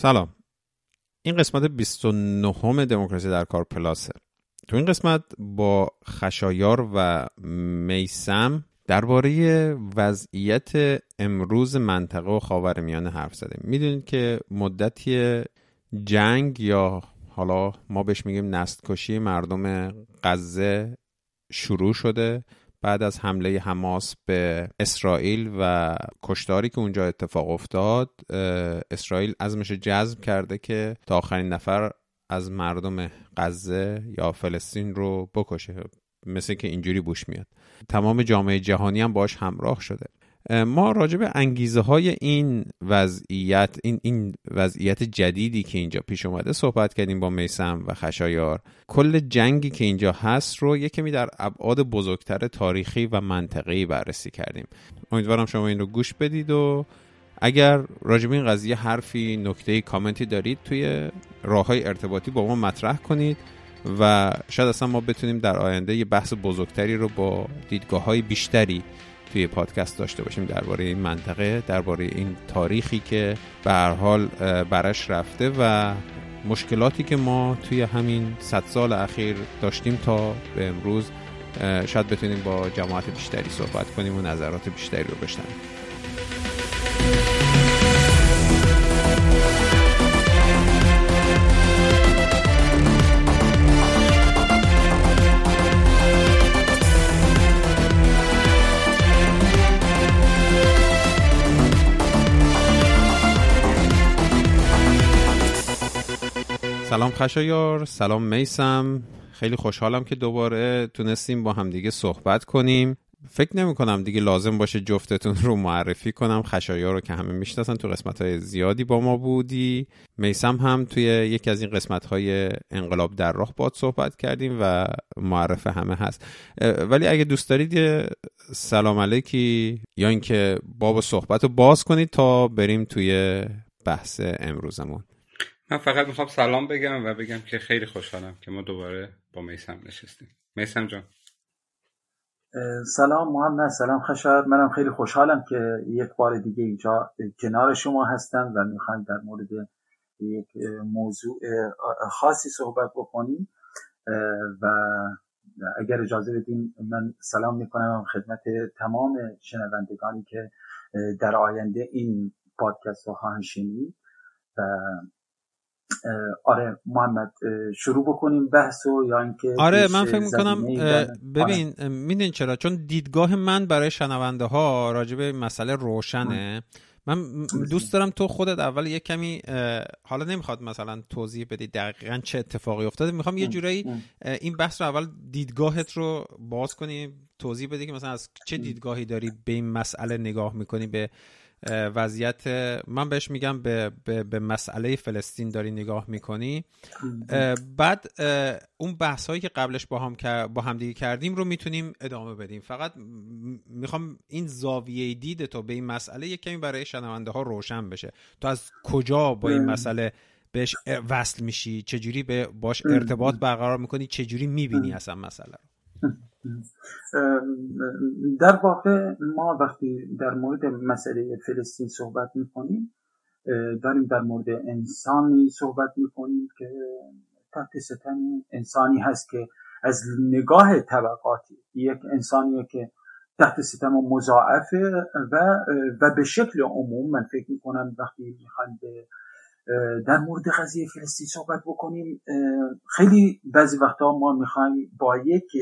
سلام. این قسمت 29 دموکراسی در کار پلاسه. تو این قسمت با خشایار و میسم درباره وضعیت امروز منطقه و خاور میانه حرف زدیم. می‌دونید که مدتی جنگ یا حالا ما بهش میگیم نستکشی مردم غزه شروع شده. بعد از حمله حماس به اسرائیل و کشتاری که اونجا اتفاق افتاد اسرائیل ازمش جذب کرده که تا آخرین نفر از مردم غزه یا فلسطین رو بکشه مثل که اینجوری بوش میاد. تمام جامعه جهانی هم باش همراه شده. ما راجع به انگیزه های این وضعیت این این وضعیت جدیدی که اینجا پیش اومده صحبت کردیم با میسم و خشایار. کل جنگی که اینجا هست رو یکمی در ابعاد بزرگتر تاریخی و منطقی بررسی کردیم. امیدوارم شما این رو گوش بدید و اگر راجع به این قضیه حرفی نکته کامنتی دارید توی راه های ارتباطی با ما مطرح کنید و شاید اصلا ما بتونیم در آینده یه بحث بزرگتری رو با دیدگاه های بیشتری توی پادکست داشته باشیم درباره این منطقه درباره این تاریخی که به هر حال برش رفته و مشکلاتی که ما توی همین صد سال اخیر داشتیم تا به امروز شاید بتونیم با جماعت بیشتری صحبت کنیم و نظرات بیشتری رو بشنویم. سلام خشایار سلام میسم. خیلی خوشحالم که دوباره تونستیم با همدیگه صحبت کنیم. فکر نمی کنم دیگه لازم باشه جفتتون رو معرفی کنم. خشایار رو که همه می‌شناسن تو قسمت های زیادی با ما بودی. میسم هم توی یکی از این قسمت های انقلاب در راه باد صحبت کردیم و معرف همه هست. ولی اگه دوست دارید سلام علیکی یا اینکه باب صحبت رو باز کنید تا بریم توی بحث امروزمون. من فقط می‌خوام سلام بگم و بگم که خیلی خوشحالم که ما دوباره با میسم نشستیم. میسم جان. سلام محمد سلام خشاد منم خیلی خوشحالم که یک بار دیگه اینجا کنار شما هستم و می‌خوایم در مورد یک موضوع خاصی صحبت بکنیم. و اگر اجازه بدین من سلام می‌کنم خدمت تمام شنوندگانی که در آینده این پادکست رو خواهند شنید. و آره محمد شروع بکنیم بحثو یا اینکه آره من فکر می‌کنم ببین آره. می‌دونی چرا؟ چون دیدگاه من برای شنونده ها راجبه مسئله روشنه. من دوست دارم تو خودت اول یه کمی حالا نمی‌خواد مثلا توضیح بدی دقیقا چه اتفاقی افتاده. می‌خوام یه جورایی این بحث رو اول دیدگاهت رو باز کنی توضیح بدی که مثلا از چه دیدگاهی داری به این مسئله نگاه می‌کنی به وضعیت من بهش میگم به, به, به مسئله فلسطین داری نگاه می‌کنی. بعد اون بحث هایی که قبلش با هم با همدیگه کردیم رو می‌تونیم ادامه بدیم. فقط می‌خوام این زاویه دید تو به این مسئله یک کمی برای شنونده ها روشن بشه. تو از کجا با این مسئله بهش وصل میشی؟ چجوری به باش ارتباط برقرار می‌کنی؟ چجوری می‌بینی اصلا مسئله در واقع ما وقتی در مورد مسئله فلسطین صحبت می‌کنیم داریم در مورد انسانی صحبت می‌کنیم که تحت ستم انسانی هست که از نگاه طبقاتی یک انسانیه که تحت ستم مضاعفه و و به شکل عموم من فکر می‌کنم وقتی می‌خوایم به در مورد قضیه فلسطین صحبت بکنیم. خیلی بعضی وقتا ما می‌خوایم با یک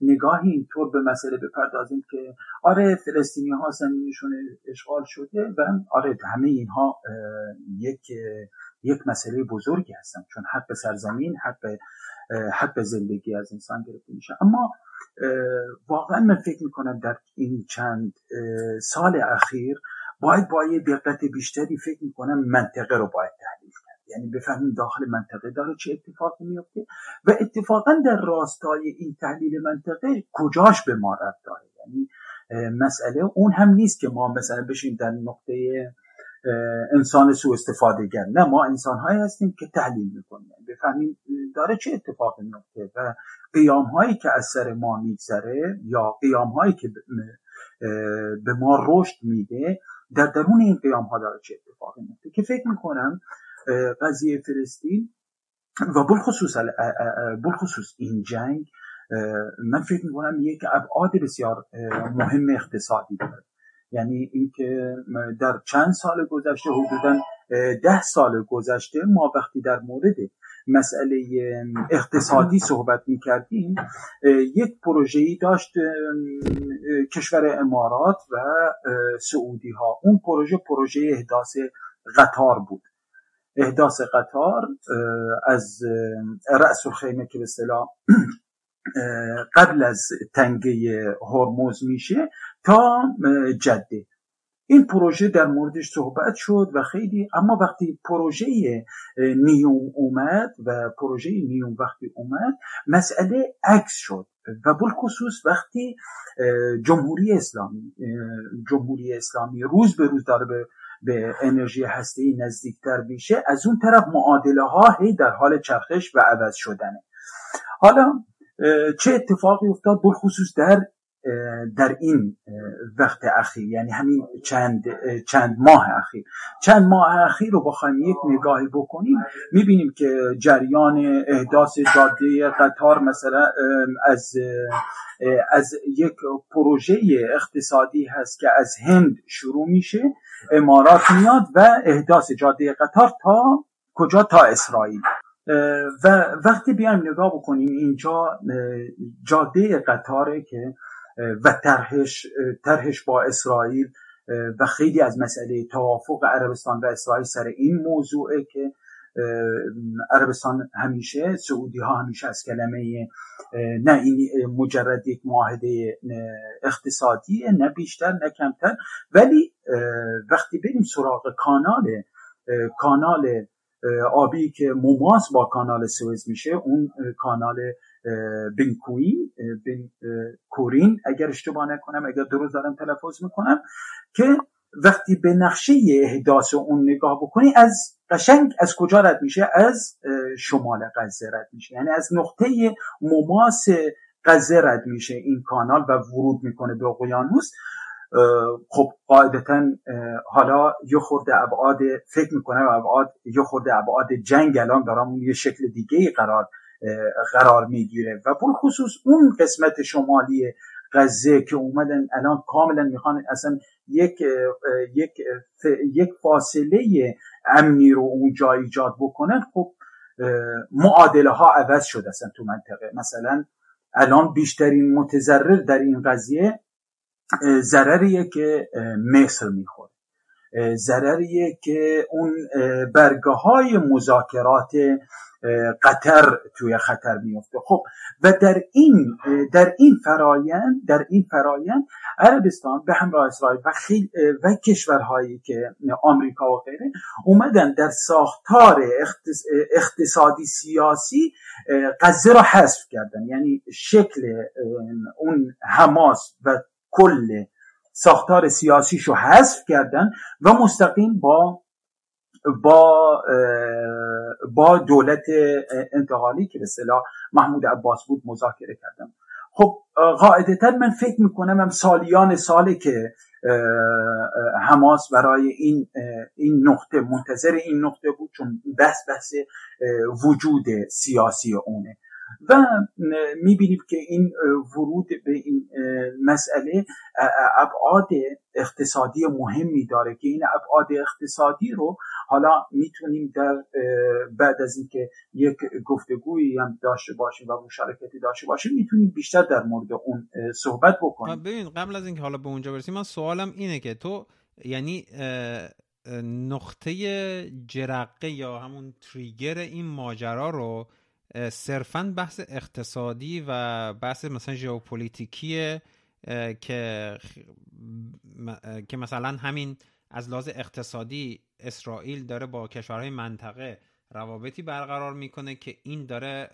نگاهی اینطور به مسئله بپردازیم که آره فلسطینی ها زمینشون اشغال شده و آره همه اینها یک یک مسئله بزرگی هستن چون حق سرزمین حق حق زندگی از انسان گرفته میشه. اما واقعا من فکر می‌کنم در این چند سال اخیر باید با یه دقت بیشتری فکر می‌کنم منطقه رو باید تحلیل کرد. یعنی بفهمیم داخل منطقه داره چه اتفاقی میفته و اتفاقا در راستای این تحلیل منطقه کجاش به ما رد داره؟ یعنی مسئله اون هم نیست که ما مثلا بشیم در نقطه انسان سو استفاده گر نه ما انسان هایی هستیم که تحلیل می‌کنیم. یعنی بفهمیم داره چه اتفاقی میفته و قیام هایی که از سر ما میگذره یا قیام هایی که به ما رشد میده در درون این قیام ها داره چه اتفاقی میفته که فکر می‌کنم قضیه فلسطین و بالخصوص بالخصوص این جنگ من فکر می‌کنم یک ابعاد بسیار مهم اقتصادی داره. یعنی اینکه در چند سال گذشته حدودا ده سال گذشته ما وقتی در مورد مسئله اقتصادی صحبت می کردیم یک پروژه‌ای داشت کشور امارات و سعودی ها اون پروژه پروژه احداث قطار بود. احداث قطار از رأس الخیمه که به اصطلاح قبل از تنگه هرمز میشه تا جده. این پروژه در موردش صحبت شد و خیلی اما وقتی پروژه نیوم اومد و پروژه نیوم وقتی اومد مسئله عکس شد و بالخصوص وقتی جمهوری اسلامی جمهوری اسلامی روز به روز داره به به انرژی هسته نزدیکتر میشه از اون طرف معادله ها هی در حال چرخش و عوض شدنه. حالا چه اتفاقی افتاد؟ بالخصوص در در این وقت اخیر یعنی همین چند چند ماه اخیر. چند ماه اخیر رو بخوایم یک نگاهی بکنیم می‌بینیم که جریان احداث جاده قطار مثلا از از یک پروژه اقتصادی هست که از هند شروع میشه امارات میاد و احداث جاده قطار تا کجا؟ تا اسرائیل. و وقتی بیایم نگاه بکنیم اینجا جاده قطاره که و طرحش طرحش با اسرائیل و خیلی از مسئله توافق عربستان و اسرائیل سر این موضوعه که عربستان همیشه سعودی ها همیشه از کلمه نه این مجرد یک معاهده اقتصادی نه بیشتر نه کمتر. ولی وقتی بریم سراغ کانال کانال آبی که مماس با کانال سوئز میشه اون کانال بین کوین بین کورین اگر اشتباه نکنم اگر درست دارم تلفظ می‌کنم که وقتی به نقشه احداث اون نگاه بکنی از قشنگ از کجا رد میشه؟ از شمال غزه رد میشه. یعنی از نقطه مماس غزه رد میشه این کانال و ورود می‌کنه به اقیانوس. خب قاعدتا حالا یه خورده ابعاد فکر می‌کنم ابعاد یه خورده ابعاد جنگ الان دارم یه شکل دیگه قرار قرار می‌گیره. و خصوص اون قسمت شمالی غزه که اومدن الان کاملا می‌خوان اصلا یک یک یک فاصله امنی رو اونجا ایجاد بکنن خب معادله ها عوض شد اصلا تو منطقه. مثلا الان بیشترین متضرر در این قضیه ضرریه که مصر می‌خوره. ضرریه که اون برگه های مذاکرات قطر توی خطر میفته خب و در این در این فرایند در این فرایند عربستان به همراه اسرائیل و خیل و کشورهایی که آمریکا و غیره اومدن در ساختار اقتصادی سیاسی غزه را حذف کردن. یعنی شکل اون حماس و کل ساختار سیاسیشو حذف کردن و مستقیم با با با دولت انتقالی که به صلاح محمود عباس بود مذاکره کردم. خب قاعدتا من فکر می‌کنم هم سالیان ساله که حماس برای این این نقطه منتظر این نقطه بود چون بحث بحث وجود سیاسی اونه. و می‌بینیم که این ورود به این مسئله ابعاد اقتصادی مهمی داره که این ابعاد اقتصادی رو حالا می‌تونیم در بعد از اینکه یک گفتگویی هم داشته باشیم و مشارکتی داشته باشیم می‌تونیم بیشتر در مورد اون صحبت بکنیم. ببین قبل از اینکه حالا به اونجا برسیم من سوالم اینه که تو یعنی نقطه جرقه یا همون تریگر این ماجرا رو صرفا بحث اقتصادی و بحث مثلا ژئوپلیتیکی که که مثلا همین از لحاظ اقتصادی اسرائیل داره با کشورهای منطقه روابطی برقرار می‌کنه که این داره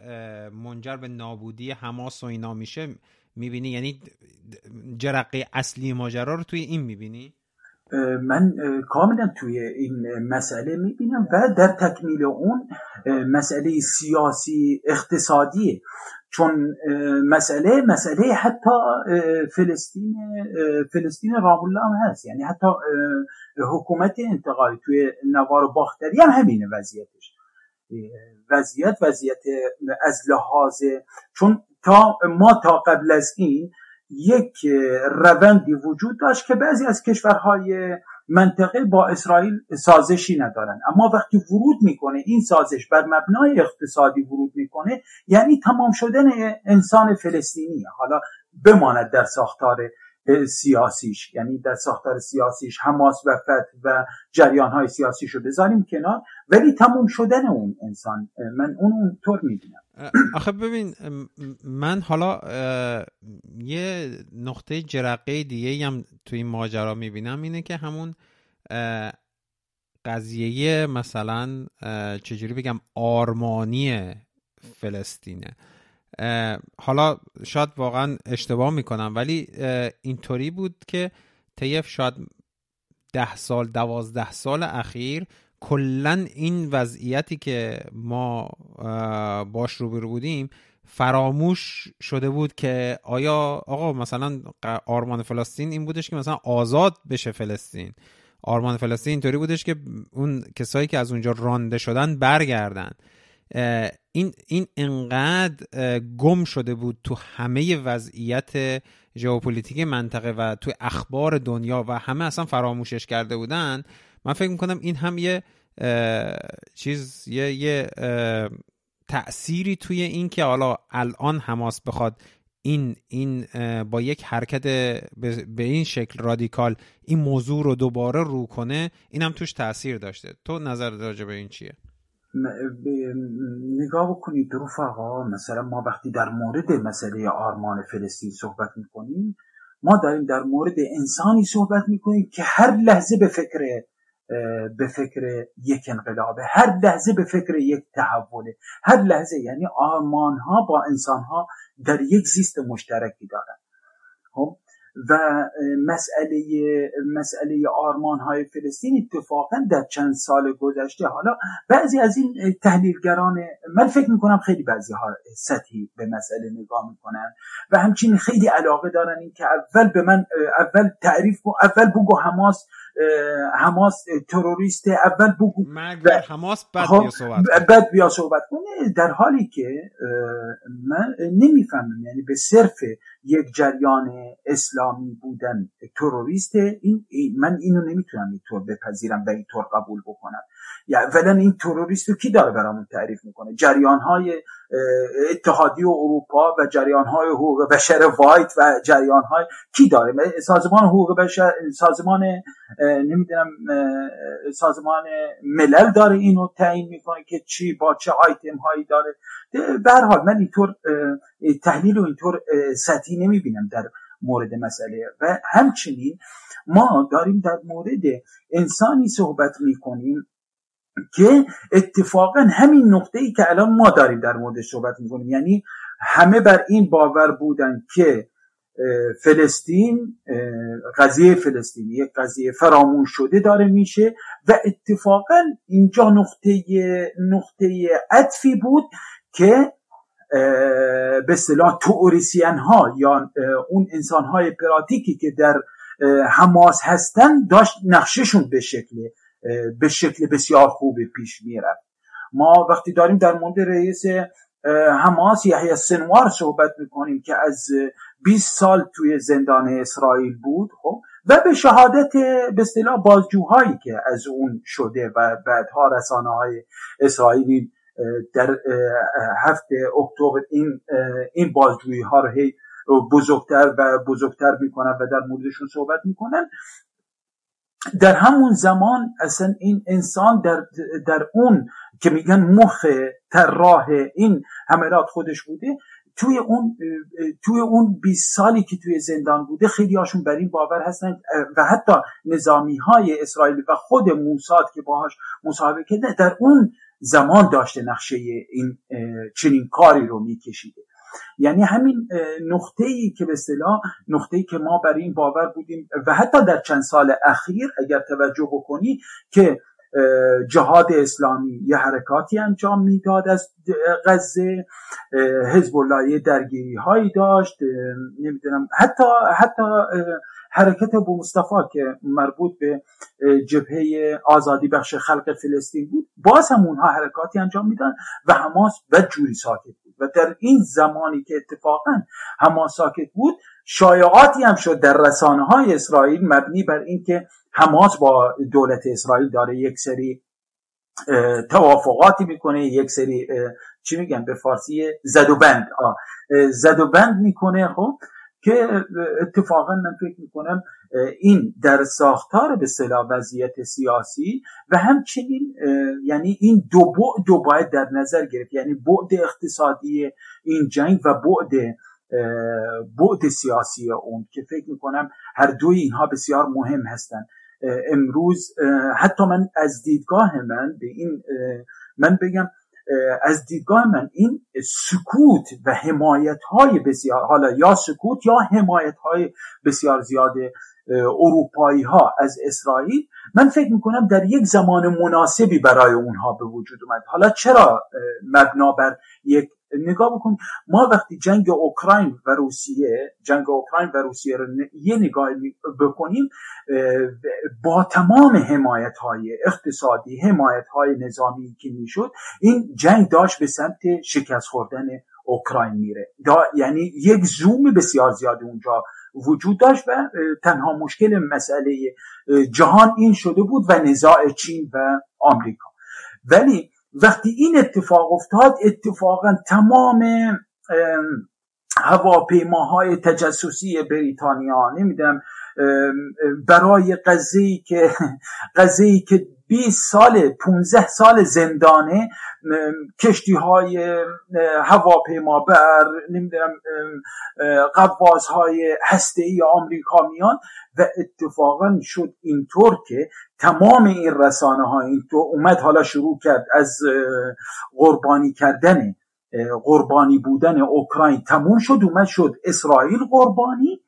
منجر به نابودی حماس و اینا میشه. می‌بینی؟ یعنی جرقه اصلی ماجرا رو توی این می‌بینی؟ من کاملا توی این مسئله می‌بینم و در تکمیل اون مسئله سیاسی اقتصادی. چون مسئله مسئله حتی فلسطین فلسطین رامولا هم هست. یعنی حتی حکومت انتقالی توی نوار باختری هم همینه وضعیتش. وضعیت وضعیت از لحاظ چون تا ما تا قبل از این یک روندی وجود داشت که بعضی از کشورهای منطقه با اسرائیل سازشی ندارن. اما وقتی ورود می‌کنه این سازش بر مبنای اقتصادی ورود می‌کنه یعنی تمام شدن انسان فلسطینی حالا بماند در ساختار سیاسیش یعنی در ساختار سیاسیش حماس و فتح و جریان های سیاسیش رو بذاریم کنار ولی تموم شدن اون انسان. من اون اونطور می‌بینم. آخه ببین من حالا یه نقطه جرقه دیگه هم توی این ماجرا می‌بینم اینه که همون قضیه مثلا چجوری بگم آرمانی فلسطینه. حالا شاید واقعا اشتباه می‌کنم ولی اینطوری بود که طیف شاید ده سال دوازده سال اخیر کلا این وضعیتی که ما باش روبرو بودیم فراموش شده بود که آیا آقا مثلا آرمان فلسطین این بودش که مثلا آزاد بشه فلسطین. آرمان فلسطین اینطوری بودش که اون کسایی که از اونجا رانده شدن برگردن. این این انقدر گم شده بود تو همه وضعیت ژئوپلیتیک منطقه و تو اخبار دنیا و همه اصلا فراموشش کرده بودن من فکر می‌کنم این هم یه چیز یه, یه تأثیری توی این که حالا الان حماس بخواد این این با یک حرکت به این شکل رادیکال این موضوع رو دوباره رو کنه این هم توش تاثیر داشته. تو نظر راجع به این چیه؟ نگاه بکنید رفقا مثلا ما وقتی در مورد مسئله آرمان فلسطین صحبت می‌کنیم ما داریم در مورد انسانی صحبت می‌کنیم که هر لحظه به فکر به فکر یک انقلابه. هر لحظه به فکر یک تحوله. هر لحظه یعنی آرمان ها با انسان ها در یک زیست مشترکی دارن. خب؟ و مسئله مسئله آرمان های فلسطین اتفاقا در چند سال گذشته حالا بعضی از این تحلیلگران من فکر می‌کنم خیلی بعضی ها سطحی به مسئله نگاه می‌کنن و همچنین خیلی علاقه دارن این که اول به من اول تعریف اول بگو حماس حماس تروریست اول بگو. حماس بعد خب، بیا صحبت بعد بیا صحبت کنه در حالی که من نمی‌فهمم یعنی به صرف یک جریان اسلامی بودن تروریست این من اینو نمی‌تونم اینطور بپذیرم و اینطور قبول بکنم. یا اولا این تروریست رو کی داره برامون تعریف می‌کنه؟ جریان های اتحادی و اروپا و جریان های حقوق بشر وایت و جریان های کی داره؟ سازمان حقوق بشر سازمان نمی‌دونم سازمان ملل داره اینو تعیین می‌کنه که چی با چه آیتم هایی داره؟ به حال من اینطور تحلیل و اینطور سطحی نمی‌بینم در مورد مسئله. و همچنین ما داریم در مورد انسانی صحبت می‌کنیم که اتفاقا همین نقطه ای که الان ما داریم در مورد صحبت می‌کنیم. یعنی همه بر این باور بودن که فلسطین قضیه فلسطین یک قضیه فراموش شده داره میشه و اتفاقا اینجا نقطه نقطه عطفی بود که به اصطلاح توریسین ها یا اون انسان های پراتیکی که در حماس هستن داشت نقششون به شکل به شکل بسیار خوب پیش می‌رفت. ما وقتی داریم در مورد رئیس حماس یحیی سنوار صحبت می‌کنیم که از 20 سال توی زندان اسرائیل بود خب و به شهادت به اصطلاح بازجوهایی که از اون شده و بعدها رسانه های اسرائیلی در هفته اکتبر این این بازجویی ها رو هی بزرگتر و بزرگتر می‌کنن و در موردشون صحبت می‌کنن. در همون زمان اصلا این انسان در, در اون که میگن مخ طراح این حملات خودش بوده توی اون توی اون 20 سالی که توی زندان بوده خیلی هاشون بر این باور هستن و حتی نظامی های اسرائیل و خود موساد که باهاش مصاحبه کرده در اون زمان داشته نقشه این چنین کاری رو میکشیده. یعنی همین نقطه ای که به اصطلاح نقطه ای که ما برای این باور بودیم و حتی در چند سال اخیر اگر توجه بکنی که جهاد اسلامی یه حرکاتی انجام می‌داد از غزه حزب الله درگیری هایی داشت نمی‌دونم حتی حتی حرکت ابو مصطفی که مربوط به جبهه آزادی بخش خلق فلسطین بود باز هم اونها حرکاتی انجام میدن و حماس جوری ساکت و در این زمانی که اتفاقا حماس ساکت بود شایعاتی هم شد در رسانه های اسرائیل مبنی بر اینکه حماس با دولت اسرائیل داره یک سری توافقاتی می‌کنه یک سری چی میگن به فارسی؟ زد و بند. زد و بند می‌کنه خب که اتفاقا من فکر می‌کنم این در ساختار به صلاح وضعیت سیاسی و همچنین یعنی این دو بعد دو باید در نظر گرفت. یعنی بعد اقتصادی این جنگ و بعد بعد سیاسی اون که فکر می‌کنم هر دوی اینها بسیار مهم هستند امروز حتی من از دیدگاه من به این من بگم از دیدگاه من این سکوت و حمایت های بسیار حالا یا سکوت یا حمایت های بسیار زیاد اروپایی ها از اسرائیل من فکر می‌کنم در یک زمان مناسبی برای اونها به وجود اومد. حالا چرا مبنا بر یک نگاه بکن ما وقتی جنگ اوکراین و روسیه جنگ اوکراین و روسیه رو یه نگاه بکنیم با تمام حمایت های اقتصادی حمایت های نظامی که می‌شد این جنگ داشت به سمت شکست خوردن اوکراین میره. یعنی یک زوم بسیار زیاد اونجا وجود داشت و تنها مشکل مسئله جهان این شده بود و نزاع چین و آمریکا. ولی وقتی این اتفاق افتاد اتفاقا تمام هواپیماهای تجسسی بریتانیا نمی‌دونم برای قضیه که قضیه که 20 سال 15 سال زندانه کشتی های هواپیما بر نمی‌دونم قواز های هسته ای آمریکا میان و اتفاقا شد اینطور که تمام این رسانه ها اینطور اومد حالا شروع کرد از قربانی کردن قربانی بودن اوکراین. تموم شد اومد شد اسرائیل قربانی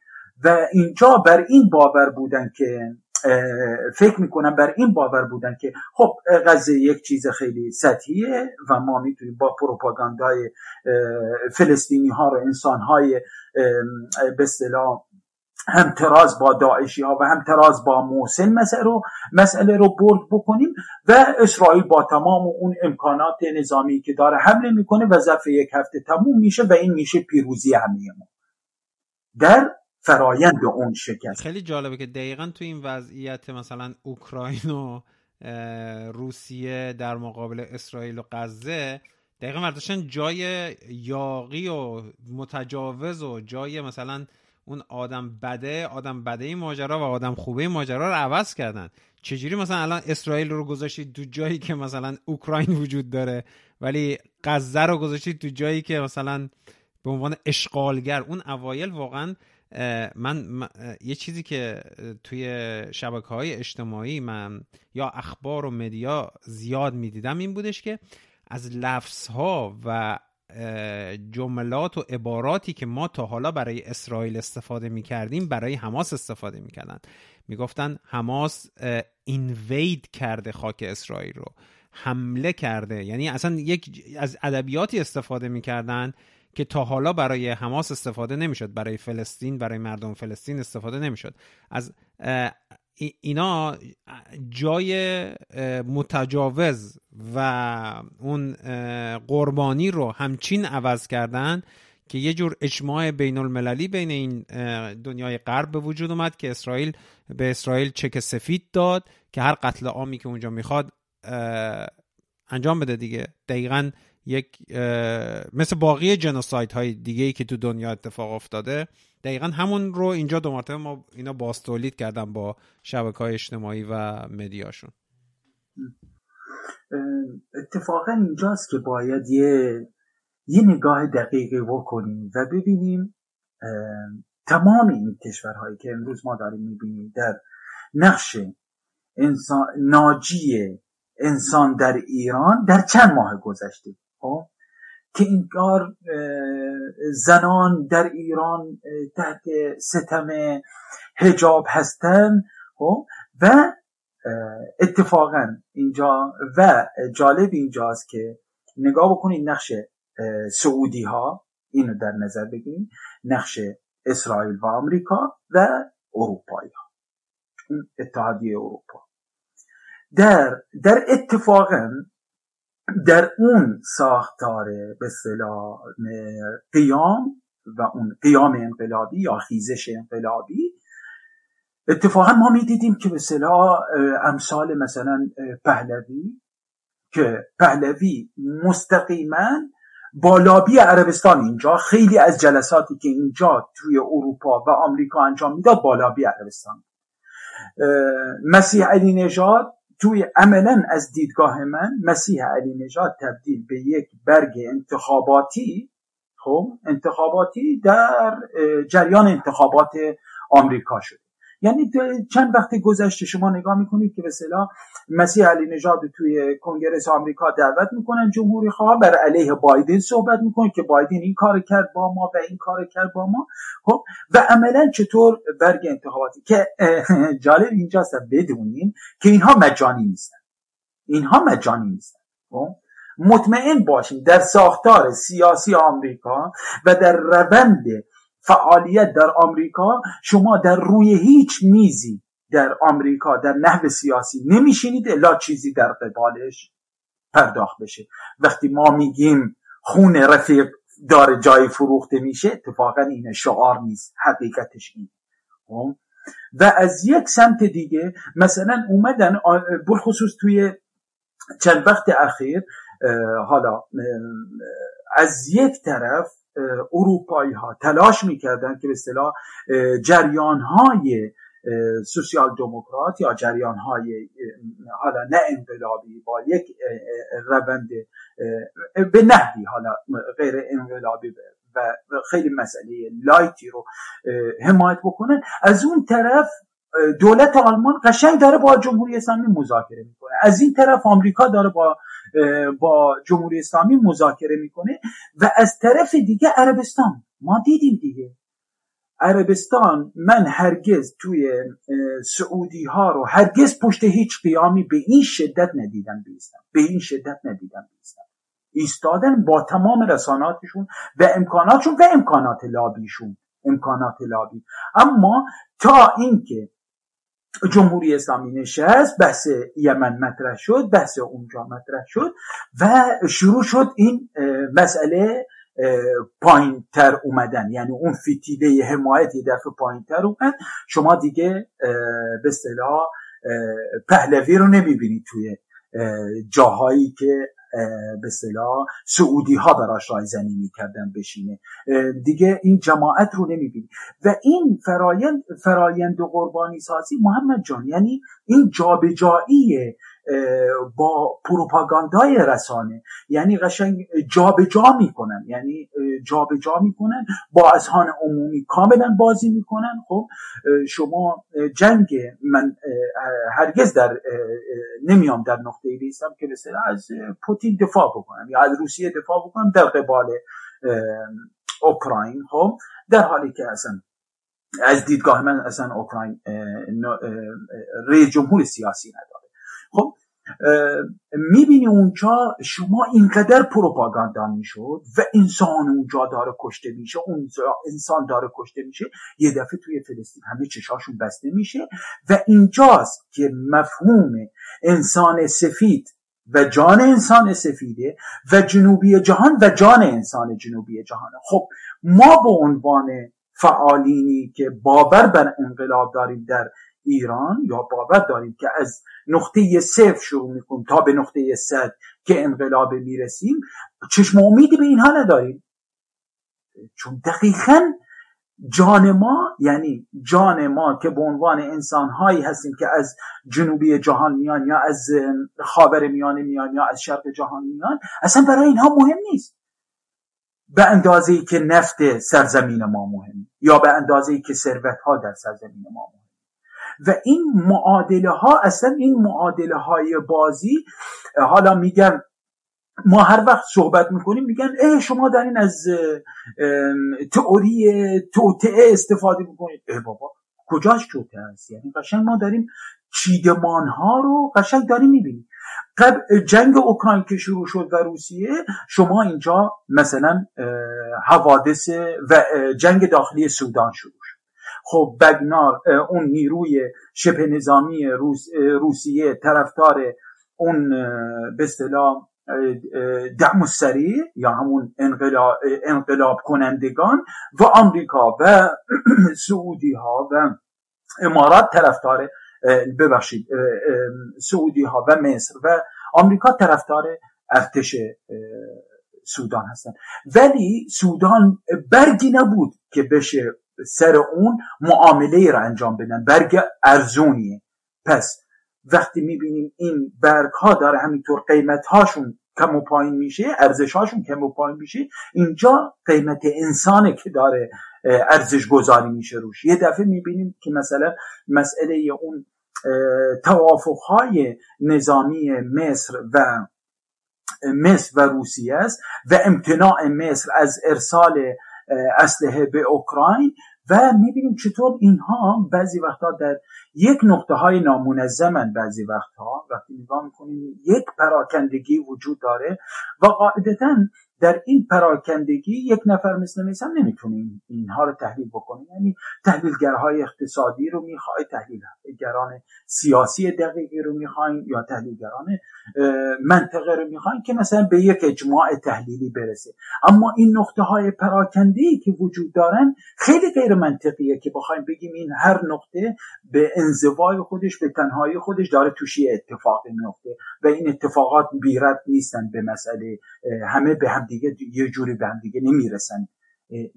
و اینجا بر این باور بودن که فکر می‌کنم بر این باور بودن که خب غزه یک چیز خیلی سطحیه و ما می‌تونیم با پروپاگاندای فلسطینی ها رو انسان های به اصطلاح هم تراز با داعشی ها و هم تراز با موسن مسئله رو, مسئله رو برد بکنیم و اسرائیل با تمام اون امکانات نظامی که داره حمله می‌کنه و ظرف یک هفته تموم میشه و این میشه پیروزی همه ما. در فرایند اون شکست. خیلی جالبه که دقیقا تو این وضعیت مثلا اوکراین و روسیه در مقابل اسرائیل و غزه دقیقا مرداشتن جای یاقی و متجاوز و جای مثلا اون آدم بده آدم بده ماجرا و آدم خوبه ماجرا رو عوض کردن. چجوری مثلا الان اسرائیل رو گذاشتید تو جایی که مثلا اوکراین وجود داره ولی غزه رو گذاشتید تو جایی که مثلا به عنوان اشغالگر. اون اوایل واقعا من, یه چیزی که توی شبکه های اجتماعی من یا اخبار و مدیا زیاد می‌دیدم این بودش که از لفظ ها و جملات و عباراتی که ما تا حالا برای اسرائیل استفاده می کردیم برای حماس استفاده می کردن حماس اینوید کرده خاک اسرائیل رو حمله کرده. یعنی اصلا یک از ادبیاتی استفاده می‌کردن که تا حالا برای حماس استفاده نمی‌شد برای فلسطین برای مردم فلسطین استفاده نمی‌شد. از اینا جای متجاوز و اون قربانی رو همچین عوض کردن که یه جور اجماع بین المللی بین این دنیای غرب به وجود اومد که اسرائیل به اسرائیل چک سفید داد که هر قتل عامی که اونجا می‌خواد انجام بده دیگه. دقیقا یک مثل باقی جنوساید های دیگه ای که تو دنیا اتفاق افتاده دقیقا همون رو اینجا دو مرتبه ما اینا باستولید کردن با شبکه های اجتماعی و مدیاشون. اتفاقا اینجاست که باید یه یه نگاه دقیقی بکنیم و ببینیم تمام این کشورهایی که امروز ما داریم می‌بینیم در نقش انسان ناجی انسان در ایران در چند ماه گذشته. که این کار زنان در ایران تحت ستم هجاب هستند خب؟ و اتفاقا اینجا و جالب اینجاست که نگاه بکنید نقش سعودی ها اینو در نظر بگیرید نقش اسرائیل و آمریکا و اروپایی ها اتحادیه اروپا. در در اتفاقا در اون ساختار به قیام و اون قیام انقلابی یا خیزش انقلابی اتفاقا ما می‌دیدیم که به صلاح امثال مثلا پهلوی که پهلوی مستقیما با لابی عربستان اینجا خیلی از جلساتی که اینجا توی اروپا و آمریکا انجام می‌داد با لابی عربستان. مسیح علی نژاد توی عملا از دیدگاه من مسیح علی نژاد تبدیل به یک برگ انتخاباتی خب انتخاباتی در جریان انتخابات آمریکا شده یعنی چند وقت گذشته شما نگاه می‌کنید که به مسیح علی نژاد توی کنگرس آمریکا دعوت می‌کنن جمهوری خواه بر علیه بایدن صحبت می‌کنن که بایدن این کار کرد با ما و این کار کرد با ما. خب و عملا چطور برگ انتخاباتی؟ که جالب اینجاست بدونیم که اینها مجانی نیستن. اینها مجانی نیستن. خب مطمئن باشیم در ساختار سیاسی آمریکا و در روند فعالیت در آمریکا شما در روی هیچ میزی در آمریکا در نحو سیاسی نمیشینید الا چیزی در قبالش پرداخت بشه وقتی ما میگیم خون رفیق داره جای فروخته میشه اتفاقا این شعار نیست حقیقتش این خب؟ و از یک سمت دیگه مثلا اومدن بخصوص توی چند وقت اخیر حالا از یک طرف اروپایی ها تلاش می‌کردن که به اصطلاح جریان های سوسیال دموکرات یا جریان های حالا نه انقلابی با یک روند به نحوی حالا غیر انقلابی و خیلی مسئله لایتی رو حمایت بکنن. از اون طرف دولت آلمان قشنگ داره با جمهوری اسلامی مذاکره می‌کنه. از این طرف آمریکا داره با با جمهوری اسلامی مذاکره می‌کنه و از طرف دیگه عربستان. ما دیدیم دیگه. عربستان من هرگز توی سعودی ها رو هرگز پشت هیچ قیامی به این شدت ندیدم بیستم. به این شدت ندیدم بیستم. ایستادن با تمام رساناتشون و امکاناتشون و امکانات لابیشون. امکانات لابی. اما تا اینکه جمهوری اسلامی نشست بحث یمن مطرح شد بحث اونجا مطرح شد و شروع شد این مسئله پایین تر اومدن. یعنی اون فتیله حمایتی دفعه پایین تر اومد. شما دیگه به اصطلاح پهلوی رو نمی‌بینید توی جاهایی که به صلاح سعودی ها براش رایزنی می‌کردن بشینه. دیگه این جماعت رو نمی‌بینی. و این فرایند فرایند قربانی سازی محمد جان یعنی این جابجایی با پروپاگاندای رسانه. یعنی قشنگ جابجا می‌کنن. یعنی جابجا می‌کنن با اذهان عمومی کاملا بازی می‌کنن. خب شما جنگ من هرگز در نمیام در نقطه ای بیستم که مثلا از پوتین دفاع بکنم یا از روسیه دفاع بکنم در قبال اوکراین. خب در حالی که اصلا از دیدگاه من اصلا اوکراین رئیس جمهور سیاسی نداره خب می‌بینی اونجا شما اینقدر پروپاگاندا می‌شد و انسان اونجا داره کشته میشه اون انسان داره کشته میشه یه دفعه توی فلسطین همه چشاشون بسته میشه و اینجاست که مفهوم انسان سفید و جان انسان سفیده و جنوبی جهان و جان انسان جنوبی جهان. خب ما به عنوان فعالینی که باور بر انقلاب داریم در ایران یا باور داریم که از نقطه صفر شروع می‌کنیم تا به نقطه صد که انقلاب می‌رسیم چشم امیدی به اینها نداریم. چون دقیقا جان ما یعنی جان ما که به عنوان انسان هایی هستیم که از جنوبی جهان میان یا از خاور میانه میان یا از شرق جهان میان اصلا برای اینها مهم نیست. به اندازه ای که نفت سرزمین ما مهم یا به اندازه ای که ثروت ها در سرزمین ما مهم. و این معادله ها اصلا این معادله های بازی حالا میگن ما هر وقت صحبت می‌کنیم میگن اه شما دارین از تئوری توطعه استفاده می‌کنید. اه بابا کجاش توطعه است یعنی قشنگ ما داریم چیدمان ها رو قشنگ داری می‌بینی جنگ اوکراین که شروع شد و روسیه شما اینجا مثلا حوادث و جنگ داخلی سودان شروع خب بگنار اون نیروی شبه نظامی روس، روسیه طرفدار اون به اصطلاح دعم سریع یا همون انقلاب, انقلاب کنندگان و آمریکا و سعودی ها و امارات طرفدار ببخشید سعودی ها و مصر و آمریکا طرفدار ارتش سودان هستن. ولی سودان برگی نبود که بشه سر اون معامله را انجام بدن. برگ ارزونیه. پس وقتی می‌بینیم این برگ ها داره همینطور قیمت هاشون کم و پایین میشه ارزش هاشون کم و پایین میشه اینجا قیمت انسانه که داره ارزش گذاری میشه روش. یه دفعه می‌بینیم که مثلا مسئله اون توافق های نظامی مصر و مصر و روسیه است و امتناع مصر از ارسال اسلحه به اوکراین و می‌بینیم چطور اینها بعضی وقتها در یک نقطه های نامنظمن بعضی وقتها وقتی نگاه می‌کنیم یک پراکندگی وجود داره و قاعدتا در این پراکندگی یک نفر مثل میسم نمی‌تونه اینها رو تحلیل بکنه یعنی تحلیلگرهای اقتصادی رو می‌خوای تحلیلگران سیاسی دقیقی رو می‌خواین یا تحلیلگران منطقه رو می‌خواین که مثلا به یک اجماع تحلیلی برسه. اما این نقطه های پراکنده که وجود دارن خیلی غیر منطقیه که بخوایم بگیم این هر نقطه به انزوای خودش به تنهایی خودش داره توشی اتفاق میفته و این اتفاقات بیرد نیستن به مسئله همه به هم دیگه یه جوری به هم دیگه نمی‌رسن.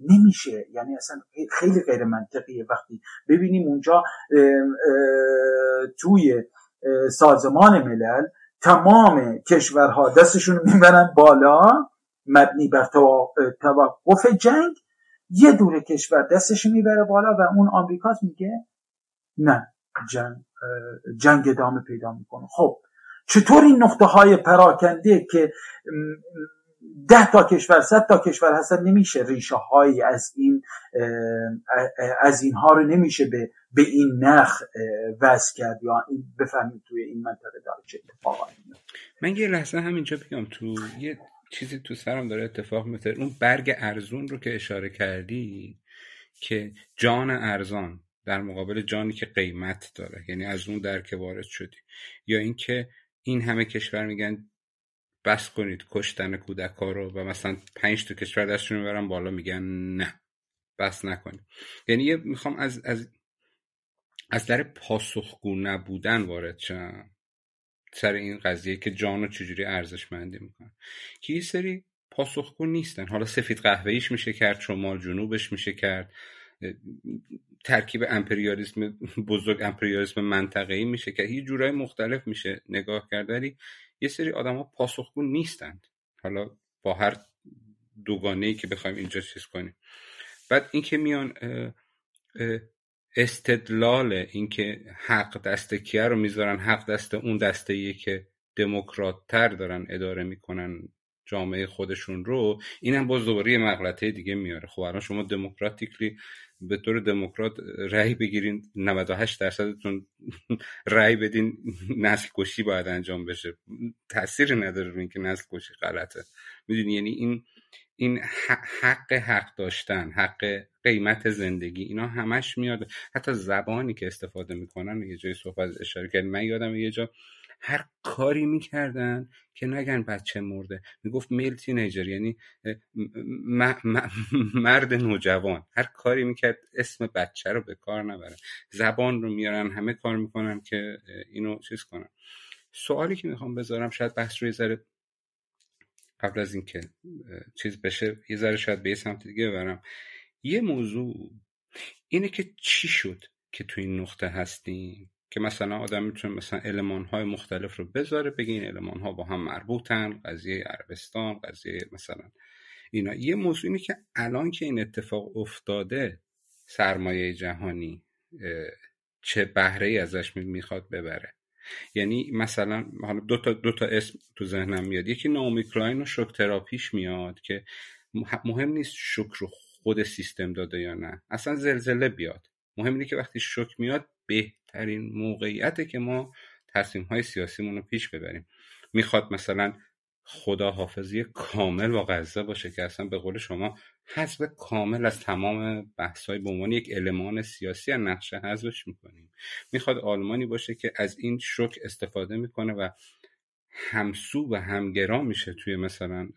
نمیشه. یعنی اصلا خیلی غیر منطقیه وقتی ببینیم اونجا توی سازمان ملل تمام کشورها دستشون می‌برن بالا مبنی بر توقف جنگ یه دور کشور دستش می‌بره بالا و اون آمریکاست میگه نه جنگ جنگ ادامه پیدا می‌کنه. خب چطور این نقطه های پراکنده که ده تا کشور صد تا کشور هستن نمیشه ریشه هایی از این از اینها رو نمیشه به به این نخ وز کرد یا بفهمید توی این منطقه داره چه اتفاقی من یه لحظه همینجا بگم تو یه چیزی تو سرم داره اتفاق میفته. اون برگ ارزون رو که اشاره کردی که جان ارزان در مقابل جانی که قیمت داره یعنی از اون در که وارد شدی. یا اینکه این همه کشور میگن بس کنید کشتن کودک ها رو و مثلا پنج تا کشور دستشون می‌برن بالا میگن نه. بس نکنید. یعنی یه می‌خوام از از از در پاسخگو نبودن وارد شم. سر این قضیه که جان رو چجوری ارزشمندی می‌کنن که یه سری پاسخگو نیستن. حالا سفید قهوهیش میشه کرد شمال جنوبش میشه کرد. ترکیب امپریالیسم بزرگ امپریالیسم منطقه‌ای میشه که یه جورای مختلف میشه. نگاه کرد ولی یه سری آدما پاسخگو نیستند حالا با هر دوگانه ای که بخوایم اینجا چیز کنیم. بعد اینکه میان استدلال اینکه حق دست کیه رو می‌ذارن حق دست اون دسته ایه که دموکرات تر دارن اداره می‌کنن جامعه خودشون رو اینم باز دوباره یه مغلطه دیگه میاره. خب الان شما دموکراتیکلی به طور دموکرات رأی بگیرین 98 درصدتون رأی بدین نسل کشی باید انجام بشه. تاثیر نداره رو اینکه نسل کشی غلطه. می‌دونی؟ یعنی این این حق حق داشتن حق قیمت زندگی اینا همش میاد. حتی زبانی که استفاده می‌کنن یه جای صحبت اشاره کرد من یادم یه جا هر کاری می‌کردن که نگن بچه مرده. می‌گفت میل تینیجر یعنی مرد نوجوان. هر کاری می‌کرد اسم بچه رو به کار نبرن. زبان رو میارن همه کار می‌کنن که اینو چیز کنن. سوالی که می‌خوام بذارم شاید بحث رو یه ذره قبل از اینکه چیز بشه یه ذره شاید به یه سمت دیگه ببرم. یه موضوع اینه که چی شد که تو این نقطه هستیم؟ که مثلا آدم می‌تونه مثلا علمان های مختلف رو بذاره بگه این علمان ها با هم مربوطن قضیه عربستان قضیه مثلا اینا. یه موضوع که الان که این اتفاق افتاده سرمایه جهانی چه بهره ای ازش می‌خواد ببره. یعنی مثلا حالا دو تا, دو تا اسم تو ذهنم میاد. یکی نامی کلاین و شوک تراپیش میاد که مهم نیست شوک رو خود سیستم داده یا نه. اصلا زلزله بیاد. مهم اینه که وقتی شوک میاد بهترین موقعیته که ما تصمیم های سیاسیمون رو پیش ببریم. می‌خواد مثلا خدا حافظی کامل با غزه باشه که اصلا به قول شما حذف کامل از تمام بحث های به عنوان یک المان سیاسی از نقشه حذفش می‌کنیم. می‌خواد آلمانی باشه که از این شک استفاده می‌کنه و همسو و همگرا میشه توی مثلا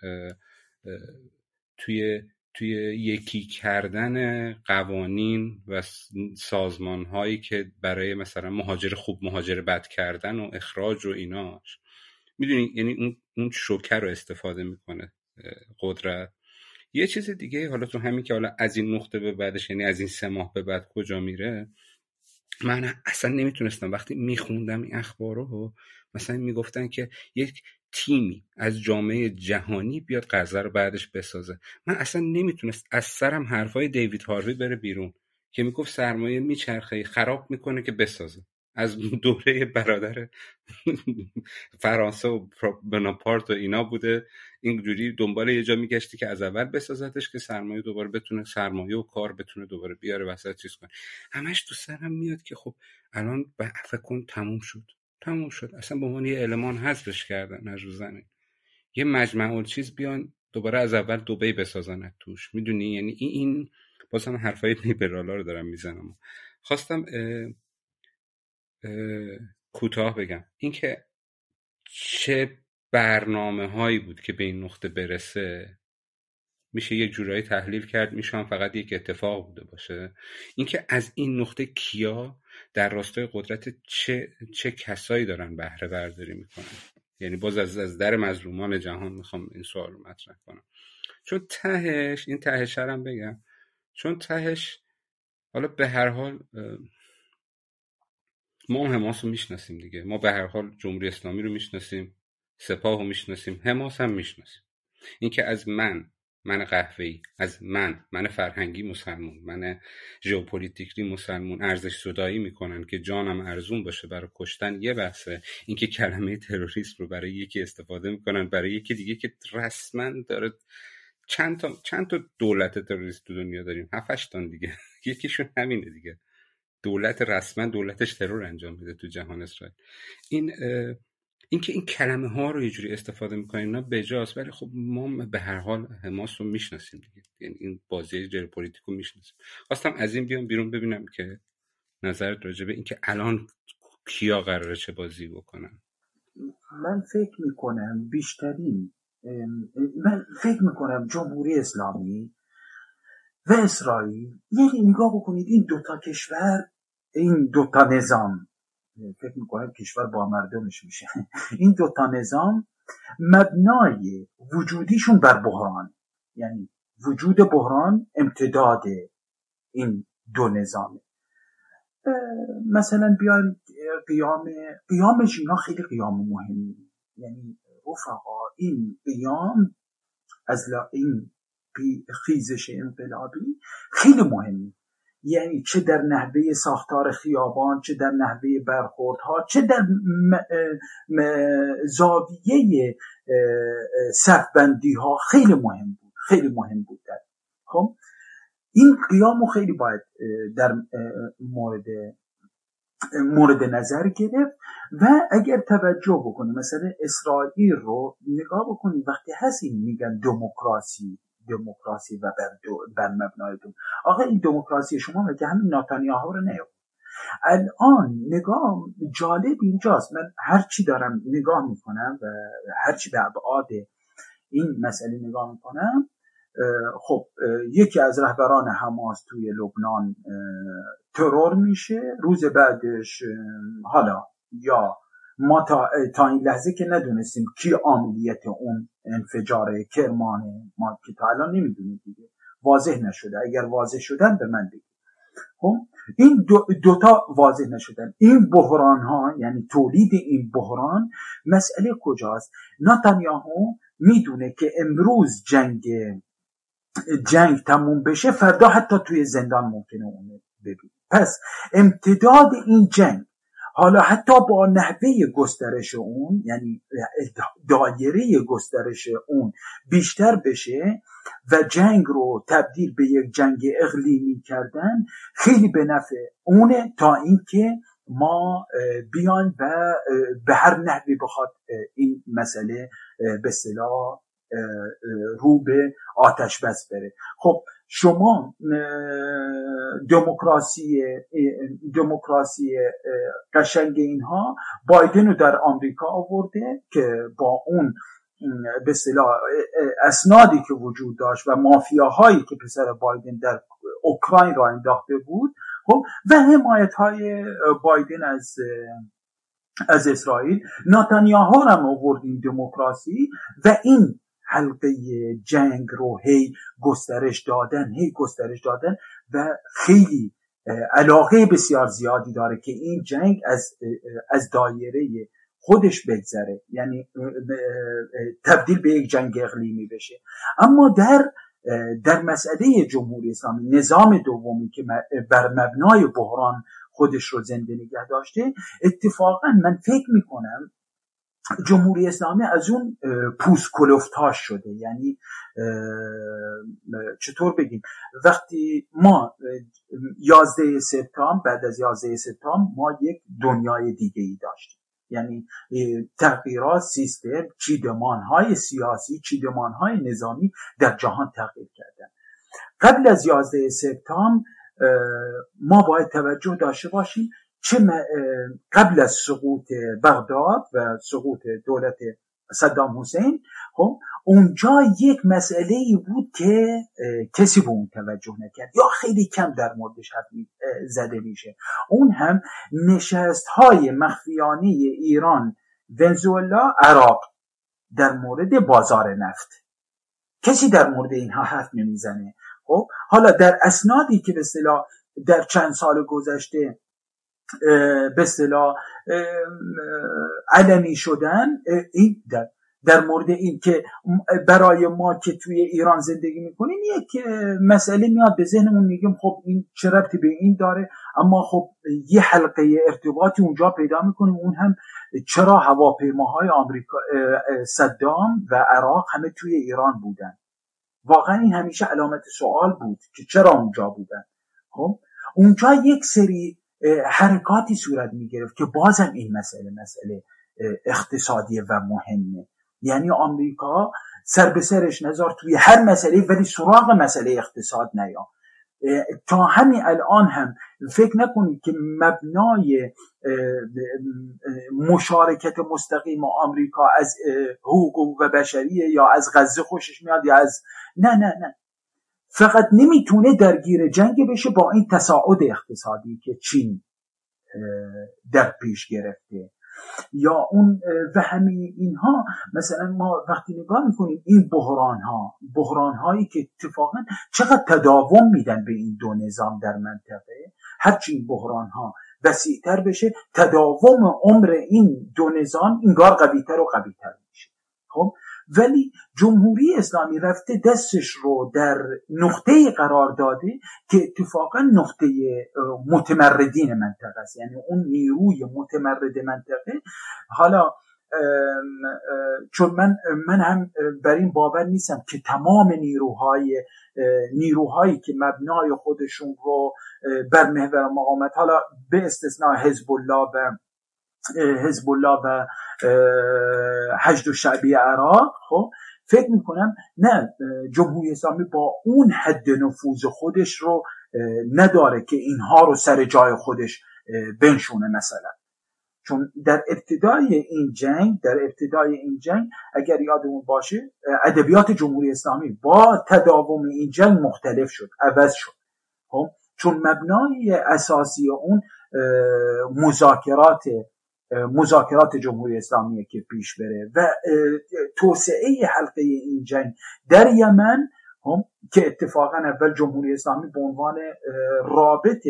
توی توی یکی کردن قوانین و سازمان هایی که برای مثلا مهاجر خوب مهاجر بد کردن و اخراج و ایناش. می‌دونی؟ یعنی اون شوکر رو استفاده می‌کنه قدرت. یه چیز دیگه حالا تو همین که حالا از این نقطه به بعدش یعنی از این سه ماه به بعد کجا میره؟ من اصلا نمی‌تونستم. وقتی میخوندم این اخبار رو مثلا می‌گفتن که یک تیمی از جامعه جهانی بیاد غزه رو بعدش بسازه. من اصلا نمی‌تونست از سرم حرفای دیوید هاروی بره بیرون که می‌گفت سرمایه میچرخه خراب می‌کنه که بسازه. از دوره برادر فرانسه و بناپارت و اینا بوده. اینجوری دنبال یه جا میگشتی که از اول بسازتش که سرمایه دوباره بتونه سرمایه و کار بتونه دوباره بیاره وسط چیز کنه. همش تو سرم میاد که خب الان فکر کن تموم شد. تموم شد. اصلا به عنوان یه المان حذفش کردن از رو زمین. یه مجمع چیز بیان دوباره از اول دوبی بسازن توش. می‌دونی؟ یعنی این, این بازم حرفای لیبرالا رو دارم می‌زنم. خواستم کوتاه بگم. اینکه چه برنامه هایی بود که به این نقطه برسه؟ میشه یک جورایی تحلیل کرد. میشه فقط یک اتفاق بوده باشه. اینکه از این نقطه کیا در راستای قدرت چه, چه کسایی دارن بهره برداری می‌کنن؟ یعنی باز از, از در مظلومان جهان می‌خوام این سوال رو مطرح کنم. چون تهش این تهش هم بگم چون تهش حالا به هر حال ما حماس رو می‌شناسیم دیگه. ما به هر حال جمهوری اسلامی رو می‌شناسیم سپاه رو می‌شناسیم حماس هم می‌شناسیم. اینکه از من من قهوه‌ای از من من فرهنگی مسلمون من ژئوپلیتیکی مسلمون ارزش صدایی می‌کنن که جانم ارزون باشه برای کشتن یه بحثه. اینکه کلمه تروریسم رو برای یکی استفاده می‌کنن برای یکی دیگه که رسما داره چند تا چند تا دولت تروریست تو دنیا داریم؟ هفتش تان دیگه. یکیشون همینه دیگه. دولت رسما دولتش ترور انجام میده تو جهان اسرائیل. این اینکه این کلمه ها رو یه جوری استفاده می‌کنیم اینا بجاست ولی خب ما به هر حال حماس رو می‌شناسیم دیگه. یعنی این بازی ژئوپلیتیک رو می‌شناسیم. خواستم از این بیام بیرون ببینم که نظرت راجع به اینکه الان کیا قراره چه بازی بکنن. من فکر می‌کنم بیشترین من فکر می‌کنم جمهوری اسلامی و اسرائیل یعنی نگاه بکنید این دوتا کشور این دوتا نظام فکر می‌کنم کشور با مردمش میشه. این دوتا نظام مبنای وجودیشون بر بحران. یعنی وجود بحران امتداد این دو نظامه مثلا بیایم قیام قیامش اینا خیلی قیام مهمی. یعنی رفقا این قیام از این خیزش انقلابی خیلی مهمی. یعنی چه در نحوه ساختار خیابان چه در نحوه برخوردها چه در زاویه صفبندی ها خیلی مهم بود خیلی مهم بود در. خب این قیام خیلی باید در مورد مورد نظر گرفت و اگر توجه بکنیم مثلا اسرائیل رو نگاه بکنیم وقتی هست میگن دموکراسی. دموکراسی و بر, بر مبنای دو. آقا این دموکراسی شما مگه همین ناتانیاهو رو نیاورد؟ الان نگاه جالب اینجاست. من هرچی دارم نگاه می‌کنم و هرچی به ابعاد این مسئله نگاه می‌کنم خب یکی از رهبران حماس توی لبنان ترور میشه. روز بعدش حالا یا ما تا, تا این لحظه که ندونستیم کی عاملیت اون انفجار کرمانه ما که تا الان نمی‌دونیم دیگه. واضح نشده. اگر واضح شدن به من بگید. خب؟ این دو دوتا واضح نشدن. این بحران ها یعنی تولید این بحران مسئله کجاست؟ نتانیاهو می‌دونه که امروز جنگ جنگ تموم بشه فردا حتی توی زندان ممکنه اونه ببینید پس امتداد این جنگ حالا حتی با نحوه گسترش اون یعنی دایره گسترش اون بیشتر بشه و جنگ رو تبدیل به یک جنگ اقلیمی کردن خیلی به نفع اونه تا اینکه ما بیان و به هر نحوی بخواد این مسئله به صلاح رو به آتش بس بره. خب شما دموکراسی دموکراسی قشنگ اینها بایدن رو در آمریکا آورده که با اون به اسنادی که وجود داشت و مافیاهایی که پسر بایدن در اوکراین را انداخته بود خب و حمایت های بایدن از از اسرائیل. ناتانیاهو هم آورد دموکراسی و این حلقه جنگ رو هی گسترش دادن هی گسترش دادن و خیلی علاقه بسیار زیادی داره که این جنگ از از دایره خودش بگذره. یعنی تبدیل به یک جنگ اقلیمی بشه. اما در در مسئله جمهوری اسلامی نظام دومی که بر مبنای بحران خودش رو زنده نگه داشته اتفاقا من فکر می‌کنم جمهوری اسلامی از اون پوست کلفتاش شده. یعنی چطور بگیم؟ وقتی ما یازده سپتامبر بعد از یازده سپتامبر ما یک دنیای دیگه ای داشتیم. یعنی تغییرات سیستم چیدمان های سیاسی چیدمان های نظامی در جهان تغییر کردن. قبل از یازده سپتامبر ما باید توجه داشته باشیم چه قبل از سقوط بغداد و سقوط دولت صدام حسین خب اونجا یک مسئله ای بود که کسی به اون توجه نکرد یا خیلی کم در موردش زده میشه. اون هم نشست های مخفیانه ایران ونزوئلا عراق در مورد بازار نفت. کسی در مورد اینها حرف نمی‌زنه. خب حالا در اسنادی که به در چند سال گذشته به اصطلاح علمی شدن این در, در مورد این که برای ما که توی ایران زندگی می‌کنیم یک مسئله میاد به ذهنمون میگیم خب این چه ربطی به این داره؟ اما خب یه حلقه ارتباطی اونجا پیدا می‌کنیم. اون هم چرا هواپیماهای آمریکا صدام و عراق همه توی ایران بودن؟ واقعا این همیشه علامت سوال بود که چرا اونجا بودن؟ خب اونجا یک سری حرکاتی صورت می گرفت که بازم این مسئله مسئله اقتصادی و مهمه. یعنی آمریکا سر به سرش نظر توی هر مسئله ولی سراغ مسئله اقتصاد نیا. تا همین الان هم فکر نکنید که مبنای مشارکت مستقیم آمریکا از حقوق و بشریه یا از غزه خوشش میاد یا از نه نه نه. فقط نمی‌تونه درگیر جنگ بشه با این تصاعد اقتصادی که چین در پیش گرفته. یا اون و همه اینها مثلا ما وقتی نگاه می‌کنیم این بحران ها بحران هایی که اتفاقا چقدر تداوم میدن به این دو نظام در منطقه هرچی این بحران ها وسیعتر بشه تداوم عمر این دو نظام اینگار قویتر و قویتر میشه. خب؟ ولی جمهوری اسلامی رفته دستش رو در نقطه قرار داده که اتفاقا نقطه متمردین منطقه است. یعنی اون نیروی متمرد منطقه. حالا چون من من هم بر این باور نیستم که تمام نیروهای نیروهایی که مبنای خودشون رو بر محور مقاومت حالا به استثناء حزب الله و حزب الله و حشد و شعبی عراق خب فکر می‌کنم نه جمهوری اسلامی با اون حد نفوذ خودش رو نداره که اینها رو سر جای خودش بنشونه مثلا. چون در ابتدای این جنگ در ابتدای این جنگ اگر یادمون باشه ادبیات جمهوری اسلامی با تداوم این جنگ مختلف شد عوض شد. خب چون مبنای اساسی اون مذاکرات مذاکرات جمهوری اسلامی که پیش بره و توسعه حلقه این جنگ در یمن هم که اتفاقا اول جمهوری اسلامی به عنوان رابط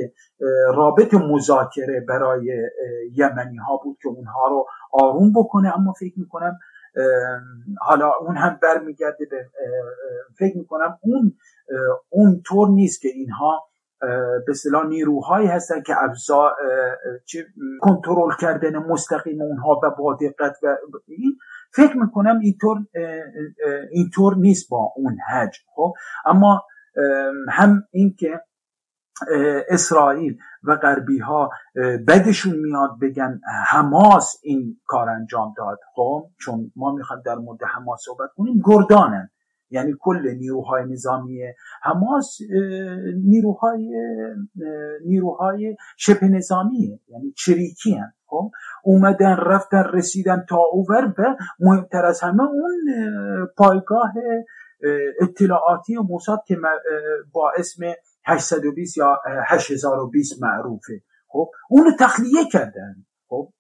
رابط مذاکره برای یمنی ها بود که اونها رو آروم بکنه. اما فکر می‌کنم حالا اون هم برمیگرده به فکر می‌کنم اون اون طور نیست که اینها به اصطلاح نیروهایی هستن که ابزار کنترل کردن مستقیم اونها و با دقت و این فکر می‌کنم اینطور اینطور نیست با اون حج خب اما هم این که اسرائیل و غربی ها بدشون میاد بگن حماس این کار انجام داد. خب چون ما می‌خوایم در مورد حماس صحبت کنیم گردانن. یعنی کل نیروهای نظامی حماس نیروهای نیروهای شبه نظامیه. یعنی چریکی هم خب؟ اومدن رفتن رسیدن تا اوور و مهمتر از همه اون پایگاه اطلاعاتی موساد که با اسم 820 یا 8020 معروفه. خب؟ اونو تخلیه کردن. خب؟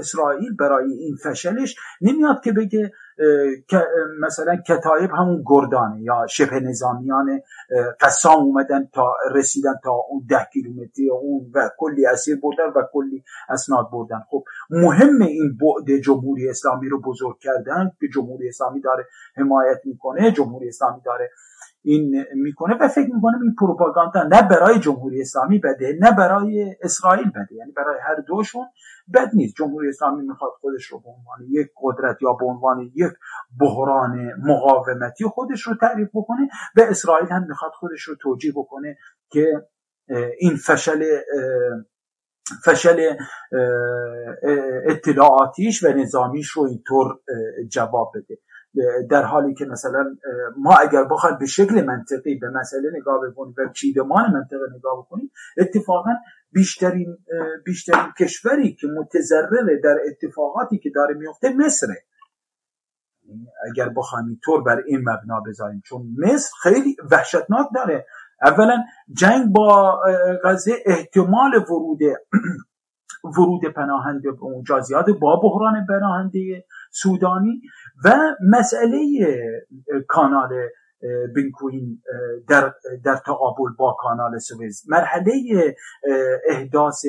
اسرائیل برای این فشلش نمیاد که بگه مثلا کتایب همون گردانه یا شبه نظامیان قسام اومدن تا رسیدن تا اون ده کیلومتری اون و کلی اسیر بردن و کلی اسناد بردن. خب مهم این بعد جمهوری اسلامی رو بزرگ کردن که جمهوری اسلامی داره حمایت می‌کنه جمهوری اسلامی داره این می‌کنه و فکر می‌کنه این پروپاگاندا نه برای جمهوری اسلامی بده نه برای اسرائیل بده. یعنی برای هر دوشون بد نیست. جمهوری اسلامی می‌خواد خودش رو به عنوان یک قدرت یا به عنوان یک بحران مقاومتی خودش رو تعریف بکنه و اسرائیل هم می‌خواد خودش رو توجیه بکنه که این فشل فشل اطلاعاتیش و نظامیش رو اینطور جواب بده. در حالی که مثلا ما اگر بخوایم به شکل منطقی به مسئله نگاه بکنیم و چیدمان منطقه نگاه بکنیم اتفاقا بیشترین بیشترین کشوری که متضرره در اتفاقاتی که داره میفته مصره اگر بخوایم طور بر این مبنا بذاریم چون مصر خیلی وحشتناک داره. اولا جنگ با غزه احتمال ورود ورود پناهنده به اونجا زیاده با بحران پناهنده. سودانی و مسئله کانال بینکوین در, در تقابل با کانال سوئز مرحله احداث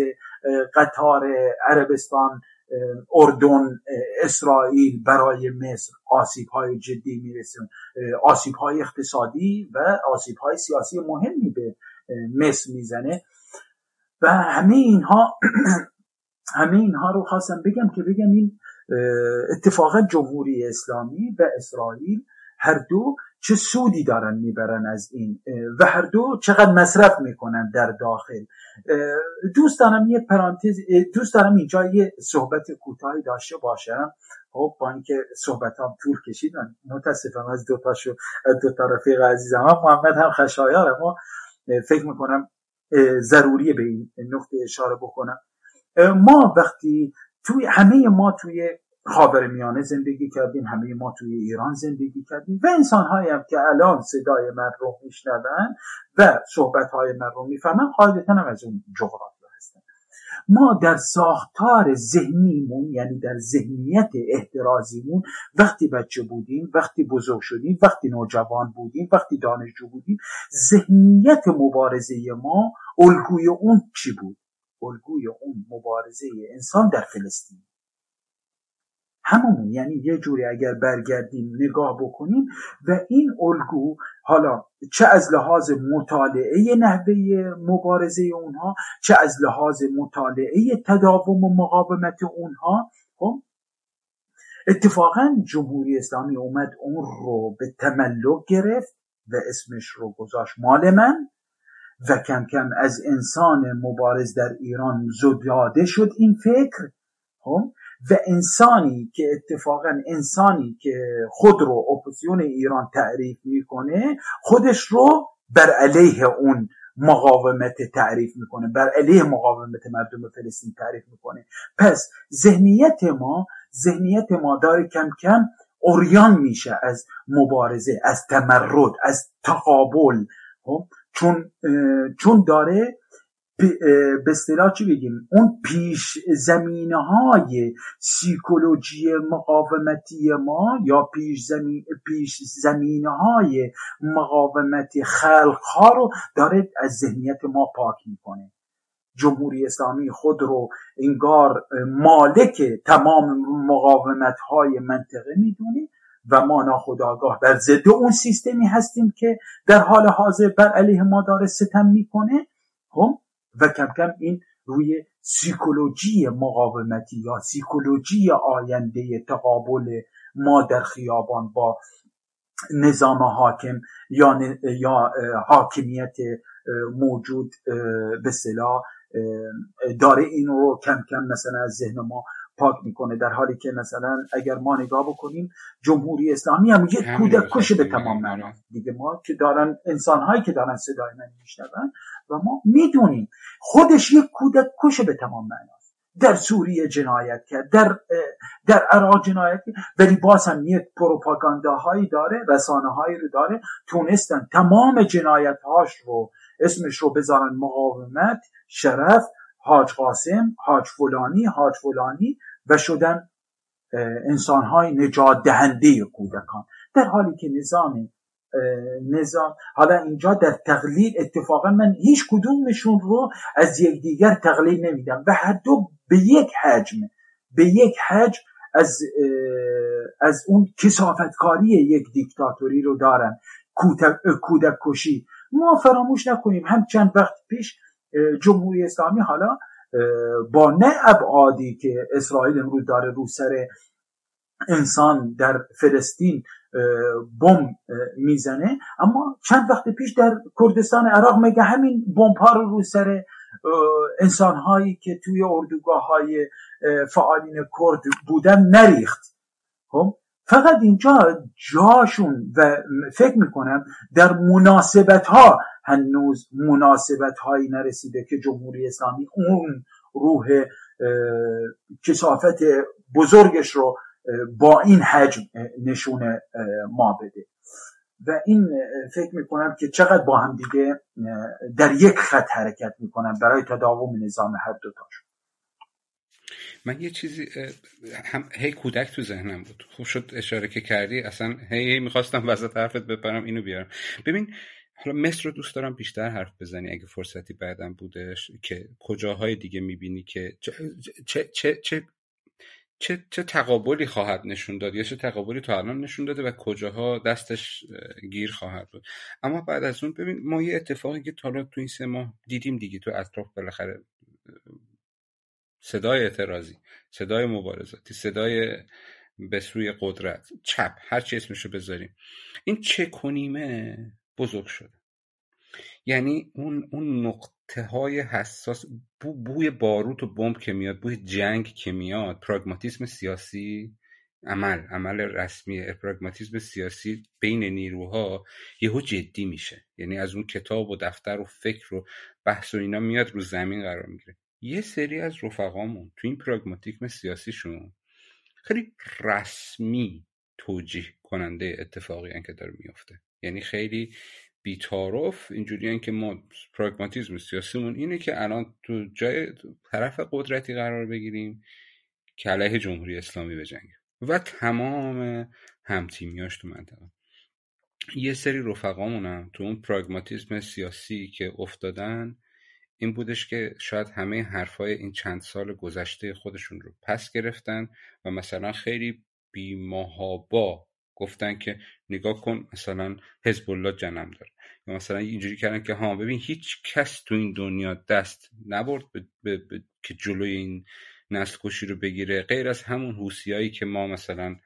قطار عربستان اردن اسرائیل برای مصر. آسیب های جدی میرسون آسیب های اقتصادی و آسیب های سیاسی مهمی به مصر می‌زنه. و همه اینها همه اینها رو خواستم بگم که بگم این اتفاقا جمهوری اسلامی و اسرائیل هر دو چه سودی دارن می‌برن از این و هر دو چقدر مصرف می‌کنن در داخل. دوست دارم یه پرانتز دوست دارم اینجا یه صحبت کوتاهی داشته باشم. خب با اینکه صحبت هم طول کشید متاسفم از دو تاشو دو تا رفیق عزیزم. هم محمد هم خشایار اما فکر می‌کنم ضروریه به این نقطه اشاره بکنم. ما وقتی توی همه ما توی خاور میانه زندگی کردیم همه ما توی ایران زندگی کردیم و انسان هم که الان صدای من رو میشنون و صحبت های من رو می‌فهمن قاعدتا هم از اون جغرافیا هستن. ما در ساختار ذهنیمون یعنی در ذهنیت احترازیمون وقتی بچه بودیم وقتی بزرگ شدیم وقتی نوجوان بودیم وقتی دانشجو بودیم ذهنیت مبارزه ما الگوی اون چی بود؟ الگوی اون مبارزه انسان در فلسطین. همون یعنی یه جوری اگر برگردیم نگاه بکنیم و این الگو حالا چه از لحاظ مطالعه نحوه مبارزه اونها چه از لحاظ مطالعه تداوم و مقاومت اونها خب؟ اتفاقا جمهوری اسلامی اومد اون رو به تملک گرفت و اسمش رو گذاشت. مال من؟ و کم کم از انسان مبارز در ایران زداده شد این فکر خب و انسانی که اتفاقا انسانی که خود رو اپوزیون ایران تعریف می‌کنه خودش رو بر علیه اون مقاومت تعریف می‌کنه بر علیه مقاومت مردم فلسطین تعریف می‌کنه پس ذهنیت ما ذهنیت ما داره کم کم اوریان میشه از مبارزه از تمرد از تقابل خب؟ چون چون داره به اصطلاح چی بگیم؟ اون پیش زمینه های سیکولوژی مقاومتی ما یا پیش, زمین پیش زمینه های مقاومت خلق ها رو داره از ذهنیت ما پاک می‌کنه. جمهوری اسلامی خود رو انگار مالک تمام مقاومت های منطقه می‌دونه. و ما ناخداگاه بر ضد اون سیستمی هستیم که در حال حاضر بر علیه ما داره ستم می‌کنه خب؟ و کم کم این روی سیکولوژی مقاومتی یا سیکولوژی آینده تقابل ما در خیابان با نظام حاکم یا, یا حاکمیت موجود به صلاح داره این رو کم کم مثلا از ذهن ما پاک می‌کنه در حالی که مثلا اگر ما نگاه بکنیم جمهوری اسلامی هم یک کودک کشه به تمام معنا دیگه ما که دارن انسان هایی که دارن صدای من میشنون و ما می‌دونیم خودش یک کودک کشه به تمام معنا در سوریه جنایت کرد در در عراق جنایت کرد ولی باز هم یک پروپاگانداهایی داره رسانه هایی رو داره تونستن تمام جنایت هاش رو اسمش رو بذارن مقاومت شرف حاج قاسم حاج فلانی حاج فلانی و شدن انسان های نجات دهنده کودکان. در حالی که نظام نظام حالا اینجا در تقلیل اتفاقا من هیچ کدومشون رو از یکدیگر تقلیل نمیدم و هر دو به یک حجم به یک حجم از از اون کسافتکاری یک دیکتاتوری رو دارن. کودک کشی ما فراموش نکنیم. هم چند وقت پیش جمهوری اسلامی حالا با نه ابعادی که اسرائیل امروز داره رو سر انسان در فلسطین بم می‌زنه اما چند وقت پیش در کردستان عراق مگه همین بمب ها رو رو سر انسان هایی که توی اردوگاه های فعالین کرد بودن نریخت. خب فقط اینجا جاشون و فکر می‌کنم در مناسبت ها هنوز مناسبت هایی نرسیده که جمهوری اسلامی اون روح کسافت بزرگش رو با این حجم نشون ما بده. و این فکر می‌کنم که چقدر با هم دیگه در یک خط حرکت می‌کنم برای تداوم نظام هر دوتاشون من یه چیزی هم هی کودک تو ذهنم بود. خوب شد اشاره که کردی. اصلا هی, هی می‌خواستم وسط حرفت بپرم اینو بیارم. ببین حالا مصر رو دوست دارم بیشتر حرف بزنی اگه فرصتی بعدم بودش که کجاهای دیگه می‌بینی که چه, چه, چه, چه چه, چه تقابلی خواهد نشون داد یا چه تقابلی تا الان نشون داده و کجاها دستش گیر خواهد بود. اما بعد از اون ببین ما یه اتفاقی که تا تو این سه ماه دیدیم دیگه تو اطراف بالاخره صدای اعتراضی صدای مبارزاتی صدای به سوی قدرت چپ هر چی اسمشو بذاریم. این چه کنیمه؟ بزرگ شده. یعنی اون اون نقطه های حساس بو بوی باروت و بمب که میاد بوی جنگ که میاد پراگماتیسم سیاسی عمل عمل رسمی پراگماتیسم سیاسی بین نیروها یهو جدی میشه. یعنی از اون کتاب و دفتر و فکر و بحث و اینا میاد رو زمین قرار می‌گیره. یه سری از رفقامون تو این پراگماتیسم سیاسیشون خیلی رسمی توجیه کننده اتفاقی که داره میفته یعنی خیلی بیتارف اینجوری که ما پراگماتیزم سیاسیمون اینه که الان تو جای طرف قدرتی قرار بگیریم که جمهوری اسلامی بجنگیم. و تمام همتیمیاش تو منطقه. یه سری رفقامونم تو اون پراگماتیزم سیاسی که افتادن این بودش که شاید همه حرفای این چند سال گذشته خودشون رو پس گرفتن و مثلا خیلی بیمهابا گفتن که نگاه کن مثلا حزب الله جنم داره. یا مثلا اینجوری کردن که ها ببین هیچ کس تو این دنیا دست نبرد که جلوی این نسل کشی رو بگیره. غیر از همون حوسیایی که ما مثلا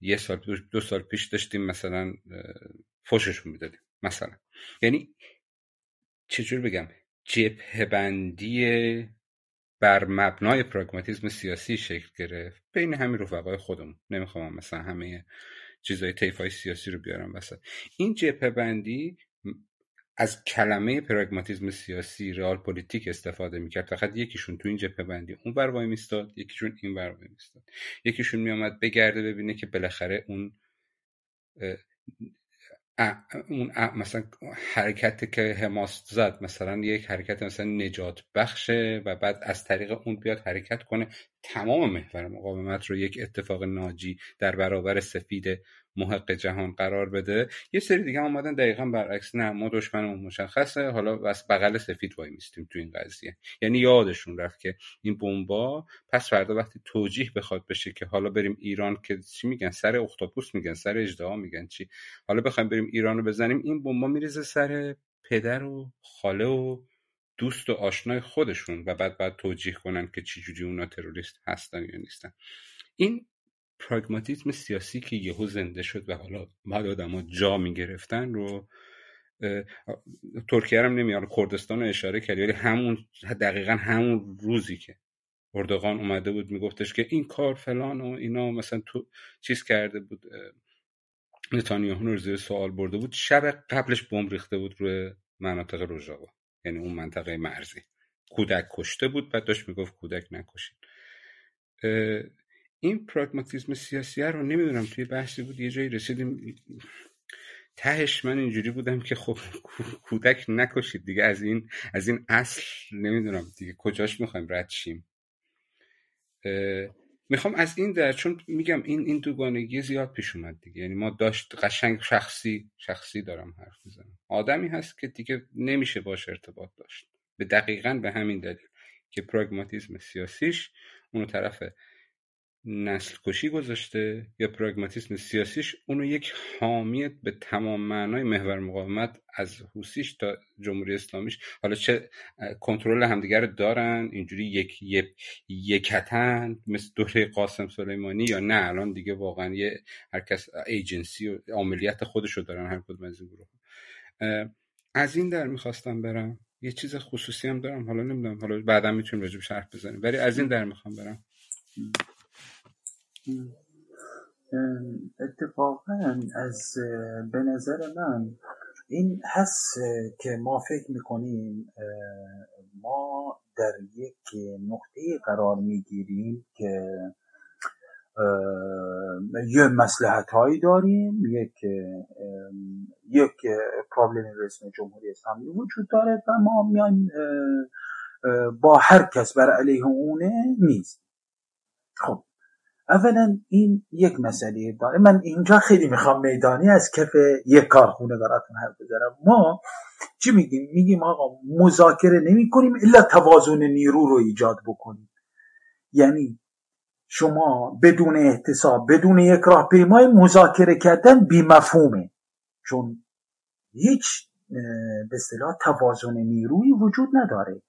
یه سال دو سال پیش داشتیم مثلا فوششون می‌دادیم مثلا. یعنی چجور بگم؟ جبهه بندی بر مبنای پراگماتیزم سیاسی شکل گرفت. بین همین رفقای خودمون. نمی‌خوام مثلا همه چیزای طیف سیاسی رو بیارم وسط. این جبهه بندی از کلمه پراگماتیزم سیاسی رئال پلیتیک استفاده می‌کرد. فقط یکیشون تو این جبهه بندی اون بر وای میستاد یکیشون این بر وای میستاد. یکیشون میامد بگرده ببینه که بالاخره اون اون مثلا حرکت که حماس زد مثلا یک حرکت مثلا نجات بخشه و بعد از طریق اون بیاد حرکت کنه تمام محور مقاومت رو یک اتفاق ناجی در برابر سفید محق جهان قرار بده. یه سری دیگه اومدن دقیقا برعکس. نه ما دشمنمون مشخصه. حالا بس بغل سفید وای میستیم تو این قضیه. یعنی یادشون رفت که این بمبا پس فردا وقتی توجیه بخواد بشه که حالا بریم ایران که چی میگن سر اختاپوس میگن سر اجدها میگن چی. حالا بخوایم بریم ایران رو بزنیم این بمبا میریزه سر پدر و خاله و دوست و آشنای خودشون و بعد بعد توجیه کنن که چی جوری اونا تروریست هستن یا نیستن. این پراگماتیسم سیاسی که یهو زنده شد و حالا بعد آدم جا می‌گرفتن رو ترکیه هم نمیاد کردستان اشاره کردی ولی همون دقیقا همون روزی که اردوغان اومده بود میگفتش که این کار فلان و اینا مثلا تو چیز کرده بود نتانیاهو رو زیر سوال برده بود شب قبلش بمب ریخته بود روی مناطق روژاوا یعنی اون منطقه مرزی. کودک کشته بود بعد داشت می‌گفت کودک نکشید. این پراگماتیزم سیاسی رو نمی‌دونم توی بحثی بود یه جایی رسیدیم. تهش من اینجوری بودم که خب کودک نکشید دیگه. از این از این اصل نمی‌دونم دیگه کجاش می‌خوایم رد شیم. می‌خوام از این در چون میگم این این دوگانگی زیاد پیش اومد دیگه. یعنی ما داشت قشنگ شخصی شخصی دارم حرف می‌زنم. آدمی هست که دیگه نمیشه باش ارتباط داشت. به دقیقا به همین دلیل که پراگماتیزم سیاسیش اونو طرف نسل کشی گذاشته یا پراگماتیسم سیاسیش اونو یک حامی به تمام معنای محور مقاومت از حوسیش تا جمهوری اسلامیش حالا چه کنترل همدیگر رو دارن اینجوری یک یکتن مثل دوره قاسم سلیمانی یا نه الان دیگه واقعا یه هر کس ایجنسی و عملیات خودش رو دارن هر کدوم از این گروه از این در می‌خواستم برم. یه چیز خصوصی هم دارم حالا نمی‌دونم حالا بعدا می‌تونیم راجب شرح بزنیم ولی از این در می‌خوام برم. اتفاقا از به نظر من این هست که ما فکر می‌کنیم ما در یک نقطه قرار می‌گیریم که یه مسلحت هایی داریم یک یک پرابلم رسم جمهوری اسلامی وجود داره و ما میان با هر کس بر علیه اونه نیست. خب اولا این یک مسئله داره. من اینجا خیلی می‌خوام میدانی از کف یک کارخونه براتون حرف بزنم. ما چی میگیم؟ میگیم آقا مذاکره نمی کنیم الا توازن نیرو رو ایجاد بکنیم. یعنی شما بدون احتساب بدون یک راهپیمای مذاکره کردن بیمفهومه. چون هیچ به اصطلاح توازن نیروی وجود نداره.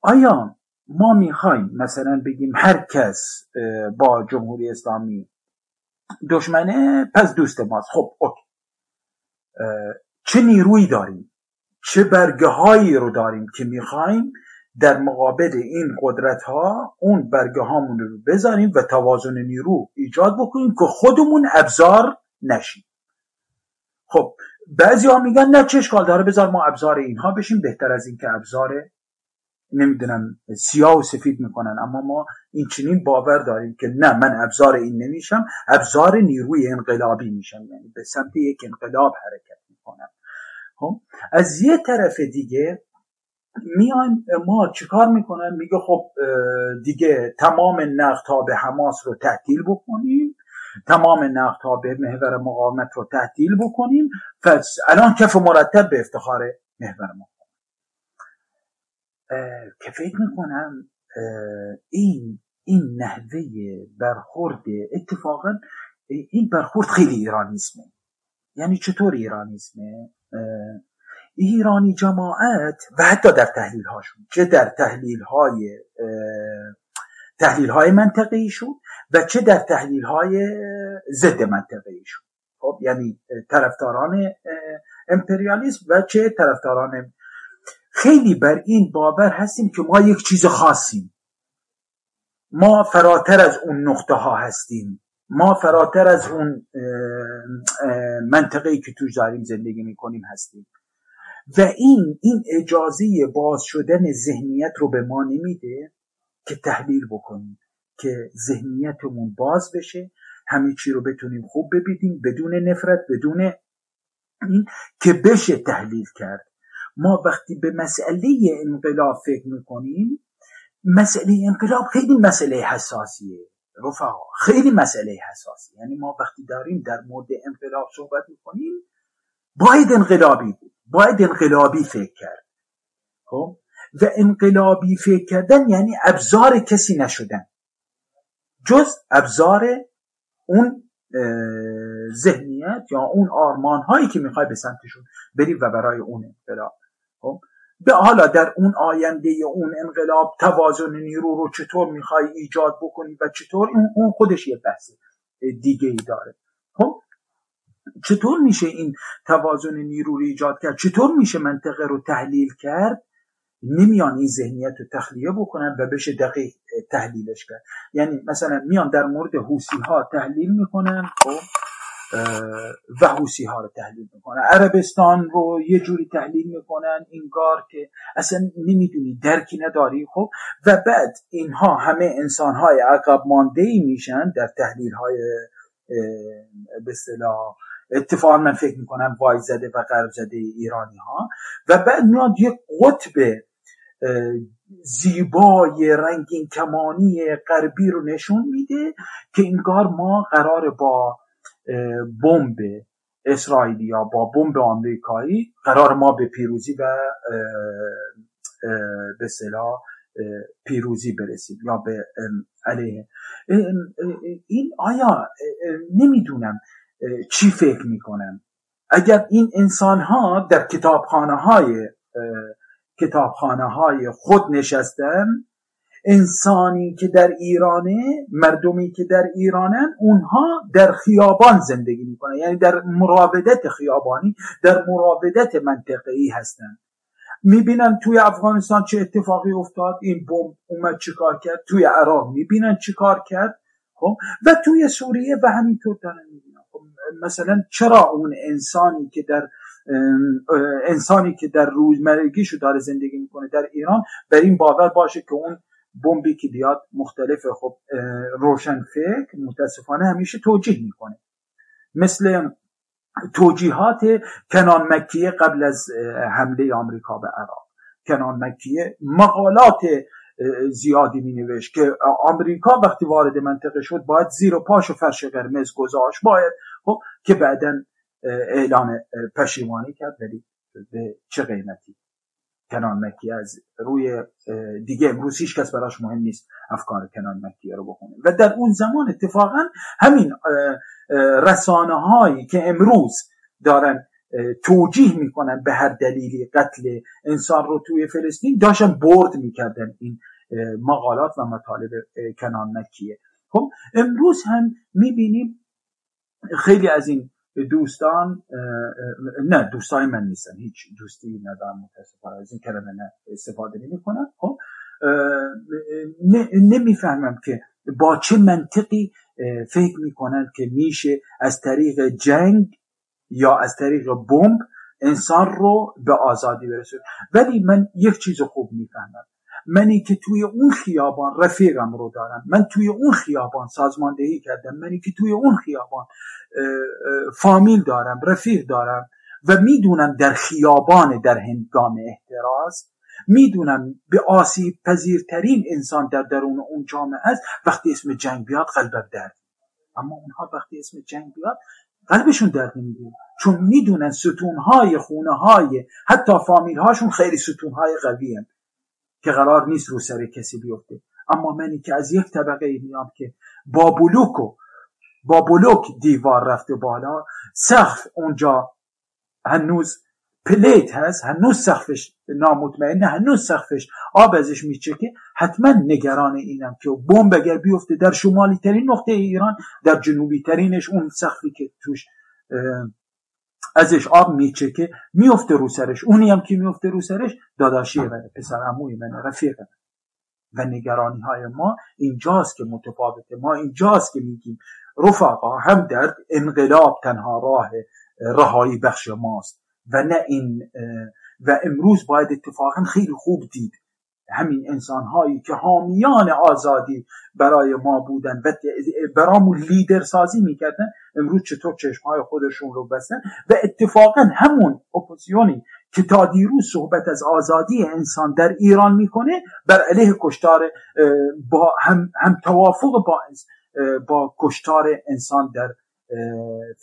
آیا ما می‌خوایم مثلا بگیم هر کس با جمهوری اسلامی دشمنه پس دوست ماست. خب اوکی. چه نیرویی داریم؟ چه برگه هایی رو داریم که می‌خوایم در مقابل این قدرت ها اون برگه هامون رو بذاریم و توازن نیرو ایجاد بکنیم که خودمون ابزار نشیم. خب بعضی ها میگن نه چه اشکال داره بذار ما ابزار اینها بشیم بهتر از اینکه ابزار نمی‌دونم سیاه و سفید می‌کنن. اما ما این چنین باور داریم که نه من ابزار این نمیشم ابزار نیروی انقلابی میشم. یعنی به سمت یک انقلاب حرکت می‌کنم. خب از یه طرف دیگه میان ما چیکار می‌کنن میگه خب دیگه تمام نقد به حماس رو تعطیل بکنیم. تمام نقد به محور مقاومت رو تعطیل بکنیم. پس الان کف مرتب به افتخار محور مقاومت. که فکر می‌کنم این این نحوه برخورد اتفاقا این برخورد خیلی ایرانیسمه. یعنی چطور ایرانیسمه؟ ایرانی جماعت و حتی در تحلیل هاشون چه در تحلیل های تحلیل های منطقه ایشون و چه در تحلیل های ضد منطقه ایشون خب یعنی طرفداران امپریالیسم و چه طرفداران خیلی بر این باور هستیم که ما یک چیز خاصیم. ما فراتر از اون نقطه ها هستیم. ما فراتر از اون منطقه که توش داریم زندگی می‌کنیم هستیم. و این این اجازه باز شدن ذهنیت رو به ما نمیده که تحلیل بکنیم که ذهنیتمون باز بشه همه چی رو بتونیم خوب ببینیم بدون نفرت بدون این که بشه تحلیل کرد. ما وقتی به مسئله انقلاب فکر می‌کنیم مسئله انقلاب خیلی مسئله حساسیه رفقا. خیلی مسئله حساسیه. یعنی ما وقتی داریم در مورد انقلاب صحبت می‌کنیم باید انقلابی بود. باید انقلابی فکر کرد. خب؟ و انقلابی فکر کردن یعنی ابزار کسی نشدن. جز ابزار اون ذهنیت یا اون آرمان هایی که می‌خوای به سمتشون بری و برای اون انقلاب. خب؟ حالا در اون آینده اون انقلاب توازن نیرو رو چطور می‌خوای ایجاد بکنی و چطور اون خودش یه بحث دیگه ای داره. خب؟ چطور میشه این توازن نیرو رو ایجاد کرد؟ چطور میشه منطقه رو تحلیل کرد؟ نمیان این ذهنیت رو تخلیه بکنن و بشه دقیق تحلیلش کرد. یعنی مثلا میان در مورد حوسی ها تحلیل می‌کنن خب؟ و حوسی ها رو تحلیل می‌کنن عربستان رو یه جوری تحلیل می‌کنن اینگار که اصلا نمی‌دونی درکی نداری. خب و بعد اینها همه انسان های عقب مانده ای میشن در تحلیل های به اصطلاح اتفاقا من فکر می‌کنم وای زده و غرب زده ایرانی ها و بعد میاد یک قطب زیبای رنگین کمانی غربی رو نشون میده که انگار ما قرار با بمب اسرائیلی یا با بمب آمریکایی قرار ما به پیروزی و به صلاح پیروزی برسیم یا به علیه. این آیا نمی‌دونم چی فکر می‌کنم اگر این انسان ها در کتابخانه های کتابخانه های خود نشستن انسانی که در ایرانه مردمی که در ایرانن اونها در خیابان زندگی می‌کنن. یعنی در مراودت خیابانی در مراودت منطقه‌ای هستن. می‌بینن توی افغانستان چه اتفاقی افتاد؟ این بمب اومد چیکار کرد؟ توی عراق می‌بینن چیکار کرد؟ خب؟ و توی سوریه و همینطور دارن می‌بینن خب مثلا چرا اون انسانی که در انسانی که در روزمرگیشو داره زندگی می‌کنه در ایران بر این باور باشه که اون بمبی که بیاد مختلف خب روشن فکر متاسفانه همیشه توجیه می‌کنه. مثل توجیهات کنان مکیه قبل از حمله آمریکا به عراق. کنان مکیه مقالات زیادی می نوشت که آمریکا وقتی وارد منطقه شد باید زیر و پاش و فرش قرمز گذاشت باید خب که بعدا اعلان پشیمانی کرد ولی به چه قیمتی؟ کنان مکی از روی دیگه امروز هیچ کس براش مهم نیست افکار کنان مکیه رو بخونه. و در اون زمان اتفاقا همین رسانه هایی که امروز دارن توجیه می‌کنن به هر دلیلی قتل انسان رو توی فلسطین داشتن برد می‌کردن این مقالات و مطالب کنان مکیه. خب امروز هم می‌بینیم خیلی از این دوستان نه دوستان من نیستن هیچ دوستی ندارم متاسفانه. از این کلمه نه استفاده نمی کنم خب نمی‌فهمم که با چه منطقی فکر می‌کنن که میشه از طریق جنگ یا از طریق بمب انسان رو به آزادی برسونه. ولی من یک چیز خوب می‌فهمم. منی که توی اون خیابان رفیقم رو دارم. من توی اون خیابان سازماندهی کردم. منی که توی اون خیابان فامیل دارم رفیق دارم و می‌دونم در خیابان در هنگام احتراز می‌دونم به آسیب پذیرترین انسان در درون اون جامعه است. وقتی اسم جنگ بیاد قلبم درد اما اونها وقتی اسم جنگ بیاد قلبشون درد نمی‌گیره. چون می‌دونن ستونهای خونه های حتی فامیل هاشون خیلی ستونهای قوی هم. که قرار نیست رو سر کسی بیفته. اما منی که از یک طبقه میام که با بلوک و با بلوک دیوار رفته بالا سقف اونجا هنوز پلیت هست هنوز سقفش نامطمئنه هنوز سقفش آب ازش میچکه. حتما نگران اینم که بمب اگر بیفته در شمالی ترین نقطه ایران در جنوبی ترینش اون سقفی که توش ازش آب میچکه میفته رو سرش. اونی هم که میفته رو سرش داداشی منه پسر عموی منه رفیق و نگرانی های ما اینجاست که متفاوته ما اینجاست که میگیم رفقا هم در انقلاب تنها راه رهایی بخش ماست. و نه این و امروز باید اتفاقا خیلی خوب دید. همین انسان هایی که حامیان آزادی برای ما بودن و برامون لیدر سازی می‌کردن امروز چطور چشم های خودشون رو بستن؟ و اتفاقا همون اپوزیونی که تا دیروز صحبت از آزادی انسان در ایران می‌کنه بر علیه کشتار با هم, هم توافق با با کشتار انسان در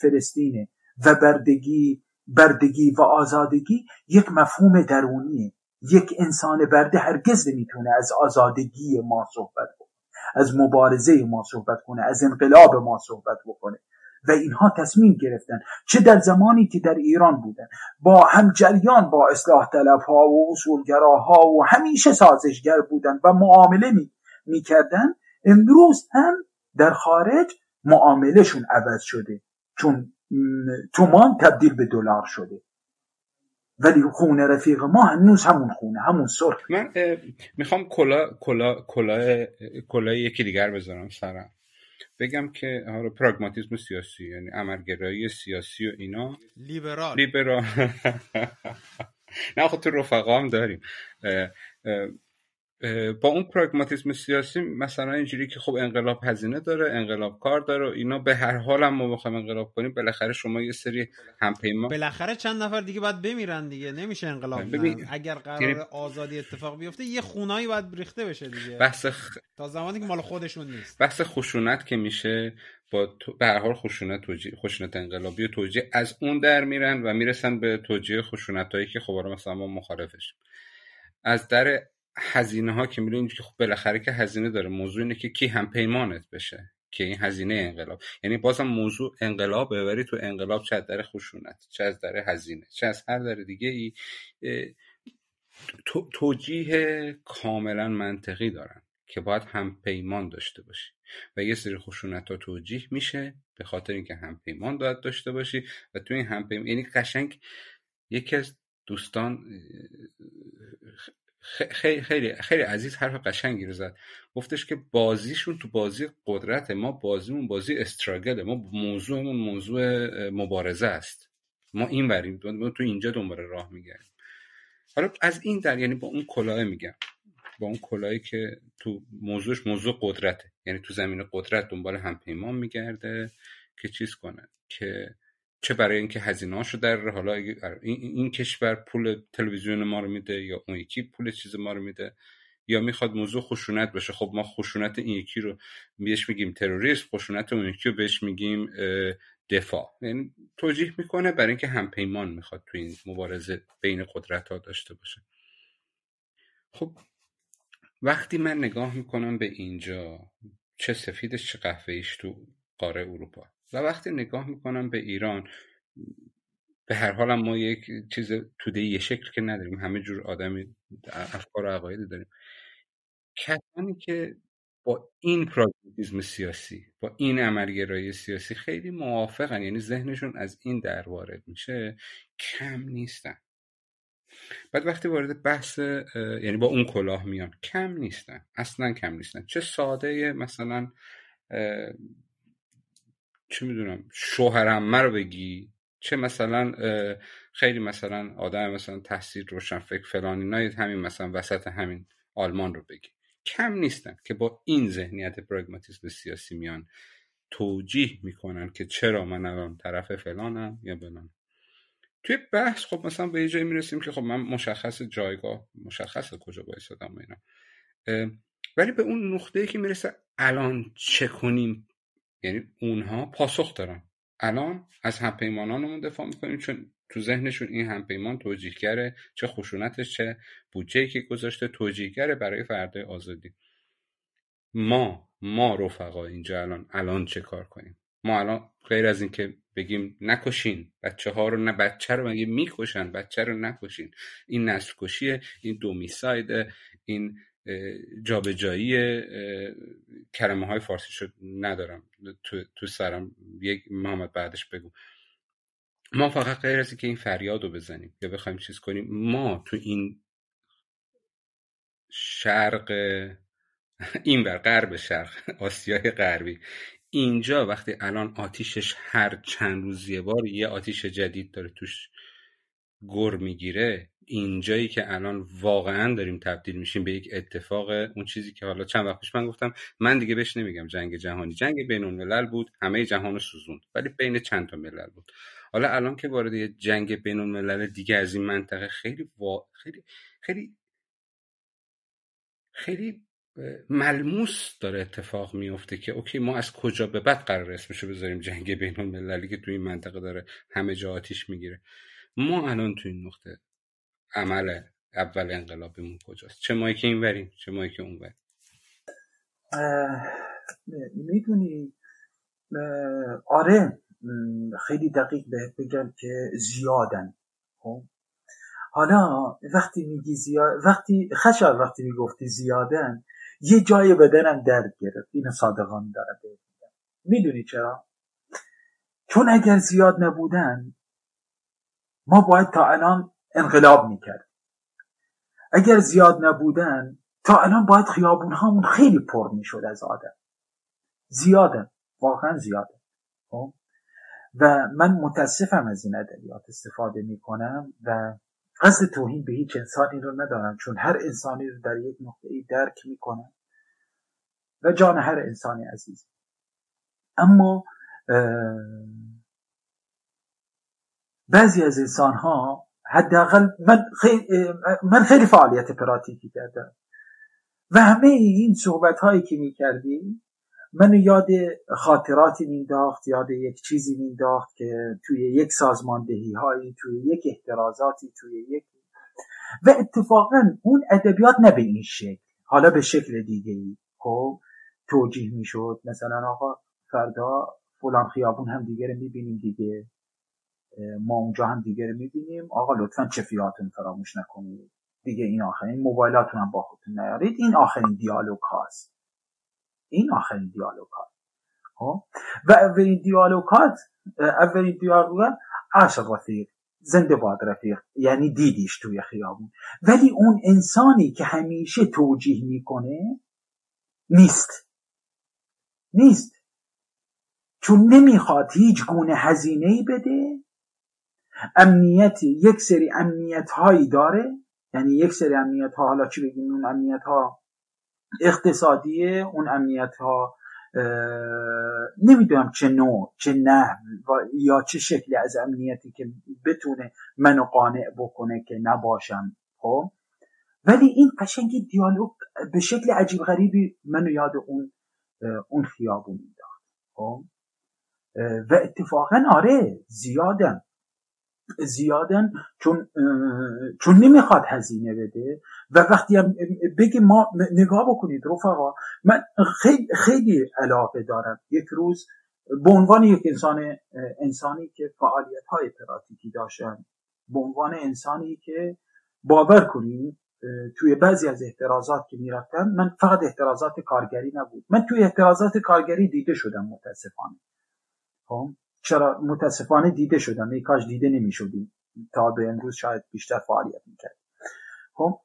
فلسطینه و بردگی بردگی و آزادگی یک مفهوم درونیه. یک انسان برده هرگز نمی‌تونه از آزادگی ما صحبت کنه از مبارزه ما صحبت کنه از انقلاب ما صحبت بکنه. و اینها تصمیم گرفتن چه در زمانی که در ایران بودن با هم جریان با اصلاح طلب ها و اصولگراها و همیشه سازشگر بودن و معامله می می‌کردن امروز هم در خارج معاملهشون عوض شده چون تومان تبدیل به دلار شده. ولی خونه رفیق ما هنوز همون خونه همون سرخ من می‌خوام کلا کلا کلا کلا یکی دیگر بذارم سرم. بگم که حالا پراگماتیسم سیاسی یعنی عملگرایی سیاسی و اینا. لیبرال. لیبرال. نه خود تو رفقا هم داریم. با اون پراگماتیسم سیاسی مثلا اینجوری که خب انقلاب هزینه داره انقلاب کار داره و اینا به هر حال هم ما بخوایم انقلاب کنیم بالاخره شما یه سری همپیما بالاخره چند نفر دیگه باید بمیرن دیگه نمیشه انقلاب ببین اگر قرار یعنی... آزادی اتفاق بیفته یه خونایی باید ریخته بشه دیگه. بحث خ... تا زمانی که مال خودشون نیست. بحث خشونت که میشه با تو... به هر حال خشونت توجیه خشونت انقلابی و توجیه از اون در میرن و می‌رسن به توجیه خشونت هایی که خب مثلا ما مخالفش از در هزینه ها که که خب بالاخره که هزینه داره. موضوع اینه که کی هم پیمانت بشه که این هزینه انقلاب. یعنی بازم موضوع انقلاب ببری تو انقلاب چه از در خشونت چه از در هزینه چه از هر در دیگه ای توجیه کاملا منطقی دارن که باید هم پیمان داشته باشی. و یه سری خشونت ها توجیه میشه به خاطر اینکه هم پیمان باید داشته باشی و تو این هم پیمان یعنی قشنگ یکی از دوستان خیلی خیلی خیلی عزیز حرف قشنگی رو زد. گفتش که بازیشون تو بازی قدرت ما بازیمون بازی استراگله. ما موضوعمون موضوع مبارزه است. ما این بریم ما تو اینجا دنبال راه میگردیم. حالا از این در یعنی با اون کلاه میگم. با اون کلاهی که تو موضوعش موضوع قدرته. یعنی تو زمین قدرت دنبال همپیمان میگرده که چیز کنه؟ که چه برای اینکه هزینه‌هاشو در حالا این, این کشور پول تلویزیون ما رو میده یا اون یکی پول چیز ما رو میده یا می‌خواد موضوع خشونت باشه. خب ما خشونت این یکی رو بهش میگیم تروریسم خشونت اون یکی رو بهش میگیم دفاع. یعنی توجیه می‌کنه برای اینکه همپیمان می‌خواد تو این مبارزه بین قدرت ها داشته باشه. خب وقتی من نگاه می‌کنم به اینجا چه سفیدش چه قهوه‌ایش تو قاره اروپا؟ و وقتی نگاه می‌کنم به ایران به هر حال ما یک چیز توده یه شکل که نداریم. همه جور آدمی افکار و عقایدی داریم. کسانی که با این پراگماتیسم سیاسی با این عملگرایی سیاسی خیلی موافقن یعنی ذهنشون از این در وارد میشه کم نیستن. بعد وقتی وارد بحث یعنی با اون کلاه میان کم نیستن. اصلا کم نیستن. چه ساده مثلا چه می‌دونم شوهرم رو بگی. چه مثلا خیلی مثلا آدم مثلا تحصیل روشن فکر فلان اینا همین مثلا وسط همین آلمان رو بگی. کم نیستن که با این ذهنیت پراگماتیسم سیاسی میان توجیه می‌کنن که چرا من الان طرف فلانم یا بلان توی بحث خب مثلا به یه جایی می‌رسیم که خب من مشخص جایگاه مشخص کجا باید و اینا. ولی به اون نقطه که می‌رسه الان چه کنیم یعنی اونها پاسخ دارن. الان از همپیمانانمون دفاع می‌کنیم چون تو ذهنشون این همپیمان توجیهگره چه خشونتش چه بودجه که گذاشته توجیهگره برای فرده آزادی. ما ما رفقا اینجا الان الان چه کار کنیم؟ ما الان غیر از اینکه بگیم نکشین بچه ها رو نه بچه رو مگه می‌کشن؟ بچه رو نکشین. این نسل کشیه این دومیسایده این جابجایی کلمه های فارسی شد ندارم. تو, تو سرم یک محمد بعدش بگو. ما فقط غیر از که این فریاد رو بزنیم یا بخوایم چیز کنیم ما تو این شرق این بر غرب شرق آسیای غربی اینجا وقتی الان آتیشش هر چند روز یه بار یه آتیش جدید داره توش گر می‌گیره اینجایی که الان واقعا داریم تبدیل میشیم به یک اتفاق اون چیزی که حالا چند وقت پیش من گفتم من دیگه بهش نمیگم جنگ جهانی. جنگ بین الملل بود همه جهان رو سوزوند ولی بین چند تا ملل بود. حالا الان که وارد یه جنگ بین الملل دیگه از این منطقه خیلی خیلی خیلی خیلی ملموس داره اتفاق میفته که اوکی ما از کجا به بعد قرار اسمشو بذاریم جنگ بین المللی که توی این منطقه داره همه جا آتیش می‌گیره. ما الان تو این نقطه عمل اول انقلابمون کجاست؟ چه مایی که این وریم چه مایی که اون وریم می‌دونی آره خیلی دقیق بهت بگم که زیادن خب؟ حالا وقتی میگی زیاد وقتی خشار وقتی می‌گفتی زیادن یه جای بدنم درد گرفت اینو صادقان داره بگم می‌دونی چرا؟ چون اگر زیاد نبودن ما باید تا الان انقلاب می‌کرد. اگر زیاد نبودن تا الان باید خیابون هامون خیلی پر می‌شد از آدم. زیادن واقعا زیاده خب؟ و من متاسفم از این ادبیات استفاده می‌کنم و قصد توهین به هیچ انسانی رو ندارم چون هر انسانی رو در یک نقطه ای درک می‌کنم و جان هر انسانی عزیز. اما بعضی از انسان ها حداقل من خیلی, من خیلی فعالیت پراتیکی کردم. و همه این صحبت هایی که می کردیم منو یاد خاطراتی مینداخت یاد یک چیزی مینداخت که توی یک سازماندهی هایی توی یک احترازاتی توی یک و اتفاقا اون ادبیات نه به این شکل حالا به شکل دیگه ای خب توجیه می‌شد مثلا آقا فردا فلان خیابون هم دیگه رو می‌بینیم دیگه. ما اونجا هم دیگه رو می‌بینیم. آقا لطفا چفیاتون فراموش نکنید. دیگه این آخرین موبایلاتون هم با خودتون نیارید. این آخرین دیالوگ هاست. این آخرین دیالوگ هاست. خب؟ و اولین دیالوگات اولین دیالوگ عرش رفیق. زنده باد رفیق. یعنی دیدیش توی خیابون. ولی اون انسانی که همیشه توجیه می‌کنه نیست. نیست. چون نمی‌خواد هیچ گونه هزینه ای بده. امنیتی یک سری امنیت هایی داره. یعنی یک سری امنیت ها حالا چی بگیم؟ اون امنیت ها اقتصادیه اون امنیت ها نمی‌دونم چه نوع چه نه یا چه شکلی از امنیتی که بتونه منو قانع بکنه که نباشم. خب؟ ولی این قشنگی دیالوگ به شکل عجیب غریبی منو یاد اون اون خیابون می‌داد. خب؟ و اتفاقا آره زیادم. زیادن چون چون نمی‌خواد هزینه بده. و وقتی هم بگه ما نگاه بکنید رفقا من خیلی خیلی علاقه دارم. یک روز به عنوان یک انسان انسانی که فعالیت های پراتیکی داشتن به عنوان انسانی که باور کنیم توی بعضی از احترازات که می‌رفتم من فقط احترازات کارگری نبود. من توی احترازات کارگری دیده شدم متاسفانه. خب؟ چرا متاسفانه دیده شدم. ای کاش دیده نمی شدیم تا به امروز شاید بیشتر فعالیت می‌کرد خب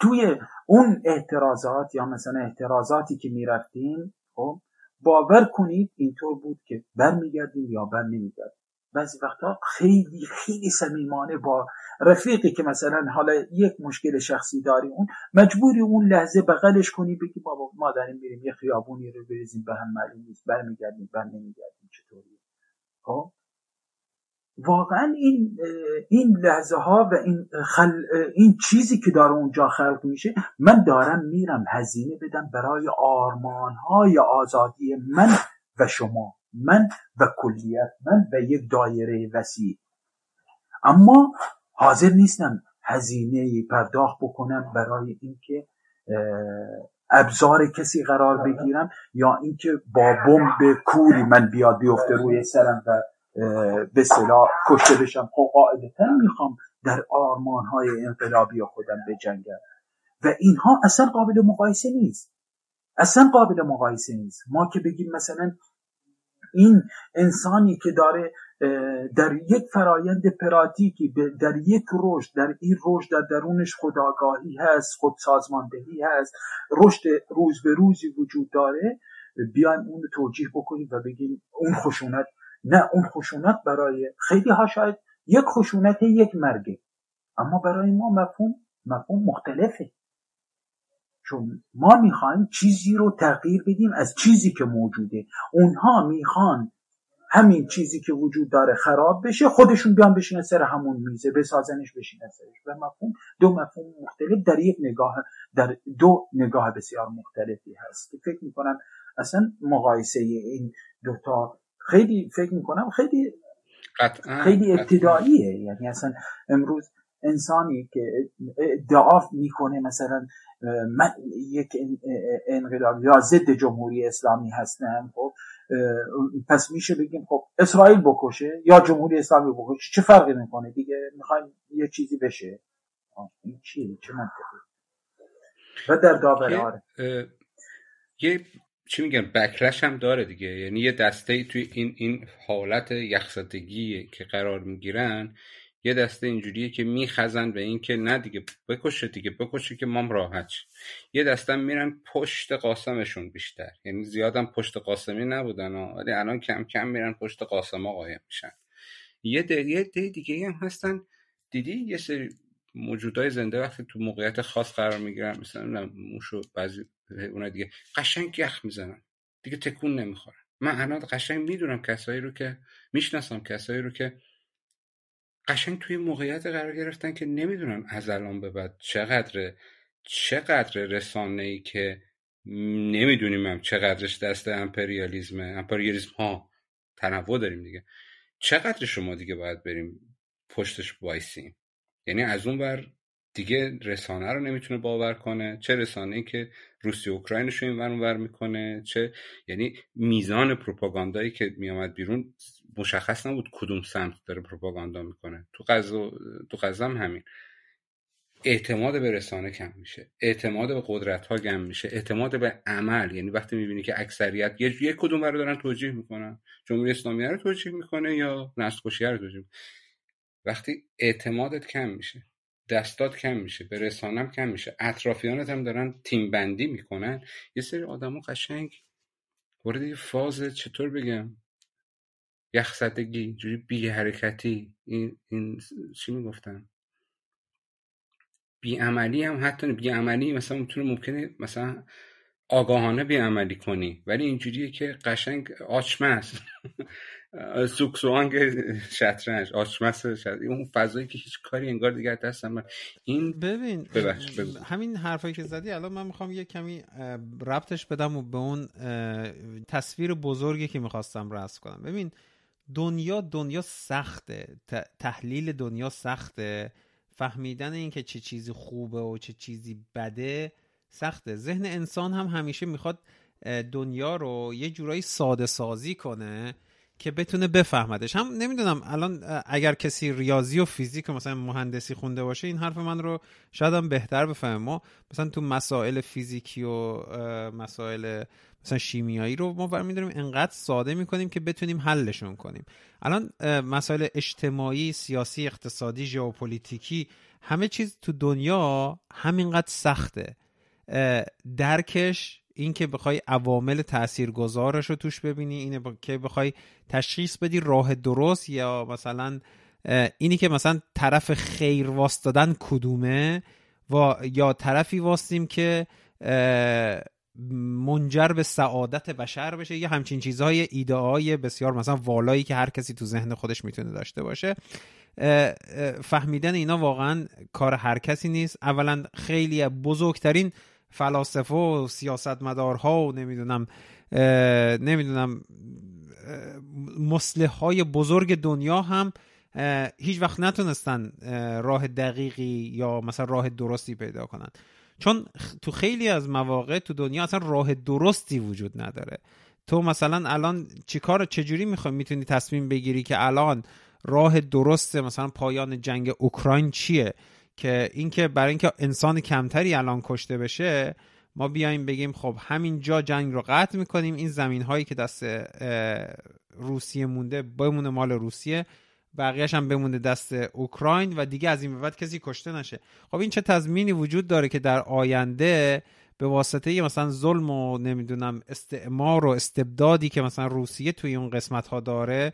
توی اون احترازات یا مثلا احترازاتی که می‌رفتیم خب باور کنید اینطور بود که برمیگردیم یا بر نمیگردیم بعضی وقتا خیلی خیلی صمیمانه با رفیقی که مثلا حالا یک مشکل شخصی داری اون مجبوری اون لحظه بغلش کنی بگی بابا ما داریم میریم یه خیابونی رو بریزیم به هم معلوم نیست. برمیگردیم بر نمیگردیم چطوری خب؟ واقعا این این لحظه ها و این خل... این چیزی که داره اونجا خلق میشه من دارم میرم هزینه بدم برای آرمان های آزادی من و شما من و کلیت من و یک دایره وسیع. اما حاضر نیستم هزینه پرداخت بکنم برای اینکه ابزار کسی قرار بگیرم یا اینکه با بمب کوری من بیاد بیفته روی سرم و به صلاح کشته بشم. خب قاعدتا می‌خوام در آرمان های انقلابی خودم بجنگم. و اینها اصلا قابل مقایسه نیست. اصلا قابل مقایسه نیست. ما که بگیم مثلا این انسانی که داره در یک فرایند پراتیکی در یک رشد در این رشد در درونش خداگاهی هست خود سازماندهی هست رشد روز به روزی وجود داره بیایم اون رو توجیه بکنیم و بگیم اون خشونت نه اون خشونت برای خیلی ها شاید یک خشونت یک مرگه. اما برای ما مفهوم مفهوم مختلفه. چون ما می‌خوایم چیزی رو تغییر بدیم از چیزی که موجوده. اونها می‌خوان همین چیزی که وجود داره خراب بشه خودشون بیان بشینن سر همون میزه بسازنش بشینن سرش. و مفهوم دو مفهوم مختلف در یک نگاه در دو نگاه بسیار مختلفی هست که فکر می‌کنم اصلا مقایسه این دوتا خیلی فکر می‌کنم خیلی خیلی ابتداییه. یعنی اصلا امروز انسانی که ادعا می‌کنه مثلا من یک انقلاب یا ضد جمهوری اسلامی هستم خب پس میشه بگیم خب اسرائیل بکشه یا جمهوری اسلامی بکشه؟ چه فرقی می‌کنه؟ دیگه می‌خوایم یه چیزی بشه. این چیه؟ چه منطقی؟ و در داوره آره. یه چی میگن؟ بکلش هم داره دیگه. یعنی یه دسته ای توی این این حالت یخزدگی که قرار می‌گیرن. یه دسته اینجوریه که میخزن به این که نه دیگه بکشه دیگه بکشه که مام راحت یه دسته میرن پشت قاسمشون بیشتر. یعنی زیادم پشت قاسمی نبودن ولی الان کم کم میرن پشت قاسم قایم میشن. یه ده دیگه هم هستن. دیدی یه سری موجودای زنده وقتی تو موقعیت خاص قرار می‌گیرن مثلا موشو بعضی اونا دیگه قشنگ یخ می‌زنن. دیگه تکون نمی‌خورن. من الان قشنگ می‌دونم کسایی رو که می‌شناسم کسایی رو که قشنگ توی موقعیت قرار گرفتن که نمی‌دونن از الان به بعد چقدر چقدر رسانه ای که نمی‌دونیم هم چقدرش دست امپریالیزم امپریالیزم ها تنوع داریم دیگه. چقدر شما دیگه باید بریم پشتش وایسیم؟ یعنی از اون بر دیگه رسانه رو نمی‌تونه باور کنه. چه رسانه ای که روسیه اوکراینش رو این ور می‌کنه چه یعنی میزان پروپاگاندایی که میامد بیرون مشخص نبود کدوم سمت داره پروپاگاندا می‌کنه. تو غزه تو غزه هم همین. اعتماد به رسانه کم میشه. اعتماد به قدرت ها کم میشه. اعتماد به عمل یعنی وقتی می‌بینی که اکثریت یه یک کدوم رو دارن توجیه می‌کنن. جمهوری اسلامی رو توجیه می‌کنه یا نسل رو توجیه وقتی اعتمادت کم میشه دستات کم میشه به رسانم کم میشه اطرافیانت هم دارن تیم بندی می‌کنن یه سری آدمو قشنگ وارد یه فاز چطور بگم یخزدگی جوری بی حرکتی این, این چی می‌گفتن؟ بیعملی هم حتی بیعملی مثلا می‌تونه ممکنه مثلا آگاهانه بیعملی کنی ولی اینجوریه که قشنگ آچمه سوکسوانگ شطرنج آچمس اون فضایی که هیچ کاری انگار دیگه دستم من این ببین همین حرفایی که زدی الان من می‌خوام یه کمی ربطش بدم و به اون تصویر بزرگی که می‌خواستم رسم کنم. ببین دنیا دنیا سخته. تحلیل دنیا سخته. فهمیدن اینکه چه چیزی خوبه و چه چیزی بده سخته. ذهن انسان هم همیشه می‌خواد دنیا رو یه جورایی ساده سازی کنه. که بتونه بفهمدش. هم نمی‌دونم الان اگر کسی ریاضی و فیزیک و مثلا مهندسی خونده باشه این حرف من رو شاید هم بهتر بفهمه. ما مثلا تو مسائل فیزیکی و مسائل مثلا شیمیایی رو ما برمیداریم انقدر ساده می‌کنیم که بتونیم حلشون کنیم. الان مسائل اجتماعی سیاسی اقتصادی ژئوپلیتیکی همه چیز تو دنیا همینقدر سخته. درکش این که بخوای عوامل تاثیرگذارش رو توش ببینی اینه که بخوای تشخیص بدی راه درست یا مثلا اینی که مثلا طرف خیر واستادن کدومه و یا طرفی واستیم که منجر به سعادت بشر بشه یا همچین چیزهای ایده های بسیار مثلا والایی که هر کسی تو ذهن خودش می‌تونه داشته باشه. فهمیدن اینا واقعا کار هر کسی نیست. اولا خیلی بزرگترین فلاسفه و سیاستمدارها و نمی‌دونم نمی‌دونم مسلح های بزرگ دنیا هم هیچ وقت نتونستن راه دقیقی یا مثلا راه درستی پیدا کنن. چون تو خیلی از مواقع تو دنیا اصلا راه درستی وجود نداره. تو مثلا الان چیکار چجوری می‌خوای؟ می‌تونی تصمیم بگیری که الان راه درست مثلا پایان جنگ اوکراین چیه؟ که اینکه برای اینکه انسان کمتری الان کشته بشه ما بیایم بگیم خب همین جا جنگ رو قطع می‌کنیم. این زمین هایی که دست روسیه مونده بمونه مال روسیه بقیهش هم بمونه دست اوکراین و دیگه از این به بعد کسی کشته نشه. خب این چه تضمینی وجود داره که در آینده به واسطه مثلا ظلم و نمی‌دونم استعمار و استبدادی که مثلا روسیه توی اون قسمت ها داره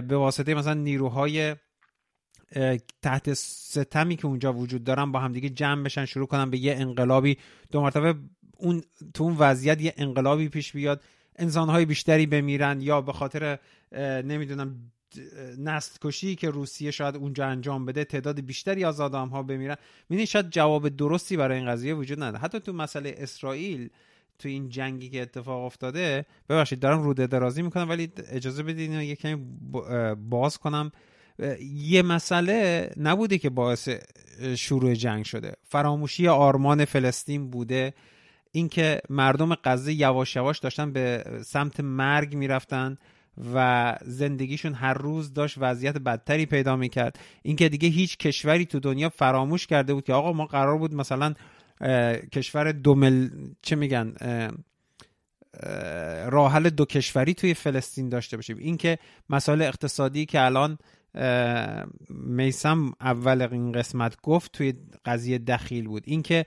به واسطه مثلا نیروهای تحت ستمی که اونجا وجود دارن با همدیگه جمع بشن شروع کنن به یه انقلابی. دو مرتبه اون تو اون وضعیت یه انقلابی پیش بیاد. انسانهای بیشتری بمیرن یا به خاطر نمی‌دونم نسل کشی که روسیه شاید اونجا انجام بده تعداد بیشتری از آدم ها بمیرن. می‌دونی شاید جواب درستی برای این قضیه وجود نداره. حتی تو مسئله اسرائیل تو این جنگی که اتفاق افتاده ببخشید دارم روده درازی می‌کنم ولی اجازه بدین یه کمی باز کنم. یه مسئله نبوده که باعث شروع جنگ شده. فراموشی آرمان فلسطین بوده. اینکه مردم غزه یواش یواش داشتن به سمت مرگ می‌رفتن و زندگیشون هر روز داشت وضعیت بدتری پیدا می‌کرد. اینکه دیگه هیچ کشوری تو دنیا فراموش کرده بود که آقا ما قرار بود مثلا کشور دومل چه میگن راحل دو کشوری توی فلسطین داشته باشیم. اینکه مسائل اقتصادی که الان میسم اول این قسمت گفت توی قضیه دخیل بود. اینکه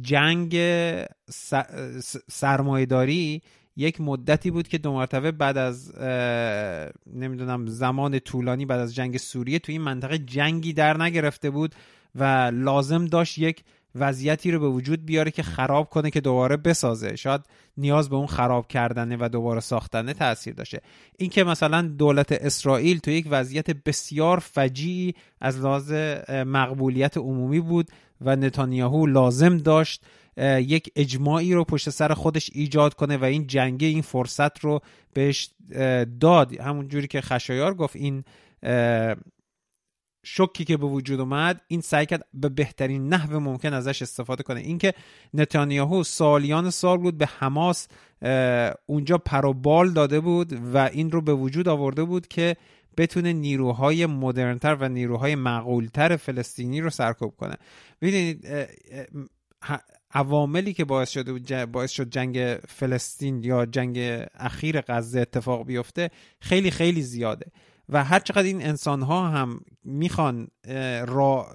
جنگ سرمایهداری یک مدتی بود که دو مرتبه بعد از نمی‌دونم زمان طولانی بعد از جنگ سوریه توی این منطقه جنگی در نگرفته بود و لازم داشت یک وضعیتی رو به وجود بیاره که خراب کنه که دوباره بسازه. شاید نیاز به اون خراب کردنه و دوباره ساختنه تاثیر داشته. این که مثلا دولت اسرائیل تو یک وضعیت بسیار فجیعی از لحاظ مقبولیت عمومی بود و نتانیاهو لازم داشت یک اجماعی رو پشت سر خودش ایجاد کنه و این جنگه این فرصت رو بهش داد. همون جوری که خشایار گفت این شکی که به وجود اومد این سعی کرد به بهترین نحو ممکن ازش استفاده کنه. اینکه نتانیاهو سالیان سال بود به حماس اونجا پروبال داده بود و این رو به وجود آورده بود که بتونه نیروهای مدرنتر و نیروهای معقولتر فلسطینی رو سرکوب کنه. ببینید عواملی که باعث شده باعث شد جنگ فلسطین یا جنگ اخیر غزه اتفاق بیفته خیلی خیلی زیاده. و هر چقدر این انسان ها هم می‌خوان را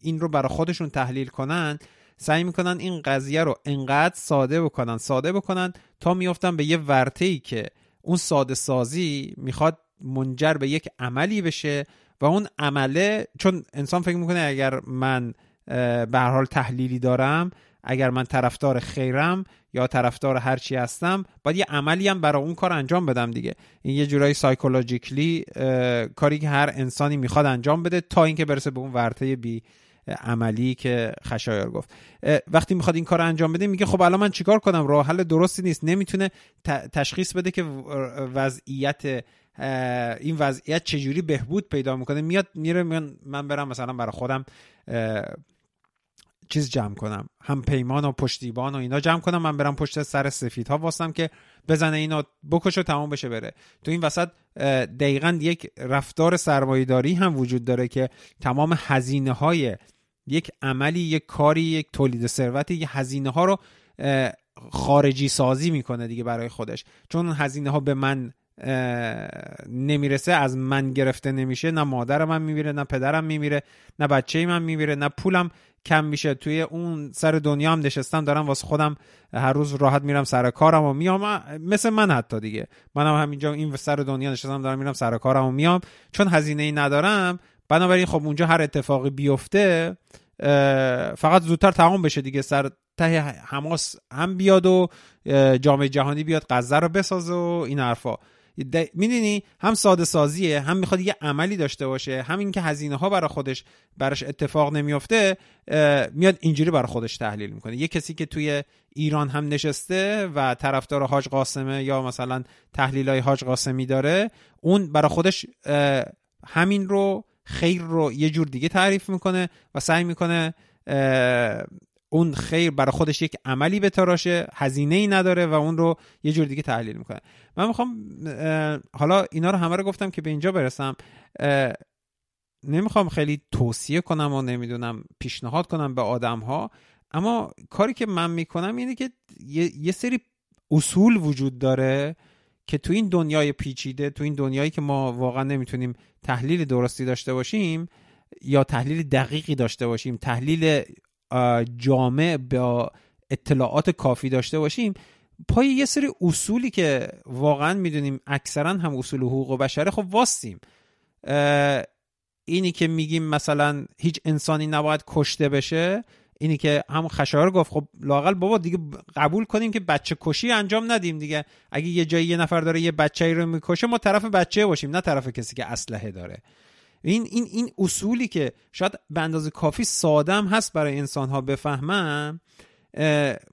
این رو برای خودشون تحلیل کنن سعی می‌کنن این قضیه رو انقدر ساده بکنن ساده بکنن تا میفتن به یه ورته ای که اون ساده سازی می‌خواد منجر به یک عملی بشه و اون عمله چون انسان فکر می‌کنه اگر من به هر حال تحلیلی دارم اگر من طرفدار خیرم یا طرفدار هرچی هستم باید یه عملی هم برای اون کار انجام بدم دیگه. این یه جورایی سایکولوژیکلی کاری که هر انسانی می‌خواد انجام بده تا اینکه برسه به اون ورطه بی عملی که خشایار گفت. وقتی می‌خواد این کار انجام بده میگه خب الان من چیکار کنم؟ راه حل درستی نیست. نمی‌تونه تشخیص بده که وضعیت این وضعیت چجوری بهبود پیدا می‌کنه. میاد میره من برم مثلا برای خودم چیز جمع کنم. هم پیمان و پشتیبان و اینا جمع کنم. من برم پشت سر سفید ها واسم که بزنه اینا بکش و تمام بشه بره. تو این وسط دقیقا یک رفتار سرمایهداری هم وجود داره که تمام هزینه های یک عملی یک کاری یک تولید ثروتی یک هزینه ها رو خارجی سازی می‌کنه دیگه برای خودش. چون هزینه ها به من نمی‌رسه از من گرفته نمیشه. نه مادر من میمیره نه پدرم میمیره نه بچه من میمیره نه پولم کم میشه. توی اون سر دنیا هم نشستم دارم واسه خودم هر روز راحت میرم سر کارم و میام. مثل من حتی دیگه. منم هم همینجا این سر دنیا نشستم دارم میرم سر کارم و میام. چون هزینه ای ندارم بنابراین خب اونجا هر اتفاقی بیفته فقط زودتر تمام بشه دیگه. سر ته حماس هم بیاد و جامعه جهانی بیاد غزه رو بسازه و این حرفا. می‌دونی؟ هم ساده سازیه هم می‌خواد یه عملی داشته باشه. همین که هزینه ها برای خودش براش اتفاق نمیافته میاد اینجوری برای خودش تحلیل می‌کنه. یه کسی که توی ایران هم نشسته و طرفدار حاج قاسمه یا مثلا تحلیل های حاج قاسمی داره اون برای خودش همین رو خیر رو یه جور دیگه تعریف می‌کنه و سعی می‌کنه اون خیر برای خودش یک عملی به تراشه هزینه ای نداره و اون رو یه جور دیگه تحلیل می‌کنه. من می‌خوام حالا اینا رو همه رو گفتم که به اینجا برسم. نمی‌خوام خیلی توصیه کنم و نمی‌دونم پیشنهاد کنم به آدم ها اما کاری که من می‌کنم اینه که یه, سری اصول وجود داره که تو این دنیای پیچیده تو این دنیایی که ما واقعا نمی‌تونیم تحلیل درستی داشته باشیم یا تحلیل دقیقی داشته باشیم تحلیل جامع با اطلاعات کافی داشته باشیم پای یه سری اصولی که واقعا می‌دونیم اکثرا هم اصول حقوق بشره خب واستیم. اینی که میگیم مثلا هیچ انسانی نباید کشته بشه اینی که هم خشایار گفت خب لاقل بابا دیگه قبول کنیم که بچه کشی انجام ندیم دیگه. اگه یه جایی یه نفر داره یه بچه رو می‌کشه ما طرف بچه باشیم نه طرف کسی که اسلحه داره. این این این اصولی که شاید به اندازه کافی ساده هست برای انسان ها بفهمن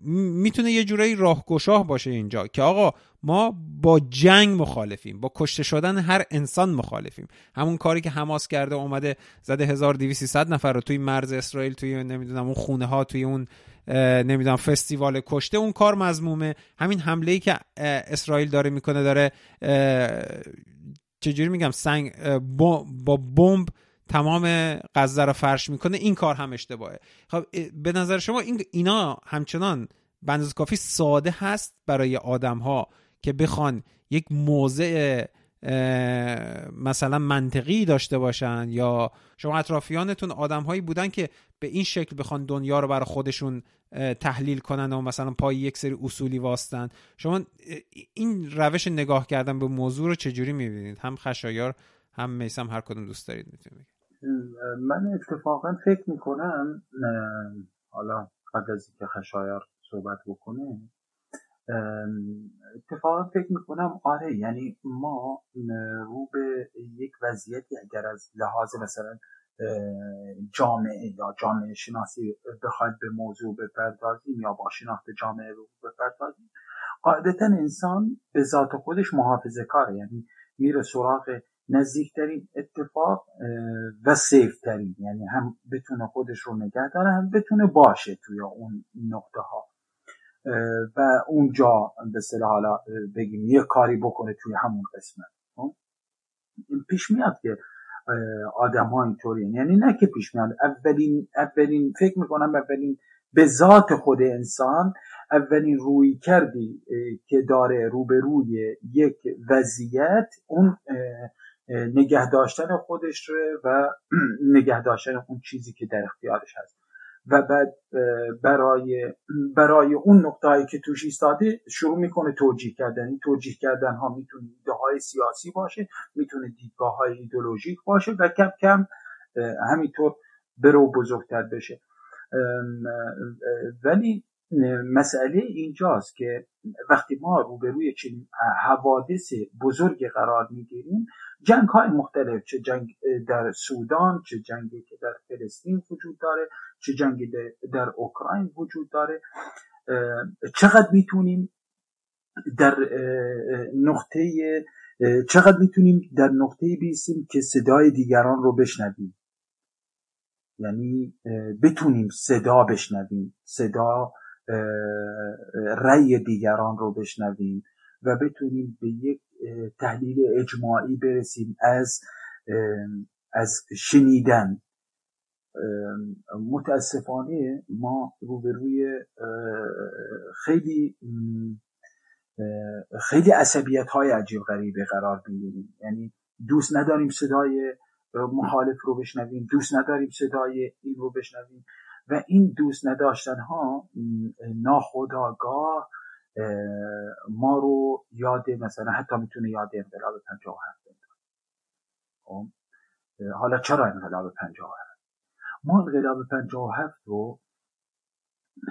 می‌تونه یه جورایی راهگشاه باشه اینجا که آقا ما با جنگ مخالفیم با کشته شدن هر انسان مخالفیم. همون کاری که حماس کرده اومده زده 1200 نفر رو توی مرز اسرائیل توی نمی‌دونم اون خونه ها توی اون نمی‌دونم فستیوال کشته اون کار مزمومه همین حمله ای که اسرائیل داره می‌کنه داره چجوری میگم سنگ با بمب تمام غزه رو فرش می‌کنه این کار هم اشتباهه. خب به نظر شما این اینا همچنان بنداز کافی ساده هست برای آدم ها که بخوان یک موضع مثلا منطقی داشته باشن یا شما اطرافیانتون آدم هایی بودن که به این شکل بخوان دنیا رو برای خودشون تحلیل کنن و مثلا پای یک سری اصولی واستن. شما این روش نگاه کردن به موضوع رو چجوری می‌بینید؟ هم خشایار هم میسم هر کدوم دوست دارید می‌تونید من اتفاقا فکر می‌کنم حالا قبل از اینکه خشایار صحبت بکنه اتفاقا فکر می‌کنم آره یعنی ما رو به یک وضعیتی اگر از لحاظ مثلا جامعه یا جامعه شناسی بخواید به موضوع بپردازیم یا با شناخت جامعه رو بپردازیم قاعدتا انسان به ذات خودش محافظه کاره. یعنی میره سراغ نزدیکترین اتفاق و سیفترین. یعنی هم بتونه خودش رو نگه داره هم بتونه باشه توی اون نقطه ها و اونجا به صلاح حالا بگیم یه کاری بکنه توی همون قسمت. خب؟ پیش میاد که آدم ها اینطوری یعنی نه که پیش میاد. اولین اولین فکر می‌کنم اولین به ذات خود انسان اولین روی کردی که داره روبروی یک وضعیت اون نگه داشتن خودش و نگه داشتن اون چیزی که در اختیارش هست. و بعد برای برای اون نقطه‌ای که توش ایستاده شروع می‌کنه توجیه کردن. این توجیه کردن ها می‌تونه ایده های سیاسی باشه می‌تونه دیدگاه های ایدولوژیک باشه و کم کم همینطور برو بزرگتر بشه. ولی مسئله اینجاست که وقتی ما روبروی چنین حوادث بزرگ قرار می‌گیریم جنگ های مختلف چه جنگ در سودان چه جنگی که در فلسطین وجود داره چه جنگی در اوکراین وجود داره. چقدر می‌تونیم در نقطه چقدر می‌تونیم در نقطه بیسیم که صدای دیگران رو بشنویم؟ یعنی بتونیم صدا بشنویم صدا رأی دیگران رو بشنویم. و بتونیم به یک تحلیل اجماعی برسیم از از شنیدن. متاسفانه ما روبروی خیلی خیلی عصبیت های عجیب غریبه قرار می‌گیریم. یعنی دوست نداریم صدای مخالف رو بشنویم دوست نداریم صدای این رو بشنویم و این دوست نداشتن ها ناخداگاه ما رو یاد مثلا حتی می‌تونه یاد انقلاب 57 خب؟ حالا چرا انقلاب 57 ما انقلاب 57 رو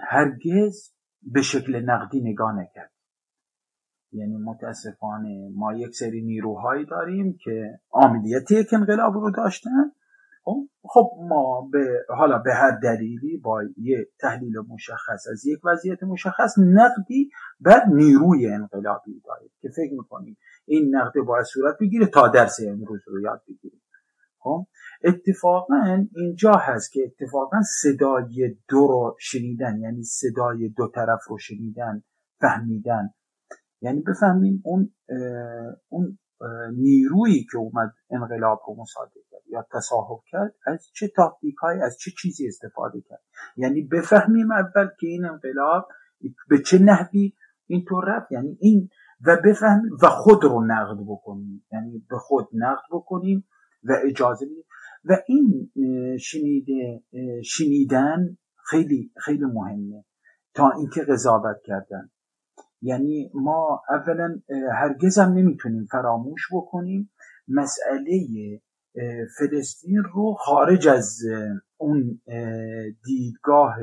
هرگز به شکل نقدی نگاه نکرد یعنی متاسفانه ما یک سری نیروهایی داریم که عاملیت یک انقلاب رو داشتن خب, خب ما به حالا به هر دلیلی با یه تحلیل مشخص از یک وضعیت مشخص نقدی بر نیروی انقلابی داریم که فکر می‌کنیم این نقد باید صورت بگیره تا درس امروز رو یاد بگیریم. خب اتفاقا اینجا هست که اتفاقا صدای دو رو شنیدن یعنی صدای دو طرف رو شنیدن فهمیدن. یعنی بفهمیم اون اون نیرویی که اومد انقلاب رو مصادره یا تصاحب کرد از چه تاکتیک های از چه چیزی استفاده کرد؟ یعنی بفهمیم اول که این انقلاب به چه نحوی اینطور رفت. یعنی این و بفهمیم و خود رو نقد بکنیم. یعنی به خود نقد بکنیم و اجازه بدیم. و این شنیده شنیدن خیلی خیلی مهمه. تا اینکه قضاوت کردن. یعنی ما اولا هرگز هم نمی‌تونیم فراموش بکنیم مسئله فلسطین رو خارج از اون دیدگاه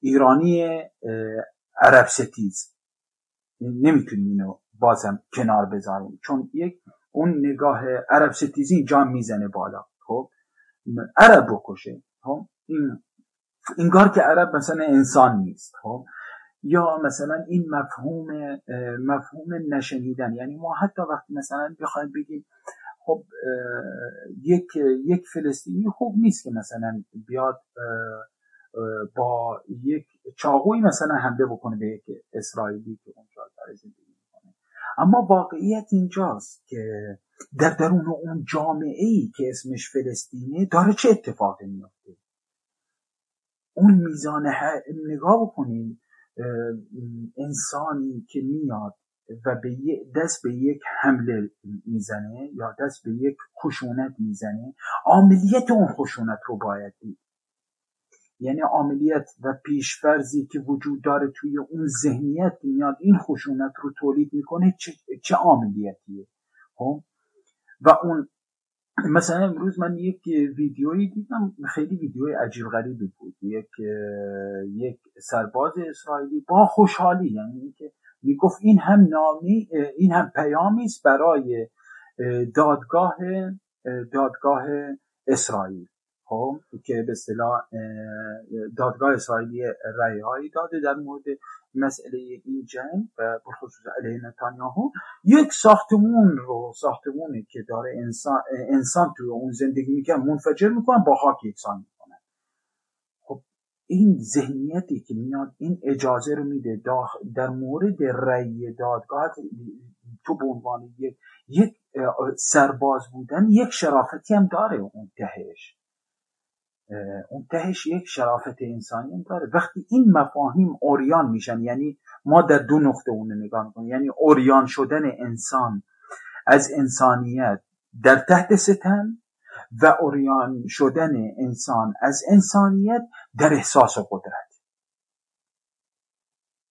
ایرانی عرب ستیز. نمی‌تونیم اینو بازم کنار بذاریم چون یک اون نگاه عرب ستیزی اینجا می‌زنه بالا. خب؟ عرب بکشه. خب؟ این انگار که عرب مثلا انسان نیست. خب؟ یا مثلا این مفهوم مفهوم نشنیدن. یعنی ما حتی وقتی مثلا بخوایم بگیم خب یک یک فلسطینی خوب نیست که مثلا بیاد با یک چاقوی مثلا حمله بکنه به یک اسرائیلی که اونجا داره زندگی می‌کنه. اما واقعیت اینجاست که در درون اون جامعه ای که اسمش فلسطینه داره چه اتفاقی میفته اون میزان نگاه بکنید انسانی که میاد و به دست به یک حمله می‌زنه یا دست به یک خشونت می‌زنه عملیت اون خشونت رو باید دید. یعنی عملیت و پیشفرزی که وجود داره توی اون ذهنیت میاد این خشونت رو تولید می‌کنه چه, عملیتیه؟ خب؟ و اون مثلا امروز من یک ویدیویی دیدم خیلی ویدیوی عجیب غریبی بود. یک یک سرباز اسرائیلی با خوشحالی یعنی اینکه می‌گفت این هم نامی این هم پیامی است برای دادگاه دادگاه اسرائیل. خب که به اصطلاح دادگاه اسرائیلی هایی داده در مورد مسئله این جنگ و خصوص علیه نتانیاهو. یک ساختمون رو ساختمونی که داره انسان انسان توی اون زندگی می‌کنه منفجر می‌کنن با خاک یکسان این ذهنیتی که میاد این اجازه رو میده در مورد رأی دادگاه تو به عنوان یک سرباز بودن یک شرافتی هم داره اون تهش. اون تهش یک شرافت انسانی هم داره. وقتی این مفاهیم اوریان میشن یعنی ما در دو نقطه اون نگاه می‌کنیم یعنی اوریان شدن انسان از انسانیت در تحت ستم و اوریان شدن انسان از انسانیت در احساس قدرت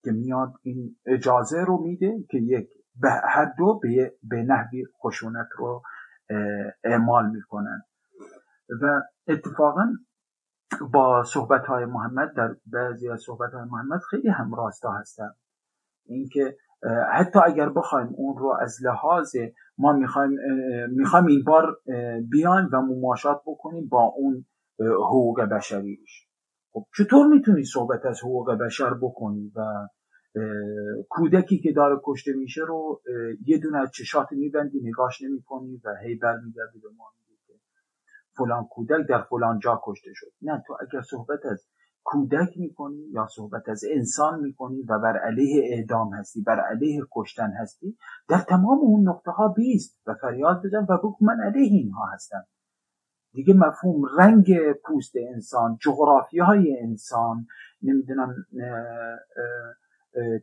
که میاد این اجازه رو میده که یک به هر دو به, به نحوی خشونت رو اعمال می‌کنن. و اتفاقا با صحبت های محمد در بعضی از صحبت های محمد خیلی هم راستا هستن اینکه حتی اگر بخوایم اون رو از لحاظ ما می‌خوایم می‌خوایم این بار بیان و مماشات بکنیم با اون حقوق بشریش. خب چطور می‌تونی صحبت از حقوق بشر بکنی؟ و کودکی که داره کشته میشه رو یه دونه از چشات میبندی نگاش نمی‌کنی و هی برمیگردی به ما فلان کودک در فلان جا کشته شد. نه تو اگر صحبت از کودک می‌کنی یا صحبت از انسان می‌کنی و بر علیه اعدام هستی بر علیه کشتن هستی در تمام اون نقطه ها بیست و فریاد بزن و بگو من علیه اینها هستم. دیگه مفهوم رنگ پوست انسان جغرافی های انسان نمی‌دونم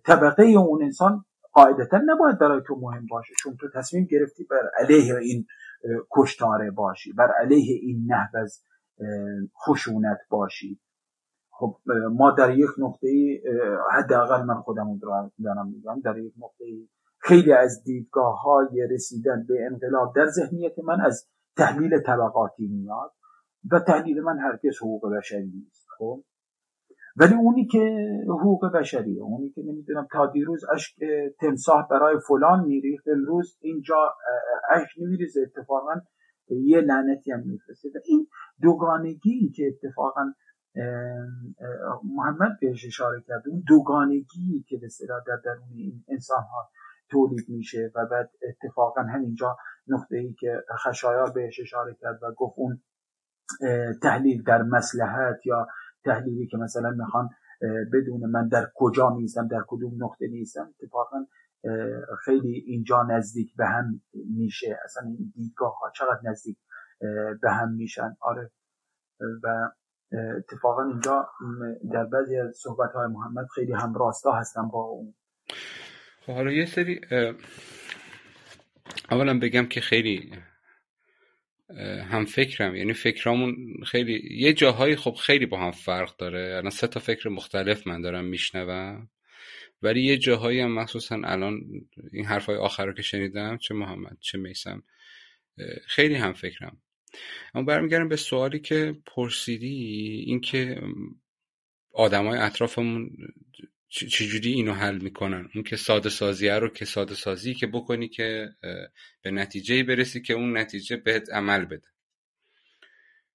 طبقه اون انسان قاعدتا نباید برای تو مهم باشه چون تو تصمیم گرفتی بر علیه این کشتاره باشی بر علیه این نحو از خشونت باشی. خب ما در یک نقطه حداقل من خودم دارم میگم در یک نقطه خیلی از دیدگاه های رسیدن به انقلاب در ذهنیت من از تحلیل طبقاتی میاد و تحلیل من هرگز حقوق بشری نیست خب؟ ولی اونی که حقوق بشریه اونی که نمی‌دونم تا دیروز اشک تمساح برای فلان میریخت امروز اینجا اشک نمیریزه اتفاقا یه لعنتی هم میفرسته. این دوگانگی که اتفاقا محمد بهش اشاره کرده اون دوگانگی که به در درون این انسان ها تولید میشه و بعد اتفاقا همینجا نقطه ای که خشایار بهش اشاره کرد و گفت اون تحلیل در مسلحت یا تحلیلی که مثلا می‌خوان بدون من در کجا میزم در کدوم نقطه نیستم اتفاقا خیلی اینجا نزدیک به هم میشه. اصلا این دیدگاه ها چقدر نزدیک به هم میشن؟ آره. و اتفاقا اینجا در بعضی از صحبت های محمد خیلی هم راستا هستن با اون. خب، حالا یه سری اولا بگم که خیلی هم فکرم یعنی فکرامون خیلی یه جاهایی خب خیلی با هم فرق داره. الان سه تا فکر مختلف من دارم میشنوم ولی یه جاهایی هم مخصوصا الان این حرفای آخر رو که شنیدم چه محمد چه میسم خیلی هم فکرم. اما برمیگردم به سوالی که پرسیدی اینکه آدمای اطرافمون چجوری اینو حل می‌کنن؟ اون که ساده سازیه رو که ساده سازی که بکنی که به نتیجه برسی که اون نتیجه بهت عمل بده.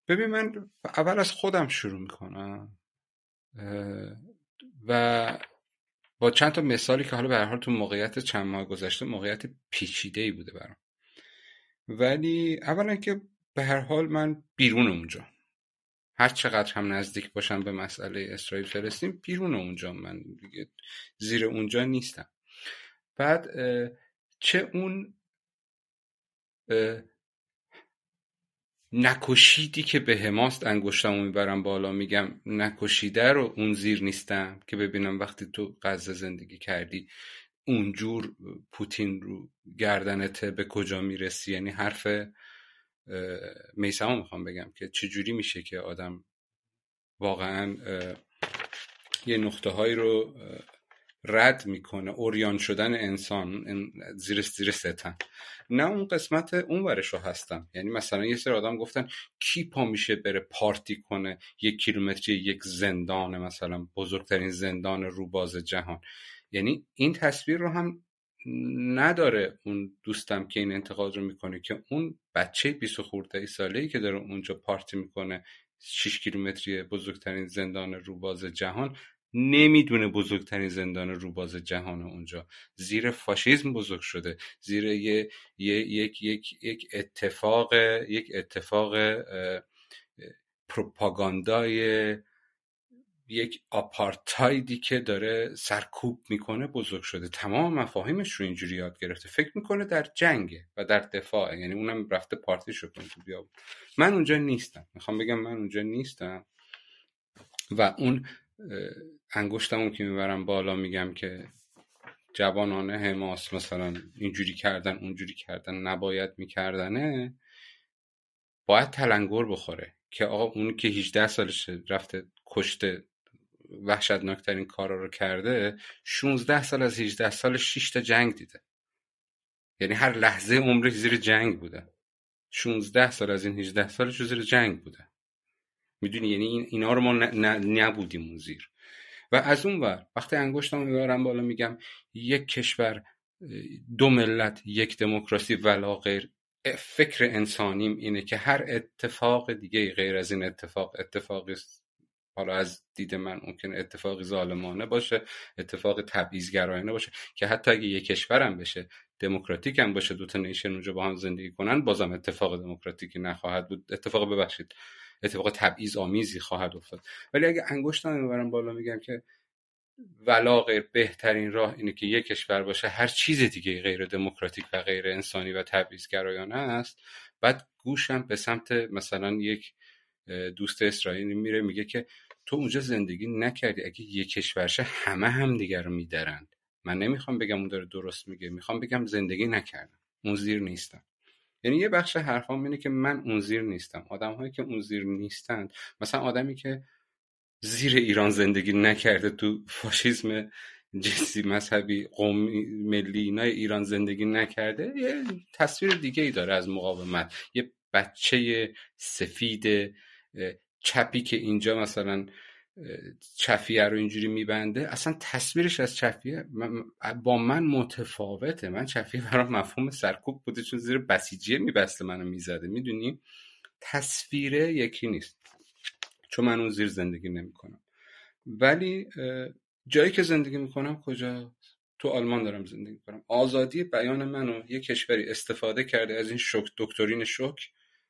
ببین من اول از خودم شروع می‌کنم و با چند تا مثالی که حالا به هر حال تو موقعیت چند ماه گذشته موقعیت پیچیده ای بوده برام. ولی اولا که به هر حال من بیرون اونجا. هر چقدر هم نزدیک باشم به مسئله اسرائیل فلسطین بیرون اونجا من دیگه زیر اونجا نیستم. بعد چه اون نکشیدی که به حماست انگشتمو می‌برم بالا میگم نکشیده رو اون زیر نیستم که ببینم وقتی تو غزه زندگی کردی اونجور پوتین رو گردنته به کجا می‌رسی؟ یعنی حرف میسما می‌خوام بگم که چجوری میشه که آدم واقعا یه نقطه هایی رو رد می‌کنه اوریان شدن انسان زیر زیر ستن نه اون قسمت اون ورش رو هستم. یعنی مثلا یه سری آدم گفتن کی پا میشه بره پارتی کنه یک کیلومتری یک زندان مثلا بزرگترین زندان روباز جهان. یعنی این تصویر رو هم نداره اون دوستم که این انتقاد رو می‌کنه که اون بچه 20 خورده ای ساله ای که داره اونجا پارتی می‌کنه 6 کیلومتری بزرگترین زندان روباز جهان نمی‌دونه بزرگترین زندان روباز جهان اونجا. زیر فاشیزم بزرگ شده. زیر یه, یک, یک, یک اتفاق یک اتفاق پروپاگاندای یک آپارتایدی که داره سرکوب می‌کنه بزرگ شده. تمام مفاهیمش رو اینجوری یاد گرفته. فکر می‌کنه در جنگه و در دفاع یعنی اونم رفته پارتی شد تو بیا من اونجا نیستم. می‌خوام بگم من اونجا نیستم. و اون انگشتمون که می‌برم بالا میگم که جوانانه حماس مثلا اینجوری کردن اونجوری کردن نباید میکردنه. باید تلنگر بخوره. که آقا اون که 18 سالش رفته کشته وحشتناکترین کارا رو کرده 16 سال از 18 سال 6 تا جنگ دیده. یعنی هر لحظه عمرش زیر جنگ بوده. 16 سال از این 18 سالش زیر جنگ بوده. می‌دونی؟ یعنی این اینا رو ما نبودیم اون زیر. و از اون ور وقتی انگشتم می‌برم بالا میگم یک کشور دو ملت یک دموکراسی ولا غیر. فکر انسانیم اینه که هر اتفاق دیگه غیر از این اتفاق اتفاقی حالا از دید من ممکن اتفاقی ظالمانه باشه اتفاق تبعیضگرایانه باشه که حتی اگه یک کشورم بشه دموکراتیک هم باشه دو تا نیشن اونجا با هم زندگی کنن بازم اتفاق دموکراتیکی نخواهد بود. اتفاق ببخشید اتفاق تبعیض آمیزی خواهد افتاد. ولی اگه انگشتم می‌برم بالا میگم که ولا غیر بهترین راه اینه که یک کشور باشه هر چیز دیگه غیر دموکراتیک و غیر انسانی و تبعیضگرایانه است. بعد گوشم به سمت مثلا یک دوست اسرائیلی میره میگه که تو اونجا زندگی نکردی اگه یک کشورشه همه هم دیگر رو میدرند. من نمی‌خوام بگم اون داره درست میگه می‌خوام بگم زندگی نکردم. اون زیر نیستم. یعنی یه بخش حرفام اینه که من اون زیر نیستم. آدم هایی که اون زیر نیستند مثلا آدمی که زیر ایران زندگی نکرده تو فاشیسم جنسی مذهبی قومی ملی اینای ایران زندگی نکرده یه تصویر دیگه ای داره از مقاومت. یه بچه سفید چپی که اینجا مثلا چفیه رو اینجوری میبنده اصلا تصویرش از چفیه با من متفاوته. من چفیه برام مفهوم سرکوب بوده چون زیر بسیجیه میبسته منو می‌زده. می‌دونی؟ تصویره یکی نیست. چون من اون زیر زندگی نمی‌کنم. ولی جایی که زندگی می‌کنم کجا؟ تو آلمان دارم زندگی می‌کنم. آزادی بیان منو یه کشوری استفاده کرده از این شک دکترین شک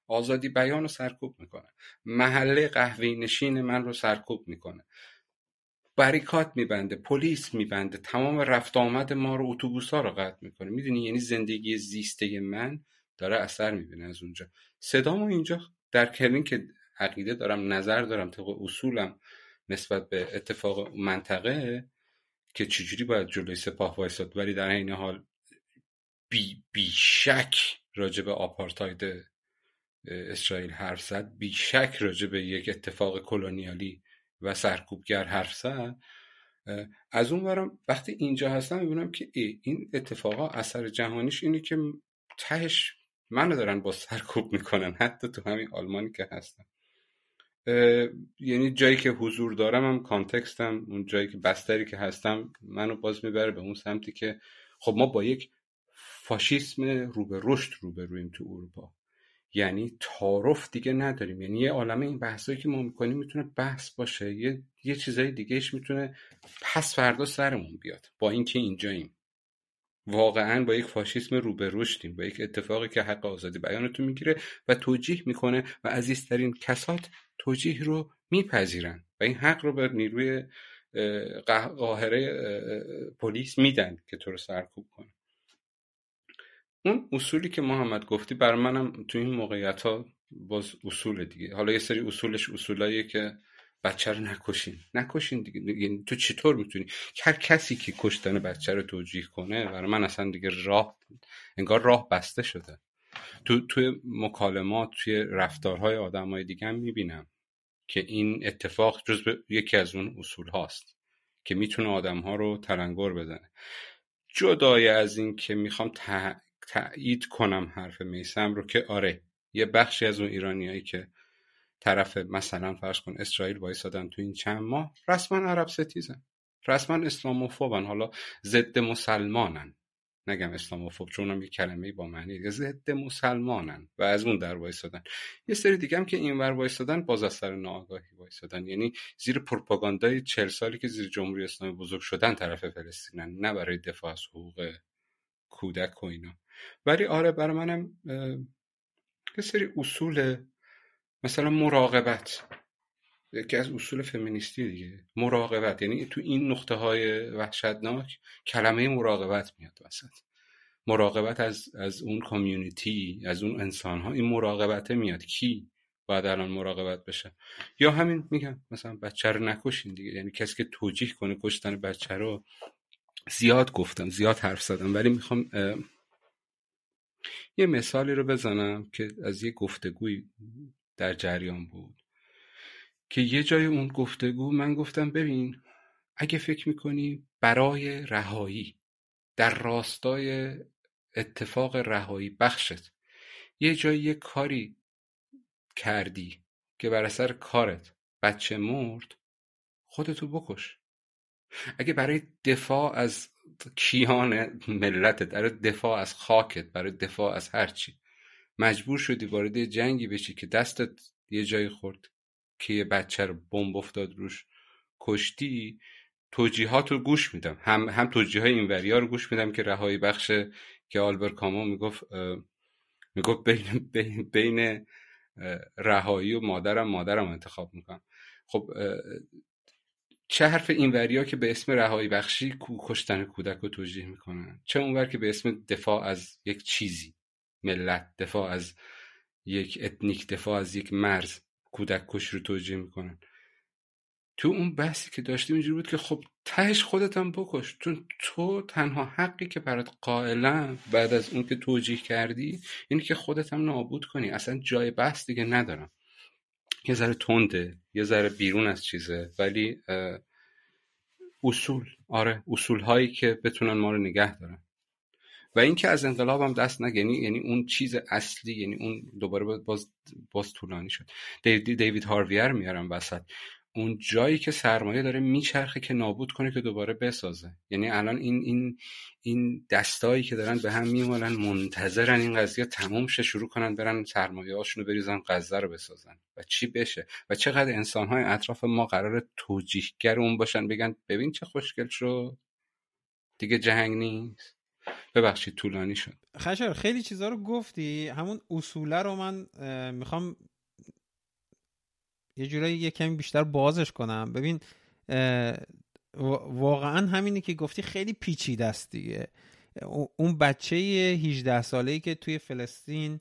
آزادی بیان رو سرکوب می‌کنه. محله قهوه نشین من رو سرکوب می‌کنه. بریکات میبنده پلیس میبنده تمام رفت آمد ما رو اتوبوس ها رو قطع می‌کنه. می‌دونی یعنی زندگی زیسته من داره اثر می‌بینه از اونجا. صدامو اینجا در کلین که عقیده دارم نظر دارم طبق اصولم نسبت به اتفاق منطقه که چجوری باید جلوی سپاه وایساد. ولی در این حال بی, بی شک راجع آپارتاید اسرائیل حرف زد. بیشک راجع به یک اتفاق کلونیالی و سرکوبگر حرف زد. از اون برم وقتی اینجا هستم می‌بینم که ای این اتفاقا اثر جهانیش اینه که تهش منو دارن با سرکوب می‌کنن. حتی تو همین آلمانی که هستم. یعنی جایی که حضور دارم هم کانتکستم اون جایی که بستری که هستم منو باز می‌بره به اون سمتی که خب ما با یک فاشیسم رو به رشد رو رویم تو اروپا. یعنی تعارف دیگه نداریم. یعنی یه عالم این بحثایی که ما می‌کنیم می‌تونه بحث باشه. یه, یه چیزای دیگهش می‌تونه پس فردا سرمون بیاد. با اینکه اینجاییم. واقعا با یک فاشیسم رو به رشدیم با یک اتفاقی که حق آزادی بیانتون می‌گیره و توجیه می‌کنه و عزیزترین کسات توجیه رو میپذیرن و این حق رو به نیروی قاهره پلیس میدن که تو رو سرکوب کنه. اون اصولی که محمد گفتی برای منم تو این موقعیت ها باز اصول دیگه. حالا یه سری اصولش اصولاییه که بچه رو نکشین. نکشین دیگه. یعنی تو چطور می‌تونی؟ هر کسی که کشتن بچه رو توجیه کنه برای من اصلا دیگه راه انگار راه بسته شده. تو توی مکالمات توی رفتارهای آدمای دیگه هم می‌بینم که این اتفاق جز یکی از اون اصول هاست که می‌تونه آدم ها رو تلنگر بزنه. جدای از این که می‌خوام تایید کنم حرف میسم رو که آره یه بخشی از اون ایرانیایی که طرف مثلا فرض کن اسرائیل وایسادن تو این چند ماه رسما عرب ستیزن. رسما اسلاموفوبن. حالا ضد مسلمانن. نگم اسلاموفوب چون هم یه کلمه با معنی ضد مسلمانن و از اون در وایسادن. یه سری دیگه هم که این ور وایسادن باز از سر ناآگاهی وایسادن. یعنی زیر پروپاگاندای چهل سالی که زیر جمهوری اسلامی بزرگ شدن طرف فلسطینن نه برای دفاع از حقوق کودک و اینا. ولی آره برای منم یه سری اصول مثلا مراقبت. یکی از اصول فمینیستی دیگه. مراقبت. یعنی تو این نقطه های وحشتناک کلمه مراقبت میاد وسط. مراقبت از, از اون کامیونیتی از اون انسان ها این مراقبته میاد. کی باید الان مراقبت بشه؟ یا همین میگم مثلا بچه رو نکشین دیگه. یعنی کسی که توجیه کنه کشتن بچه رو زیاد گفتم زیاد حرف زدم ولی می‌خوام یه مثالی رو بزنم که از یه گفتگوی در جریان بود. که یه جای اون گفتگو من گفتم ببین اگه فکر می‌کنی برای رهایی در راستای اتفاق رهایی بخشت. یه جایی یه کاری کردی که بر اثر کارت. بچه مرد خودتو بکش. اگه برای دفاع از کیان ملتت برای دفاع از خاکت برای دفاع از هرچی مجبور شدی وارد جنگی بشی که دستت یه جایی خورد که یه بچه رو بمب افتاد روش کشتی توجیهات رو گوش میدم. هم هم توجیه های این رو گوش میدم که رهایی بخش که آلبر کامو می‌گفت می‌گفت بین بین, بین رهایی و مادرم مادرم انتخاب می‌کنم. خب چه حرف ها که به اسم رهایی بخشی کشتن کودک رو توجیه می‌کنن چه اونور که به اسم دفاع از یک چیزی ملت دفاع از یک اتنیک دفاع از یک مرز کودک کش رو توجیه می‌کنن. تو اون بحثی که داشتیم اینجوری بود که خب تهش خودت هم بکش چون تو تنها حقی که برات قائلا بعد از اون که توجیه کردی اینه که خودت هم نابود کنی. اصلا جای بحث دیگه ندارم. یه ذره تنده یه ذره بیرون از چیزه ولی اصول. آره اصول هایی که بتونن ما رو نگه دارن. و اینکه از انقلاب هم دست نگنی یعنی اون چیز اصلی یعنی اون دوباره باز باز طولانی شد. دیوید, دیوید هارویر میارم وسط. اون جایی که سرمایه داره میچرخه که نابود کنه که دوباره بسازه. یعنی الان این این این دستایی که دارن به هم میمالن منتظرن این قضیه تموم شه شروع کنن برن سرمایه هاشونو بریزن غزه رو بسازن. و چی بشه؟ و چقدر انسان های اطراف ما قرار توجیهگر اون باشن بگن ببین چه خوشگل شد. دیگه جنگ نیست. ببخشید طولانی شد. خشر خیلی چیزا رو گفتی. همون اصوله رو من می‌خوام یه جورایی یه کمی بیشتر بازش کنم. ببین واقعا همینی که گفتی خیلی پیچیده است دیگه. اون بچه 18 ساله ای که توی فلسطین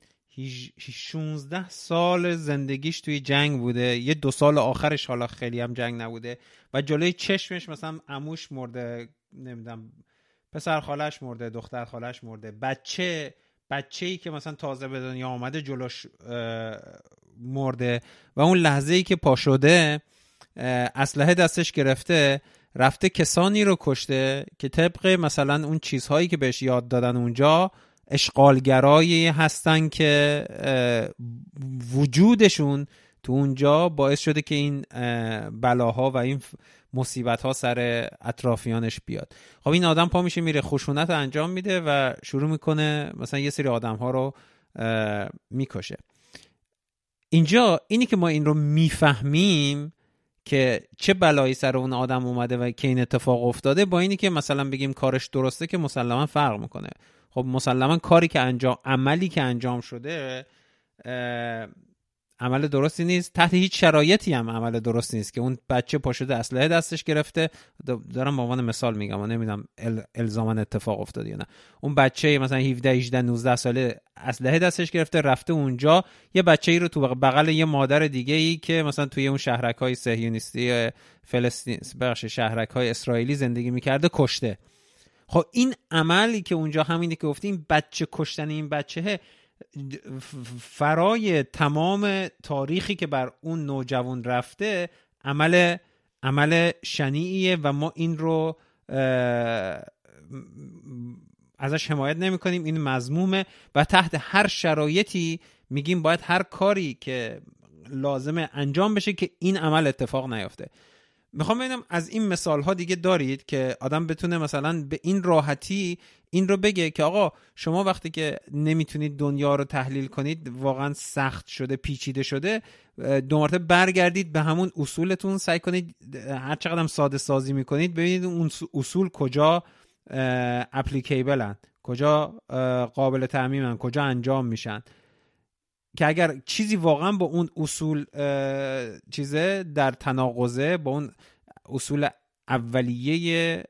16 سال زندگیش توی جنگ بوده. یه دو سال آخرش حالا خیلی هم جنگ نبوده. و جلوی چشمش مثلا اموش مرده نمی‌دونم پسر خالش مرده دختر خالش مرده. بچه بچه ای که مثلا تازه به دنیا آمده جلوش مرده و اون لحظه ای که پا شده اسلحه دستش گرفته رفته کسانی رو کشته که طبق مثلا اون چیزهایی که بهش یاد دادن اونجا اشغالگرایی هستن که وجودشون تو اونجا باعث شده که این بلاها و این مصیبت ها سر اطرافیانش بیاد. خب این آدم پا میشه میره خشونت انجام میده و شروع می‌کنه مثلا یه سری آدم ها رو می‌کشه. اینجا اینی که ما این رو می‌فهمیم که چه بلایی سر اون آدم اومده و که این اتفاق افتاده با اینی که مثلا بگیم کارش درسته که مسلما فرق می‌کنه. خب مسلما کاری که انجام عملی که انجام شده عمل درستی نیست. تحت هیچ شرایطی هم عمل درستی نیست که اون بچه پاشده اسلحه دستش گرفته. دارم به عنوان مثال میگم و نمی‌دونم الزاما اتفاق افتاد یا نه. اون بچه مثلا 17 18 19 ساله اسلحه دستش گرفته رفته اونجا. یه بچه ای رو تو بغل یه مادر دیگه ای که مثلا توی اون شهرک های صهیونیستی فلسطین بخش شهرک های اسرائیلی زندگی می‌کرده کشته. خب این عملی که اونجا همینی که گفتیم بچه کشتن این بچه فرای تمام تاریخی که بر اون نوجوان رفته عمل عمل شنیعیه و ما این رو ازش حمایت نمی کنیم این مضمومه و تحت هر شرایطی میگیم باید هر کاری که لازمه انجام بشه که این عمل اتفاق نیفته می‌خوام ببینم از این مثال ها دیگه دارید که آدم بتونه مثلا به این راحتی این رو بگه که آقا شما وقتی که نمی‌تونید دنیا رو تحلیل کنید واقعا سخت شده پیچیده شده دو مرتبه برگردید به همون اصولتون سعی کنید هر چقدر ساده سازی می‌کنید ببینید اون اصول کجا اپلیکیبلن کجا قابل تعمیمن کجا انجام میشن. که اگر چیزی واقعا با اون اصول چیزه در تناقضه با اون اصول اولیه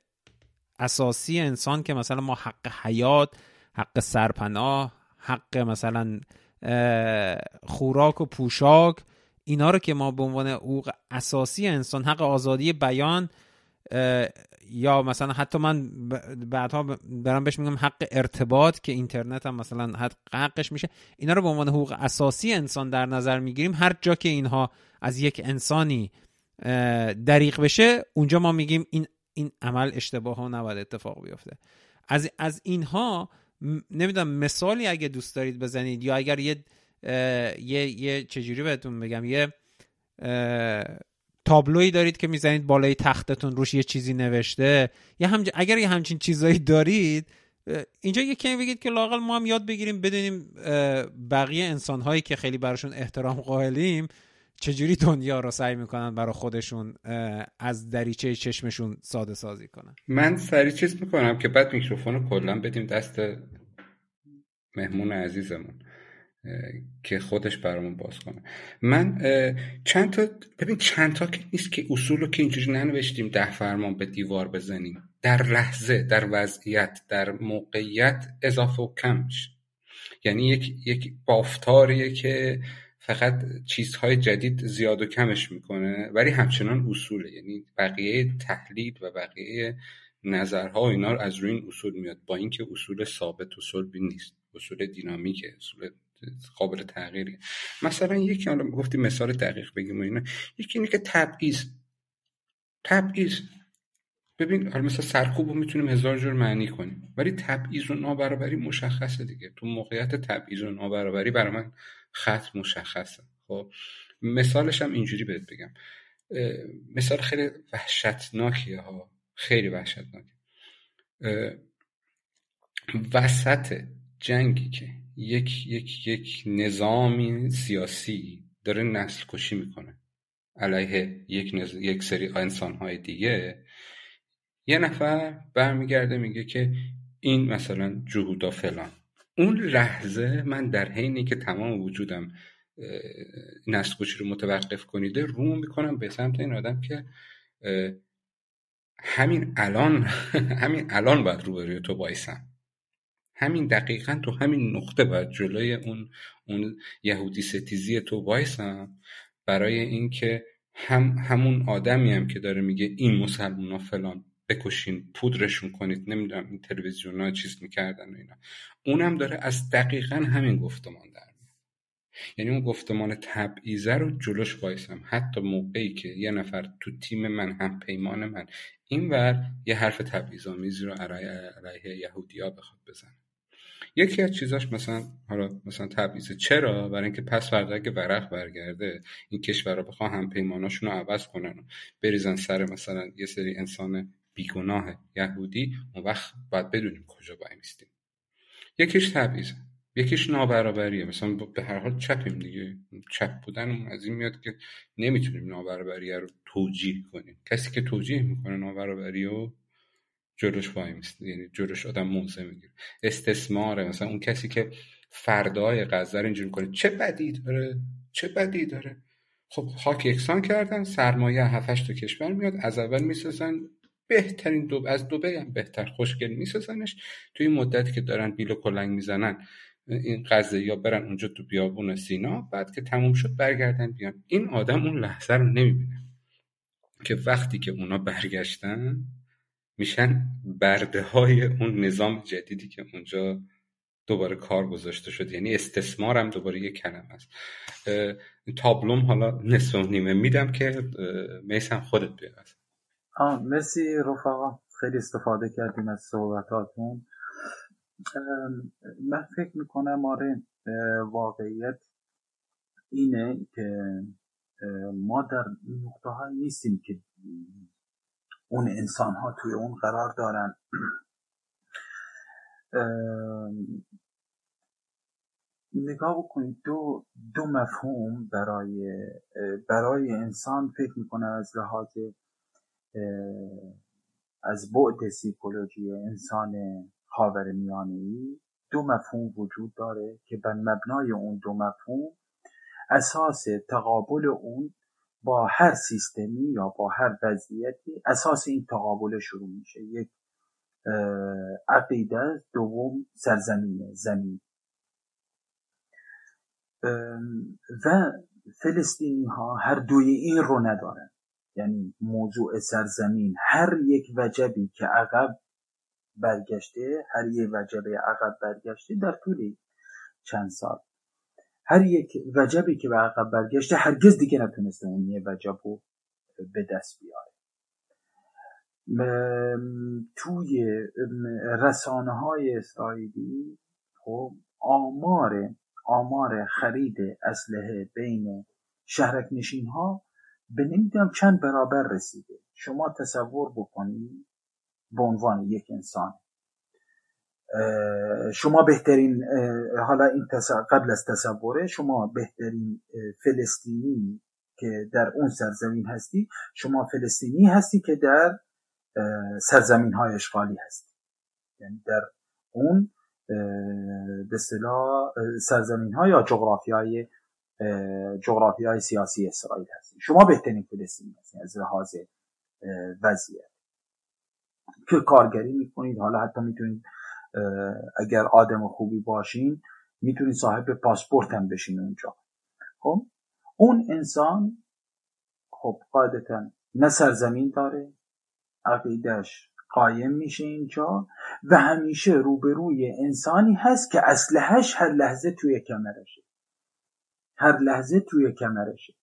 اساسی انسان که مثلا ما حق حیات حق سرپناه حق مثلا خوراک و پوشاک اینا رو که ما به عنوان حقوق اساسی انسان حق آزادی بیان یا مثلا حتی من بعدها برام بهش میگم حق ارتباط که اینترنت هم مثلا حق حقش میشه. اینا رو به عنوان حقوق اساسی انسان در نظر می‌گیریم. هر جا که اینها از یک انسانی دریق بشه اونجا ما میگیم این این عمل اشتباه ها نباید اتفاق بیفته. از از اینها نمی‌دونم مثالی اگه دوست دارید بزنید یا اگر یه یه یه چجوری بهتون بگم یه تابلوی دارید که می‌زنید بالای تختتون روش یه چیزی نوشته یا هم اگر یه همچین چیزایی دارید اینجا یه کمی بگید که لاقل ما هم یاد بگیریم بدونیم بقیه انسان هایی که خیلی براشون احترام قائلیم چجوری دنیا رو سعی می‌کنن برای خودشون از دریچه چشمشون ساده سازی کنن؟ من سری چیز می‌کنم که بعد میکروفون رو کلا بدیم دست مهمون عزیزمون که خودش برامون باز کنه. من چند تا ببین چند تا که نیست که اصول رو که اینجوری ننوشتیم ده فرمان به دیوار بزنیم. در لحظه در وضعیت در موقعیت اضافه و کمش. یعنی یک یک بافتاریه که فقط چیزهای جدید زیاد و کمش می‌کنه ولی همچنان اصوله. یعنی بقیه تحلیل و بقیه نظرها و اینا از روی این اصول میاد با اینکه اصول ثابت و صلبی نیست. اصول دینامیکه اصول قابل تغییری مثلا یکی حالا گفتیم مثال دقیق بگیم و اینا. یکی اینه که تبعیض. تبعیض. ببین حالا مثلا سرکوب رو می‌تونیم هزار جور معنی کنیم ولی تبعیض و نابرابری مشخصه دیگه. تو موقعیت تبعیض و نابرابری برای من خط مشخصه. خب مثالش هم اینجوری بهت بگم. مثال خیلی وحشتناکیه ها. خیلی وحشتناکه وسط جنگی که یک یک یک نظامی سیاسی داره نسل کشی می‌کنه. علیه یک, نز... یک سری انسان های دیگه. یه نفر برمیگرده میگه که این مثلا جهودا فلان. اون لحظه من در حینی که تمام وجودم نسل کشی رو متوقف کنیده رو می‌کنم به سمت این آدم که همین الان همین الان باید روبروی تو بایسم همین دقیقا تو همین نقطه باید جلوی اون اون یهودی ستیزی تو وایسم برای اینکه هم همون آدمی هم که داره میگه این مسلمان فلان بکشین پودرشون کنید نمی‌دونم این تلویزیون ها چیز می‌کردن و اینا. اونم داره از دقیقا همین گفتمان در یعنی اون گفتمان تبعیضه رو جلوش وایسم. حتی موقعی که یه نفر تو تیم من هم پیمان من اینور یه حرف تبعیض‌آمیزی رو علیه یهودیا بخواد بزنه. یکی از چیزاش مثلا حالا مثلا تبعیض چرا؟ برای اینکه پس فردا که ورق برگرده این کشورها بخوان هم پیماناشون رو عوض کنن و بریزن سر مثلا یه سری انسان بیگناه یهودی اون وقت باید بدونیم کجا باید میستیم یکیش تبعیضه یکیش نابرابریه مثلا به هر حال چپیم دیگه. چپ بودن از این میاد که نمی‌تونیم نابرابری رو توجیه کنیم. کسی که توجیه می‌کنه نابرابری رو جلوش وای یعنی جلوش آدم موزه می‌گیره. استثماره. مثلا اون کسی که فردای غزه رو اینجوری کنه چه بدی داره؟ چه بدی داره؟ خب خاک یکسان کردن. سرمایه هفتش تا کشور میاد. از اول می‌سازن. بهترین دو از دوبه هم بهتر. خوشگل میسازنش. توی مدتی که دارن بیل و کلنگ می‌زنن این قضیه یا برن اونجا تو بیابون سینا بعد که تموم شد برگردن بیان. این آدم اون لحظه رو نمی‌بینه که وقتی که اونا برگشتن میشن برده های اون نظام جدیدی که اونجا دوباره کار گذاشته شد. یعنی استثمار هم دوباره یک کلمه است. تابلوم حالا نصف نیمه. میدم که میسم خودت بیاد آه مرسی رفقا. خیلی استفاده کردیم از صحبتاتون. من فکر می‌کنم آره واقعیت اینه که ما در نقطه های نیستیم که اون انسان ها توی اون قرار دارن. نگاه بکنید دو, دو مفهوم برای برای انسان فکر می‌کنه از لحاظ از بعد سیکولوژی انسان خاور میانه دو مفهوم وجود داره که بر مبنای اون دو مفهوم اساس تقابل اون با هر سیستمی یا با هر وضعیتی اساس این تقابل شروع میشه. یک عقیده دوم سرزمین زمین. و فلسطینی ها هر دوی این رو ندارن. یعنی موضوع سرزمین. هر یک وجبی که عقب برگشته هر یک وجبه عقب برگشته در طول چند سال. هر یک وجبی که به عقب برگشته هرگز دیگه نتونسته اون یه وجب رو به دست بیاره. توی رسانه های اسرائیلی خب آمار آمار خرید اسلحه بین شهرک نشین ها به نمی‌دونم چند برابر رسیده. شما تصور بکنید به عنوان یک انسان. شما بهترین حالا این قبل از تصوره شما بهترین فلسطینی که در اون سرزمین هستی شما فلسطینی هستی که در سرزمین های اشغالی هستی. یعنی در اون به سرزمین ها یا جغرافی های جغرافی های سیاسی اسرائیل هستی شما بهترین فلسطینی هستی از لحاظ وضعیت. که کارگری می‌کنید حالا حتی می‌تونید اگر آدم خوبی باشین می‌تونید صاحب پاسپورت هم بشین اونجا. خب؟ اون انسان خب قاعدتا نه سرزمین داره عقیدش قایم میشه اینجا و همیشه روبروی انسانی هست که اسلحهش هر لحظه توی کمرشه. هر لحظه توی کمرشه؟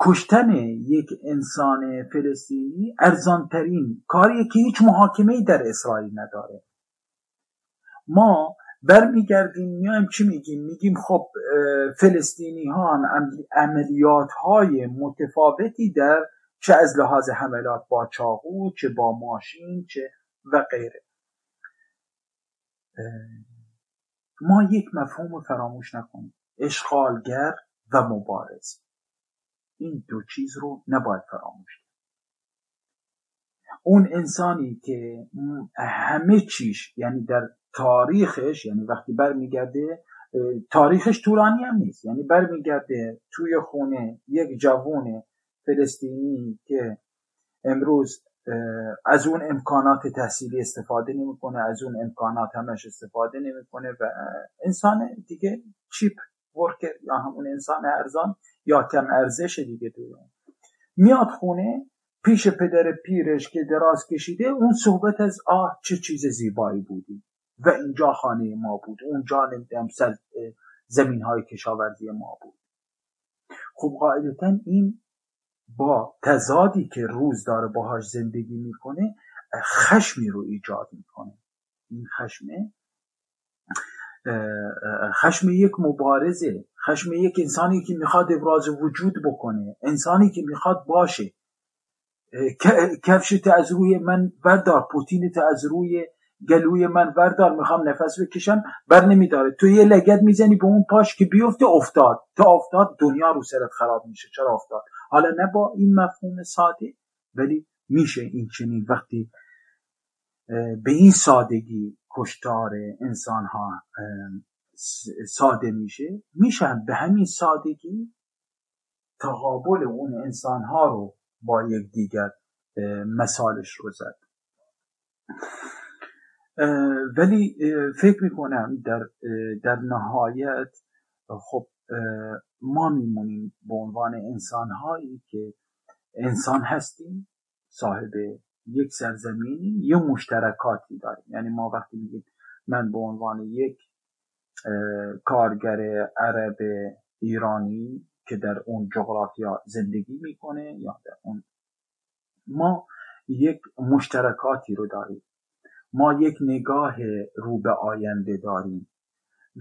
کشتن یک انسان فلسطینی ارزانترین کاریه که هیچ محاکمه در اسرائیل نداره. ما برمیگردیم میایم چی میگیم؟ میگیم خب فلسطینی ها هم عملیات های متفاوتی در چه از لحاظ حملات با چاقو چه با ماشین چه و غیره. ما یک مفهوم فراموش نکنیم. اشغالگر و مبارز. این دو چیز رو نباید فراموش کرد. اون انسانی که همه چیش یعنی در تاریخش یعنی وقتی برمیگرده تاریخش طولانی هم نیست. یعنی برمیگرده توی خونه یک جوون فلسطینی که امروز از اون امکانات تحصیلی استفاده نمی‌کنه از اون امکانات همش استفاده نمی‌کنه و انسان دیگه چیپ ورکر یا همون انسان ارزان یا کم ارزش دیگه تو میاد خونه پیش پدر پیرش که دراز کشیده اون صحبت از آه چه چیز زیبایی بودی و اینجا خانه ما بود اونجا نمی‌دونم زمین های کشاورزی ما بود. خب قاعدتا این با تضادی که روز داره باهاش زندگی می‌کنه خشمی رو ایجاد می‌کنه. این خشمه خشم یک مبارزه. خشم یک انسانی که می‌خواد ابراز وجود بکنه. انسانی که می‌خواد باشه. کفش از روی من بردار پوتین از روی گلوی من وردار. می‌خوام نفس بکشم بر نمیداره. تو یه لگت می‌زنی به اون پاش که بیفته افتاد. تا افتاد دنیا رو سرت خراب میشه. چرا افتاد؟ حالا نه با این مفهوم ساده ولی میشه این چنین وقتی به این سادگی کشتار انسان ها ساده میشه. میشن به همین سادگی تقابل اون انسان ها رو با یک دیگر مثالش رو زد ولی فکر می‌کنم در, در نهایت خب ما میمونیم به عنوان انسان هایی که انسان هستیم صاحب یک سرزمینی یه مشترکاتی داریم. یعنی ما وقتی میگیم من به عنوان یک کارگر عرب ایرانی که در اون جغرافیا زندگی می‌کنه یا در اون ما یک مشترکاتی رو داریم. ما یک نگاه رو به آینده داریم.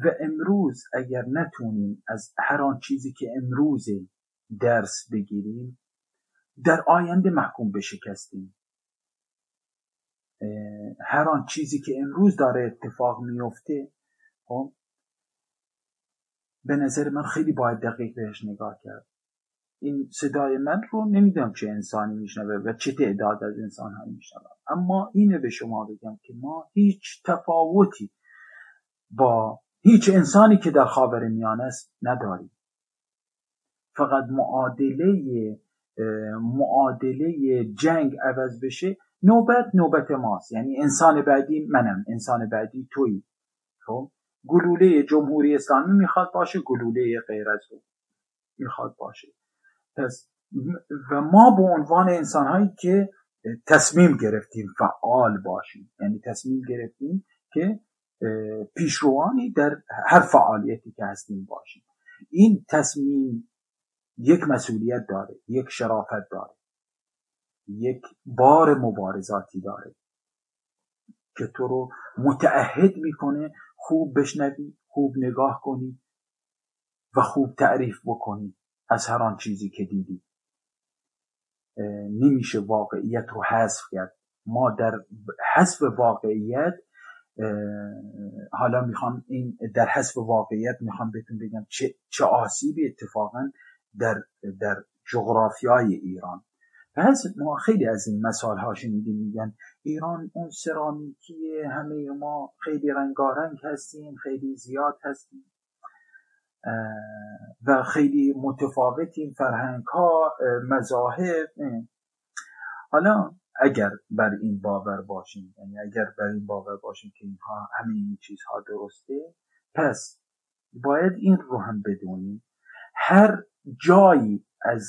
و امروز اگر نتونیم از هر آن چیزی که امروز درس بگیریم در آینده محکوم به شکستیم هر آن چیزی که امروز داره اتفاق میفته خب به نظر من خیلی باید دقیق بهش نگاه کرد. این صدای من رو نمی‌دونم چه انسانی میشنوه و چه تعداد از انسان هایی میشنوه. اما اینه به شما بگم که ما هیچ تفاوتی با هیچ انسانی که در خاور میانه است نداریم فقط معادله معادله جنگ عوض بشه نوبت نوبت ماست. یعنی انسان بعدی منم انسان بعدی تویی. خب؟ گلوله جمهوری اسلامی می‌خواد باشه گلوله غیر از می‌خواد باشه. پس و ما به عنوان انسان هایی که تصمیم گرفتیم فعال باشیم. یعنی تصمیم گرفتیم که پیشروانی در هر فعالیتی که هستیم باشیم. این تصمیم یک مسئولیت داره یک شرافت داره یک بار مبارزاتی داره که تو رو متعهد می‌کنه خوب بشنوی خوب نگاه کنی و خوب تعریف بکنی از هر آن چیزی که دیدی. نمیشه واقعیت رو حذف کرد. ما در حذف واقعیت حالا می‌خوام این در حذف واقعیت می‌خوام بهتون بگم چه, چه آسیبی اتفاقا در, در جغرافیای ایران. پس ما خیلی از این مثال ها شنیدیم میگن ایران اون سرامیکی همه ما خیلی رنگارنگ هستیم خیلی زیاد هستیم و خیلی متفاوتیم فرهنگ ها مذاهب حالا اگر بر این باور باشیم یعنی اگر بر این باور باشیم که اینها همه این چیزها درسته پس باید این رو هم بدونیم. هر جایی از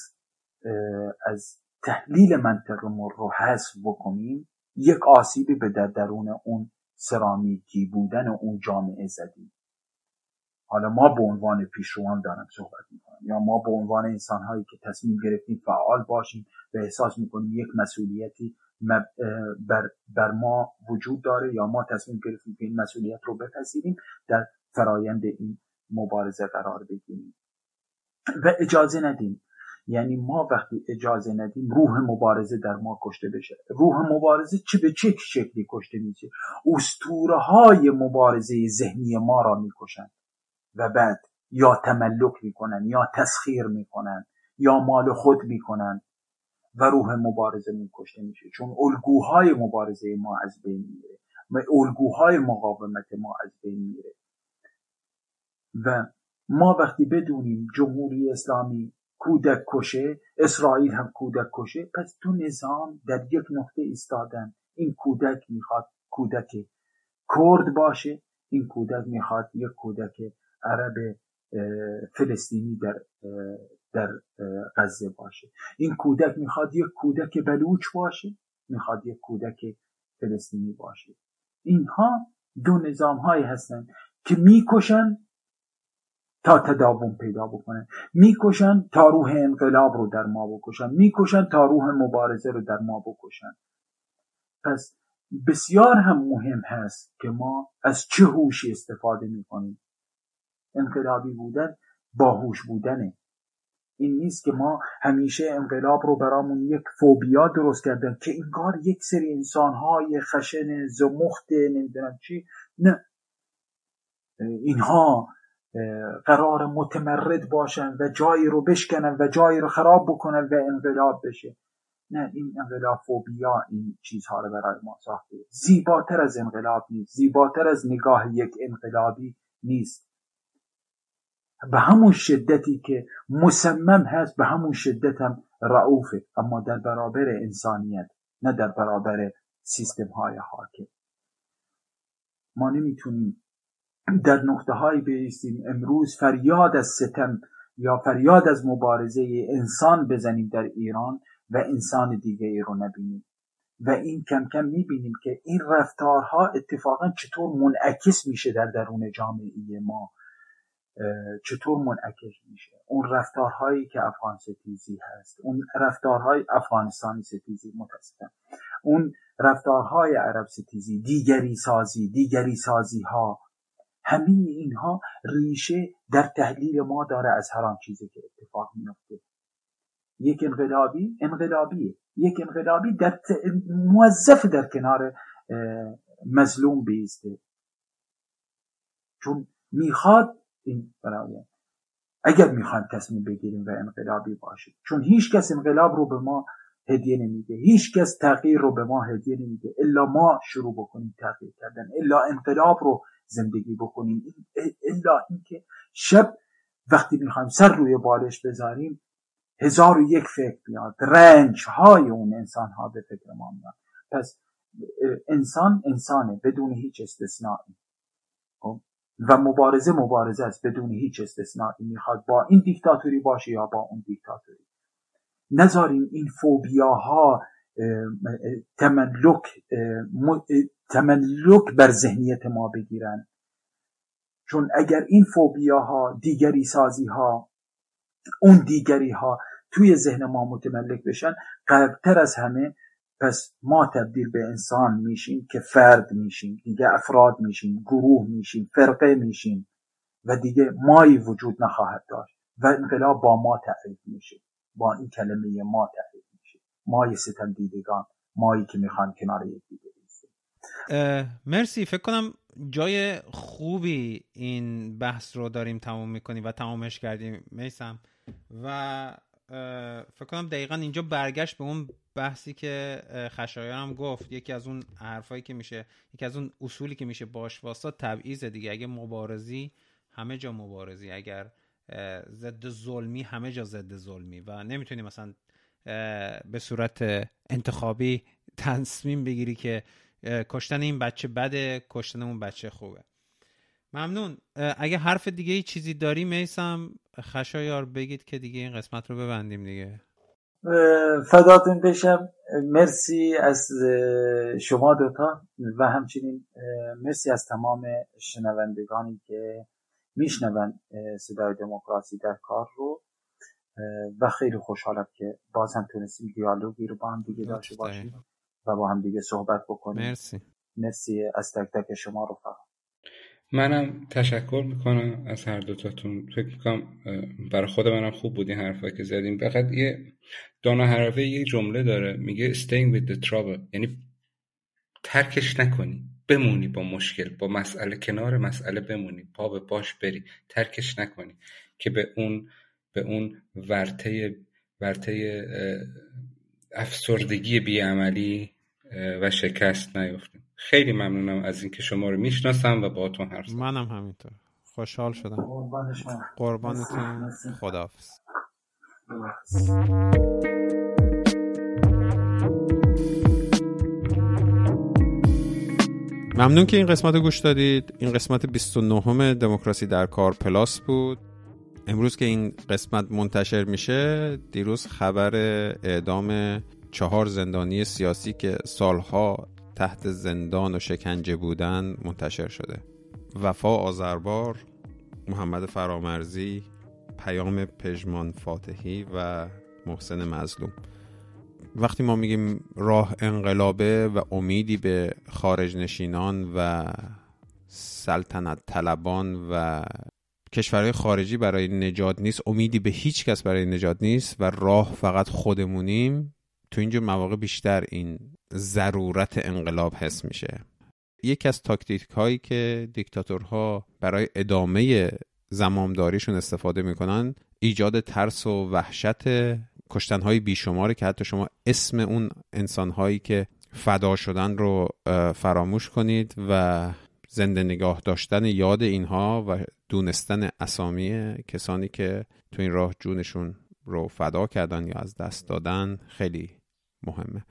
از تحلیل منطقمون رو حذف بکنیم یک آسیبی به در درون اون سرامیکی بودن اون جامعه زدیم. حالا ما به عنوان پیشروان دارم صحبت می‌کنم. یا ما به عنوان انسان هایی که تصمیم گرفتیم فعال باشیم و احساس می‌کنیم یک مسئولیتی بر, بر ما وجود داره یا ما تصمیم گرفتیم که این مسئولیت رو بپذیریم در فرایند این مبارزه قرار بگیریم. و اجازه ندیم. یعنی ما وقتی اجازه ندیم روح مبارزه در ما کشته بشه. روح مبارزه چه به چه شکلی کشته میشه؟ استوره های مبارزه ذهنی ما را می‌کشند. و بعد یا تملک می‌کنن یا تسخیر می‌کنن یا مال خود می‌کنن و روح مبارزه کشته میشه. چون الگوهای مبارزه ما از بین میره. الگوهای مقاومت ما از بین میره. و ما وقتی بدونیم جمهوری اسلامی کودک کشه اسرائیل هم کودک کشه پس تو نظام در یک نقطه ایستادن. این کودک می‌خواد کودک کرد باشه این کودک می‌خواد یک کودک عرب فلسطینی در در غزه باشه. این کودک می‌خواد یک کودک بلوچ باشه می‌خواد یک کودک فلسطینی باشه. اینها دو نظام هایی هستن که می‌کشن تا تداوم پیدا بکنن. می‌کشن تا روح انقلاب رو در ما بکشن. می‌کشن تا روح مبارزه رو در ما بکشن. پس بسیار هم مهم هست که ما از چه هوشی استفاده می‌کنیم. انقلابی بودن باهوش بودنه. این نیست که ما همیشه انقلاب رو برامون یک فوبیا درست کردن که انگار یک سری انسان های خشن زمخت نمی‌دونم چی. نه. اینها قرار متمرد باشن و جایی رو بشکنن و جایی رو خراب بکنن و انقلاب بشه. نه این انقلاب فوبیا این چیزها رو برای ما ساخته. زیباتر از انقلاب نیست. زیباتر از نگاه یک انقلابی نیست. به همون شدتی که مصمم هست به همون شدت هم رعوفه. اما در برابر انسانیت نه در برابر سیستم های حاکم. ما نمی‌تونیم در نقطه های بیستیم. امروز فریاد از ستم یا فریاد از مبارزه انسان بزنیم در ایران و انسان دیگه رو نبینیم. و این کم کم می‌بینیم که این رفتارها اتفاقا چطور منعکس میشه در درون جامعه ما. چطور منعکس میشه؟ اون رفتارهایی که افغان ستیزی هست اون رفتارهای افغانستانی ستیزی متاسفم اون رفتارهای عرب ستیزی دیگری سازی دیگری سازی ها همه اینها ریشه در تحلیل ما داره از هر چیزی که اتفاق میفته یک انقلابی انقلابیه. یک انقلابی در موظف در کنار مظلوم بیسته. چون می‌خواد این اگر می‌خوایم تصمیم بگیریم و انقلابی باشیم چون هیچ کس انقلاب رو به ما هدیه نمیده. هیچ کس تغییر رو به ما هدیه نمیده. الا ما شروع بکنیم تغییر کردن. الا انقلاب رو زندگی بکنیم. الا اینکه شب وقتی می‌خوایم سر روی بالش بذاریم هزار و یک فکر بیاد رنج های اون انسان ها به فکر ما میاد. پس انسان انسانه بدون هیچ استثنایی؟ و مبارزه مبارزه است بدون هیچ استثنایی. می‌خواد با این دیکتاتوری باشه یا با اون دیکتاتوری. نذاریم این فوبیاها تملک تملک بر ذهنیت ما بگیرن. چون اگر این فوبیاها دیگری سازی ها اون دیگری ها توی ذهن ما متملک بشن قربتر از همه پس ما تبدیل به انسان میشیم که فرد میشیم دیگه افراد میشیم گروه میشیم فرقه میشیم و دیگه مایی وجود نخواهد داشت و انقلاب با ما تعریف میشه با این کلمه ما تعریف میشه. مای ستم دیدگان مایی که می‌خوان کنار یکی مرسی. فکر کنم جای خوبی این بحث رو داریم تموم می‌کنیم و تمامش کردیم. میسم. و فکر کنم دقیقا اینجا برگشت به اون بحثی که خشایار هم گفت. یکی از اون حرفایی که میشه یکی از اون اصولی که میشه باش واسطا تبعیض دیگه. اگه مبارزی همه جا مبارزی. اگر ضد ظلمی همه جا ضد ظلمی. و نمی‌تونی مثلا به صورت انتخابی تصمیم بگیری که کشتن این بچه بده کشتن اون بچه خوبه. ممنون. اگه حرف دیگه ای چیزی داری میسم خشایار بگید که دیگه این قسمت رو ببندیم دیگه. فداتون بشم. مرسی از شما دوتا و همچنین مرسی از تمام شنوندگانی که میشنون صدای دموکراسی در کار رو. و خیلی خوشحالم که باز هم تونستیم دیالوگی رو با هم دیگه داشته باشیم و با هم دیگه صحبت بکنیم. مرسی. مرسی از تک تک شما رو فقط منم تشکر می‌کنم از هر دوتاتون فکر می‌کنم برای خود منم خوب بود این حرفا که زدیم. فقط یه دانا حرفه یه جمله داره میگه staying with the trouble. یعنی ترکش نکنی. بمونی با مشکل با مسئله کنار مسئله بمونی. پا به باش بری. ترکش نکنی که به اون به اون ورته ورته افسردگی بیعملی و شکست نیفتیم. خیلی ممنونم از اینکه شما رو می‌شناسم و با حرف زدم. منم همینطور. خوشحال شدم. قربانتون. خداحافظ. ممنون که این قسمت رو گوش دادید. این قسمت 29 دموکراسی در کار پلاس بود. امروز که این قسمت منتشر میشه دیروز خبر اعدام چهار زندانی سیاسی که سالها تحت زندان و شکنجه بودن منتشر شده. وفا آذربار محمد فرامرزی پیام پژمان فاتحی و محسن مظلوم. وقتی ما میگیم راه انقلابه و امیدی به خارج نشینان و سلطنت طلبان و کشورهای خارجی برای نجات نیست امیدی به هیچ کس برای نجات نیست و راه فقط خودمونیم تو اینجور مواقع بیشتر این ضرورت انقلاب حس میشه. یکی از تاکتیک هایی که دیکتاتورها برای ادامه زمامداریشون استفاده می‌کنن ایجاد ترس و وحشت کشتنهای بیشماره که حتی شما اسم اون انسانهایی که فدا شدن رو فراموش کنید و زنده نگاه داشتن یاد اینها و دونستن اسامی کسانی که تو این راه جونشون رو فدا کردن یا از دست دادن خیلی مهمه.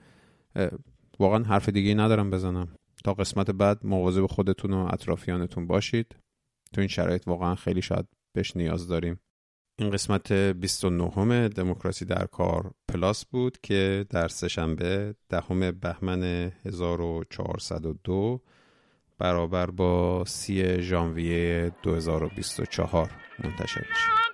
واقعا حرف دیگه ندارم بزنم. تا قسمت بعد مواظب خودتون و اطرافیانتون باشید. تو این شرایط واقعا خیلی شاید بهش نیاز داریم. این قسمت 29 دموکراسی در کار پلاس بود که در سهشنبه دهم بهمن 1402 برابر با سی ژانویه 2024 منتشر میشه